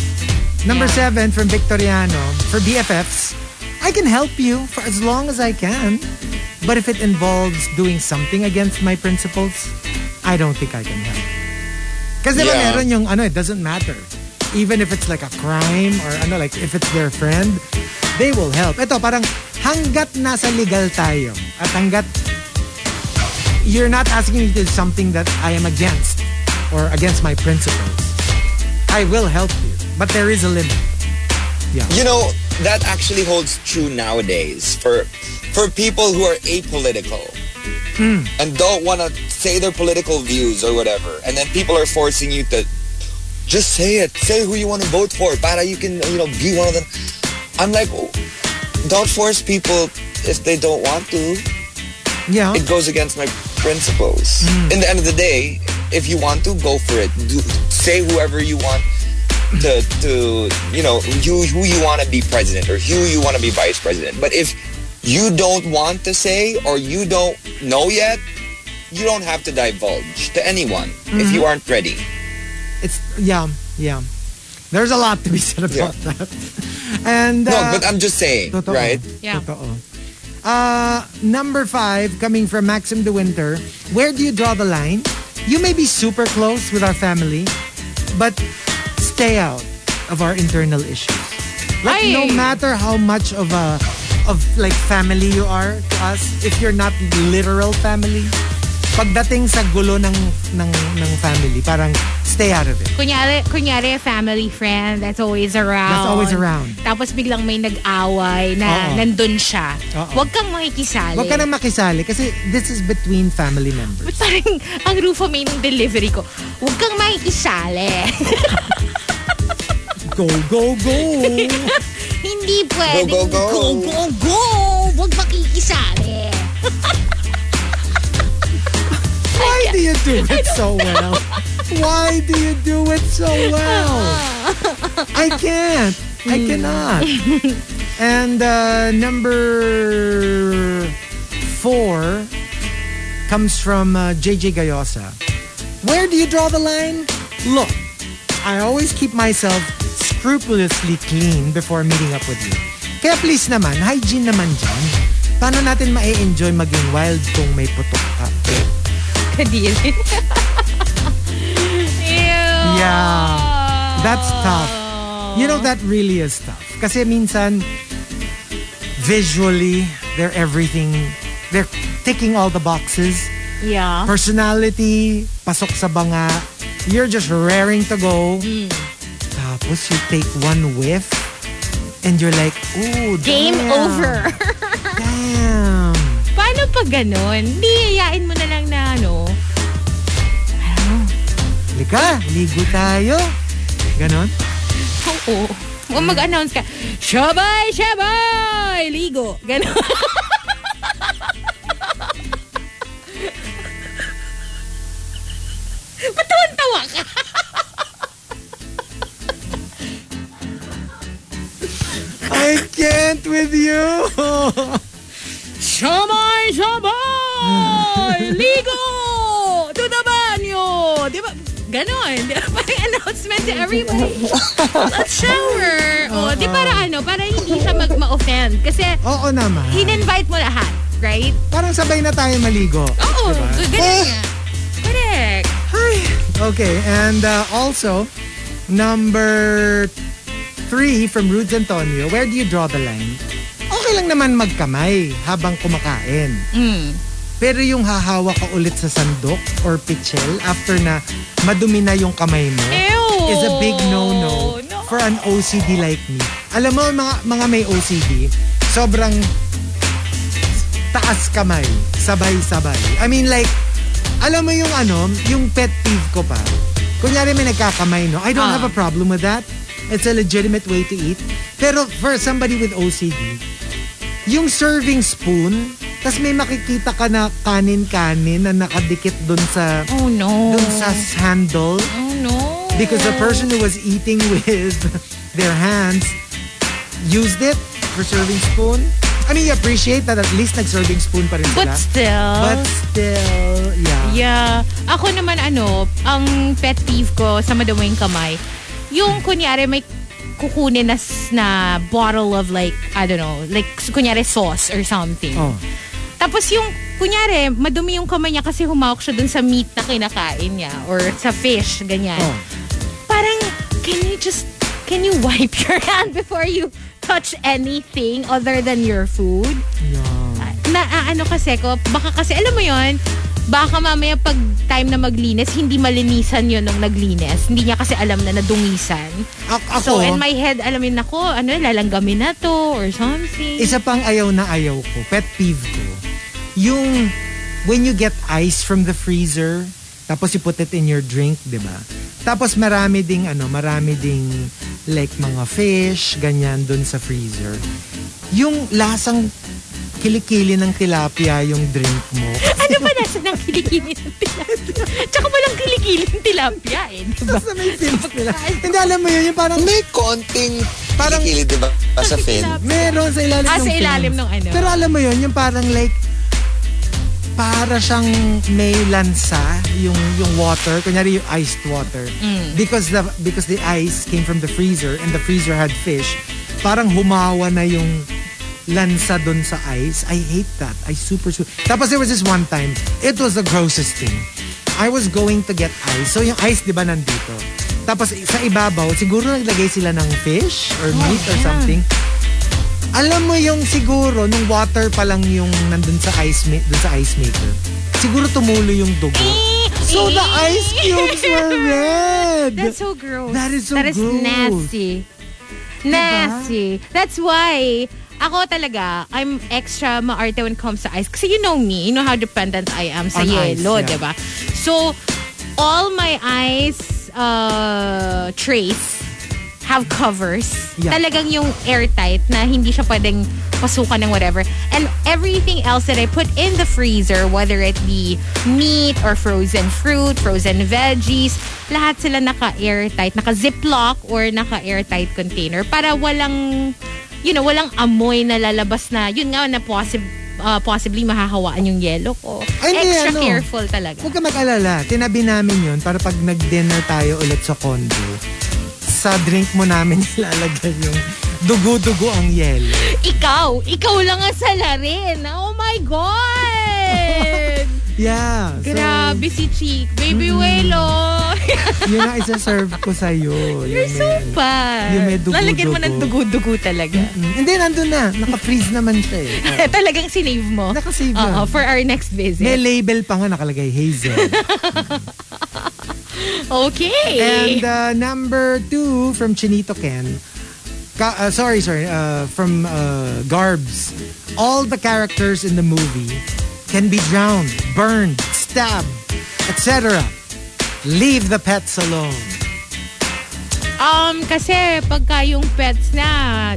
Number Yeah. seven from Victoriano. For BFFs, I can help you for as long as I can. But if it involves doing something against my principles, I don't think I can help. Kasi diba Yeah. meron yung ano, it doesn't matter. Even if it's like a crime or ano, like if it's their friend, they will help. Ito, parang hanggat nasa legal tayo at hanggat you're not asking me to do something that I am against or against my principles, I will help you. But there is a limit. Yeah. You know, that actually holds true nowadays for for people who are apolitical hmm. and don't want to say their political views or whatever. And then people are forcing you to just say it. Say who you want to vote for. Para you can, you know, be one of them. I'm like, don't force people if they don't want to. Yeah. It goes against my principles. In the end of the day, if you want to, go for it. Do, say whoever you want to, to you know, who, who you want to be president or who you want to be vice president. But if you don't want to say or you don't know yet, you don't have to divulge to anyone if you aren't ready. It's yeah, yeah. There's a lot to be said about that. *laughs* And No, uh, but I'm just saying, totoo. right? Yeah. Totoo. Uh, number five, coming from Maxim De Winter. Where do you draw the line? You may be super close with our family, but stay out of our internal issues. Like Ay. no matter how much of a of like family you are to us, if you're not literal family, pagdating sa gulo ng ng ng family, parang stay out of it. Kunyari, kunyari, family friend that's always around. That's always around. Tapos biglang may nag-away na Oo. nandun siya. Oo. Huwag kang makikisali. Huwag ka nang makisali kasi this is between family members. Ba't parang *laughs* ang Rufo May ng delivery ko, huwag kang makikisali. *laughs* Go, go, go! *laughs* Hindi pwede. Go, go, go. Go, go, go. Huwag makikisali. Why do you do it so well? Why do you do it so well? *laughs* I can't. I cannot. And uh, number four comes from uh, JJ Gayosa. Where do you draw the line? Look, I always keep myself scrupulously clean before meeting up with you. Kaya please naman, hygiene naman dyan. Paano natin ma-enjoy maging wild kung may putok ka? *laughs* Yeah. That's tough. You know, that really is tough. Kasi minsan, visually, they're everything. They're ticking all the boxes. Yeah. Personality, pasok sa banga. You're just raring to go. Mm. Tapos you take one whiff and you're like, ooh, Game damn. over. *laughs* Damn. Paano pag ganun? Hindi, yayain mo na lang na ano. Lika, ligo tayo. Ganon. Oo. Huwag mag-announce ka, Shabay! Shabay! Ligo. Ganon. *laughs* Ba't tawa ka? I can't with you. *laughs* Shamay, shamay! *laughs* Ligo! To the banyo! Di ba? Ganon. Di ba? Parang announcement to everybody. *laughs* Let's shower. O, di para ano, para hindi siya mag ma-offend. Kasi, Oo naman. in-invite mo lahat. Right? Parang sabay na tayo maligo. Oo. Diba? Ganun nga. Correct. Hi. Okay, and uh, also, number three from Rudes Antonio, where do you draw the line? Okay lang naman magkamay habang kumakain. Mm. Pero yung hahawa ka ulit sa sandok or pichel after na madumi na yung kamay mo Ew. is a big no-no No. for an OCD like me. Alam mo, mga, mga may OCD, sobrang taas kamay, sabay-sabay. I mean like, alam mo yung ano, yung pet peeve ko pa. Kunyari may nagkakamay, no? I don't Ah. have a problem with that. It's a legitimate way to eat. Pero for somebody with OCD, yung serving spoon, tas may makikita ka na kanin-kanin na nakadikit dun sa Oh no. dun sa handle Oh no. because the person who was eating with *laughs* their hands used it for serving spoon. I mean, you appreciate that at least nag-serving spoon pa rin sila. But still. But still, yeah. Yeah. Ako naman ano, ang pet peeve ko sa maduming kamay, yung kunyari may kukunin na, na bottle of like, I don't know, like kunyari sauce or something. Oh. Tapos yung, kunyari, madumi yung kamay niya kasi humawak siya dun sa meat na kinakain niya or sa fish, ganyan. Oh. Parang, can you just, can you wipe *laughs* your hand before you touch anything other than your food? Yeah. na ah, ano kasi ko, baka kasi alam mo yon baka mamaya pag time na maglinis, hindi malinisan yon nung naglinis. Hindi niya kasi alam na nadungisan. A- So ako, in my head, alamin ako, ano, lalanggamin na to or something. isa pang ayaw na ayaw ko, pet peeve ko, yung when you get ice from the freezer, tapos you put it in your drink, di ba? Tapos marami ding, ano, marami ding like mga fish, ganyan dun sa freezer. Yung lasang kilikili ng tilapia yung drink mo. *laughs* ano ba nasa ng kilikili ng tilapia? Tsaka walang kilikili ng tilapia eh, di ba? Basta may fins nila. Hindi, alam mo yun, yung parang May konting Parang- kilikili, di ba? Sa fin. Meron sa ilalim Ah, ng sa fins. ilalim ng ano. Pero alam mo yun, yung parang like, para siyang may lansa yung yung water kunyari yung iced water Mm. because the because the ice came from the freezer and the freezer had fish parang humawa na yung lansa dun sa ice I hate that I super super tapos there was this one time it was the grossest thing I was going to get ice so yung ice di ba nandito tapos sa ibabaw siguro naglagay sila ng fish or meat or yeah. something alam mo yung siguro, nung water pa lang yung nandun sa ice, dun sa ice maker, siguro tumulo yung dugo. So the ice cubes were *laughs* red. That's so gross. That is so That is gross. nasty. Nasty. That's why ako talaga, I'm extra maarte when it comes to ice. Kasi you know me, you know how dependent I am sa On ice, yelo, yeah. diba? So, all my ice uh, trays have covers. Yeah. Talagang yung airtight na hindi siya pwedeng pasukan ng whatever. And everything else that I put in the freezer, whether it be meat or frozen fruit, frozen veggies, lahat sila naka-airtight, naka-ziplock or naka-airtight container para walang, you know, walang amoy na lalabas na, yun nga na possible uh, possibly mahahawaan yung yelo ko. Ay, Extra ano. careful talaga. Huwag ka mag-alala. Tinabi namin yun para pag nag-dinner tayo ulit sa condo, sa drink mo namin *laughs* ilalagay yung dugo-dugo ang yelo. Ikaw, ikaw lang ang salarin. Oh my God! *laughs* Yeah. So, Grabe si Chick. Baby Welo. *laughs* yun ang isa-serve ko sa'yo. You're so may- bad. yung may dugo-dugo. Lalagyan mo ng dugo-dugo talaga. Mm, Hindi, nandun na. Naka-freeze naman siya eh. *laughs* Talagang sinave mo. Naka-save Oo, for our next May visit. label pa nga nakalagay, Hazel. *laughs* Okay. And uh, number two from Chinito Ken. Ka- uh, sorry, sorry. Uh, from uh, Garbs. All the characters in the movie can be drowned, burned, stabbed, etc. Leave the pets alone. um, kasi pagka yung pets na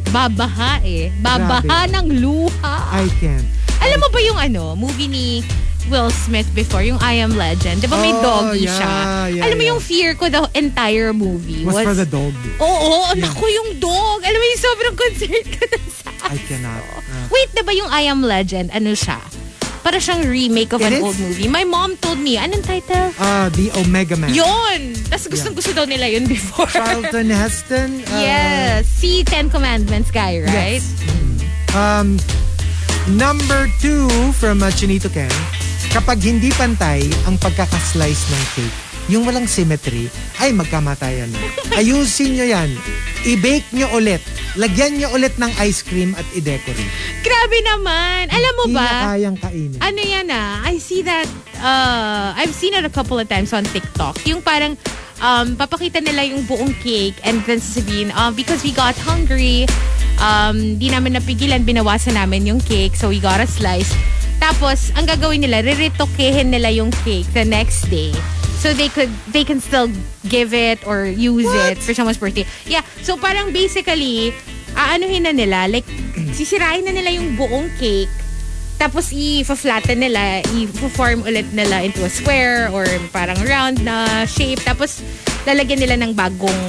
babaha eh. Babaha Grabe. ng luha. I can't. Alam mo ba yung ano, movie ni Will Smith before, yung I Am Legend? Di ba may Oh, doggy yeah, siya? yeah, Alam mo yeah. yung fear ko the entire movie Was for the dog. Oo, naku yung dog. Alam mo yung sobrang concerned ko dun sa I cannot. Uh, *laughs* Wait, di ba yung I Am Legend, ano siya? Para siyang remake of It an is? old movie. My mom told me, anong title? uh, the Omega Man. Yun! Tapos gustong gusto daw nila yun before. Charlton Heston. *laughs* uh, yes. Si Ten Commandments guy, right? Um, number two from uh, Chinito Ken, kapag hindi pantay ang pagkakaslice ng cake, yung walang symmetry, ay magkamatayan na. Ayusin nyo yan. I-bake nyo ulit. Lagyan nyo ulit ng ice cream at i-decorate. Grabe naman. Alam mo Hindi na ba? kayang kainin. Ano yan ah? I see that, uh, I've seen it a couple of times on TikTok. Yung parang, um, papakita nila yung buong cake and then sasabihin, uh, because we got hungry, um, di namin napigilan, binawasan namin yung cake, so we got a slice. Tapos, ang gagawin nila, riritokehin nila yung cake the next day. So they could, they can still give it or use it for someone's birthday. Yeah, so parang basically, aanuhin na nila, like, sisirain na nila yung buong cake, tapos i-flatten nila, i-form ulit nila into a square or parang round na shape. Tapos lalagyan nila ng bagong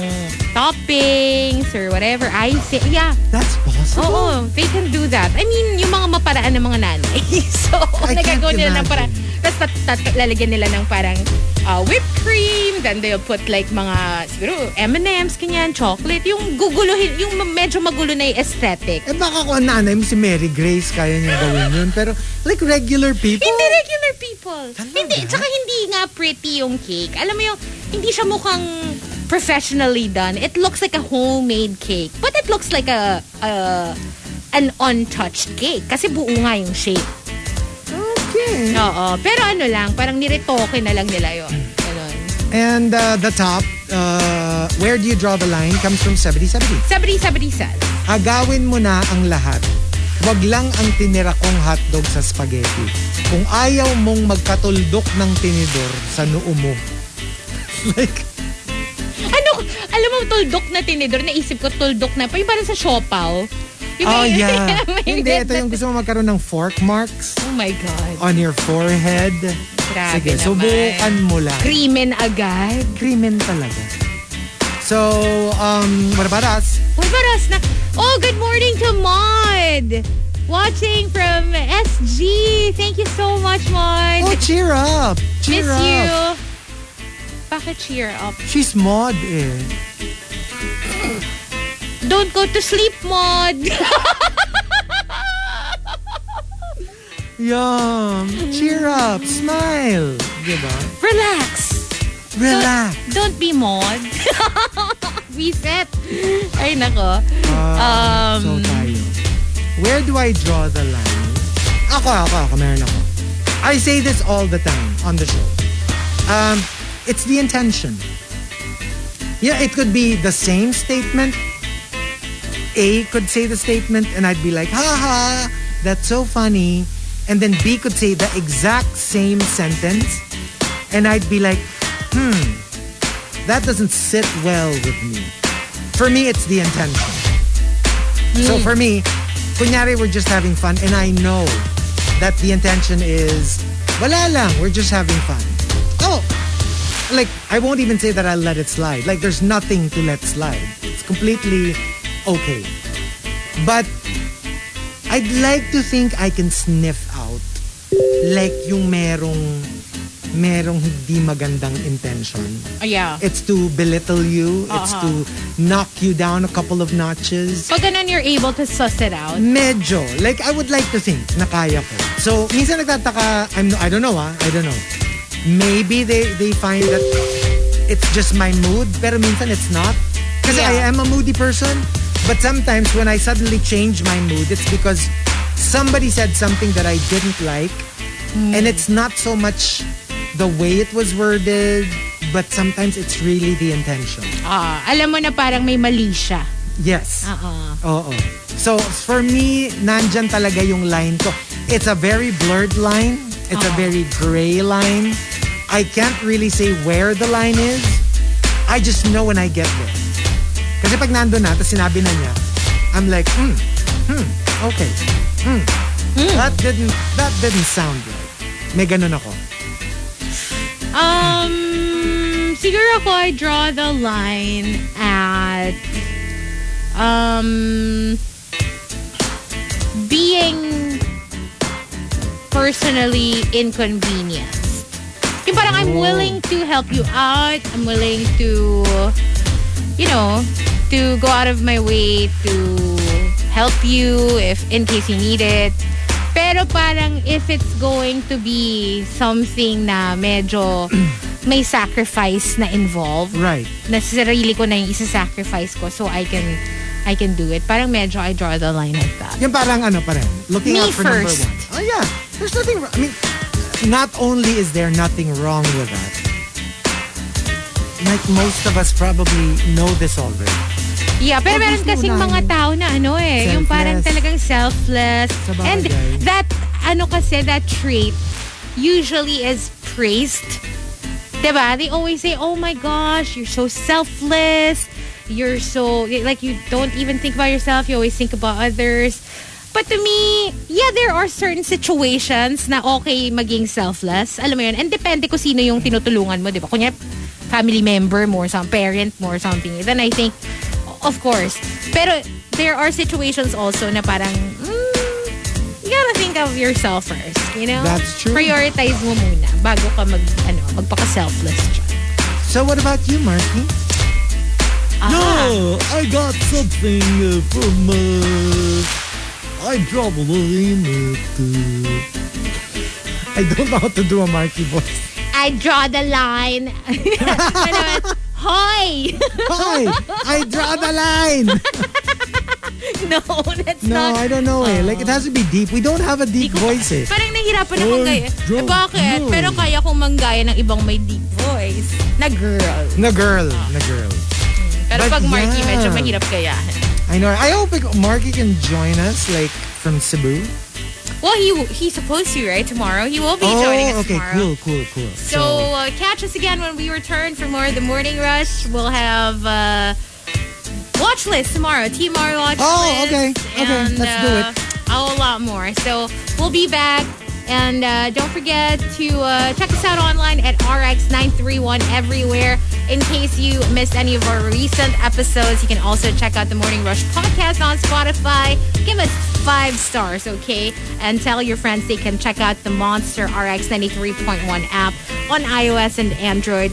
toppings or whatever. Icing. Yeah. That's possible? Oo, they can do that. I mean, yung mga maparaan ng mga nanay. *laughs* so, I can't nagagawa nila ng imagine. parang, tapos tat- tat- lalagyan nila ng parang uh, whipped cream, then they'll put like mga, siguro, M&M's, kanyan, chocolate, yung guguluhin, yung medyo magulo na yung aesthetic. Eh baka kung ang nanay mo si Mary Grace, kaya niya gawin yun. Pero like regular people, Hindi regular people. Talaga? Hindi, tsaka hindi nga pretty yung cake. Alam mo yung, hindi siya mukhang professionally done. It looks like a homemade cake. But it looks like a, a an untouched cake. Kasi buo nga yung shape. Okay. Oo. Pero ano lang, parang niretoke na lang nila yun. Ganun. And uh, the top, uh, where do you draw the line, comes from 70-70. Sabri, sabri, sal. Agawin mo na ang lahat. Wag lang ang tinira kong hotdog sa spaghetti. Kung ayaw mong magkatuldok ng tinidor sa noo mo. *laughs* like, Ano, alam mo, tuldok na tinidor. Naisip ko, tuldok na. Yung parang sa siopaw. Yung oh may- yeah. *laughs* may Hindi, ito yung gusto mo magkaroon ng fork marks Oh my God. on your forehead. Grabe Sige, naman. subukan mo lang. Krimen agad. Krimen talaga. So, um, what about us? What about us na? Oh, good morning to Maud. Watching from SG. Thank you so much, Maud. Oh, cheer up. Cheer Miss up. you. Bakit cheer up? She's mod eh. Don't go to sleep, Maud. Yum. Cheer up. Smile. Diba? Relax. Relax. Don't be Maud. *laughs* Reset. Ay, nako. Ah, Um, so tayo. Where do I draw the line? Ako, ako, ako. Meron ako. I say this all the time on the show. Um, it's the intention. Yeah, it could be the same statement. A could say the statement and I'd be like, ha ha, that's so funny. And then B could say the exact same sentence and I'd be like, hmm, that doesn't sit well with me. For me, it's the intention. So for me, kunyari we're just having fun and I know that the intention is, wala lang, we're just having fun. Oh, like I won't even say that I'll let it slide. Like there's nothing to let slide. It's completely okay. But I'd like to think I can sniff out like yung merong merong hindi magandang intention. Oh, yeah. It's to belittle you. It's to knock you down a couple of notches. Pag ganun, you're able to suss it out. Medyo. Like, I would like to think na kaya ko. So, minsan nagtataka, I'm, I don't know ah, I don't know. Maybe they, they find that it's just my mood, pero minsan it's not. Kasi Yeah. I am a moody person, but sometimes when I suddenly change my mood, it's because somebody said something that I didn't like, and it's not so much the way it was worded, but sometimes it's really the intention. Ah, alam mo na parang may mali siya. Yes. Uh-uh. Oo. So, for me, nandyan talaga yung line ko. It's a very blurred line. It's a very gray line. I can't really say where the line is. I just know when I get there. Kasi pag nandun na, tapos sinabi na niya, I'm like, hmm, hmm, okay. Hmm. That didn't, that didn't sound right. May ganun ako. Um, siguro ako, I draw the line at, um, being personally inconvenienced. Yung parang I'm willing to help you out. I'm willing to, you know, to go out of my way to help you if in case you need it. Pero parang if it's going to be something na medyo *clears throat* may sacrifice na involved, Right. na sa sarili ko na yung isa-sacrifice ko so I can I can do it. Parang medyo I draw the line at that. Yung parang ano pa rin. Looking Me out for number first. one. Oh yeah. There's nothing wrong. I mean, not only is there nothing wrong with that, like most of us probably know this already. Yeah, pero meron kasing mga tao na ano eh, yung parang Selfless. talagang selfless. And that, ano kasi, that trait usually is praised. Diba? They always say, oh my gosh, you're so selfless. You're so, like you don't even think about yourself. You always think about others. But to me, yeah, there are certain situations na okay maging selfless. Alam mo yun. And depende kung sino yung tinutulungan mo, di ba? Kunya, family member mo or some parent mo or something. Then I think, of course. Pero there are situations also na parang, mm, you gotta think of yourself first, you know? That's true. Prioritize mo muna bago ka mag, ano, magpaka-selfless dyan. So what about you, Marky? Ah. I got something uh, from uh, I draw the line at, uh, I don't know how to do a Marky voice. I draw the line. *laughs* ano, Hoy! Hi, I draw the line. *laughs* no, that's No, not. I don't know eh. Like it has to be deep. We don't have a deep voice eh. Parang nahirapan akong Ay, gaya. draw Eh, bakit? line. Pero kaya kong manggaya ng ibang may deep voice. Na girl. Na girl, na girl. Pero But pag Marky, yeah. medyo mahirap gayahin. I know. I hope it- Marky can join us like from Cebu. Well, he he's supposed to, right? Tomorrow. He will be oh, joining us Oh, okay, tomorrow. cool, cool, cool. So uh, catch us again when we return for more of the morning rush. We'll have uh, watch list tomorrow. TMR watch Oh, list. okay. Okay, And, let's do it. uh, A lot more. So we'll be back. And uh, don't forget to uh, check us out online at RX931 everywhere. In case you missed any of our recent episodes, you can also check out the Morning Rush podcast on Spotify. Give us five stars, okay? And tell your friends they can check out the Monster RX 93.1 app on iOS and Android.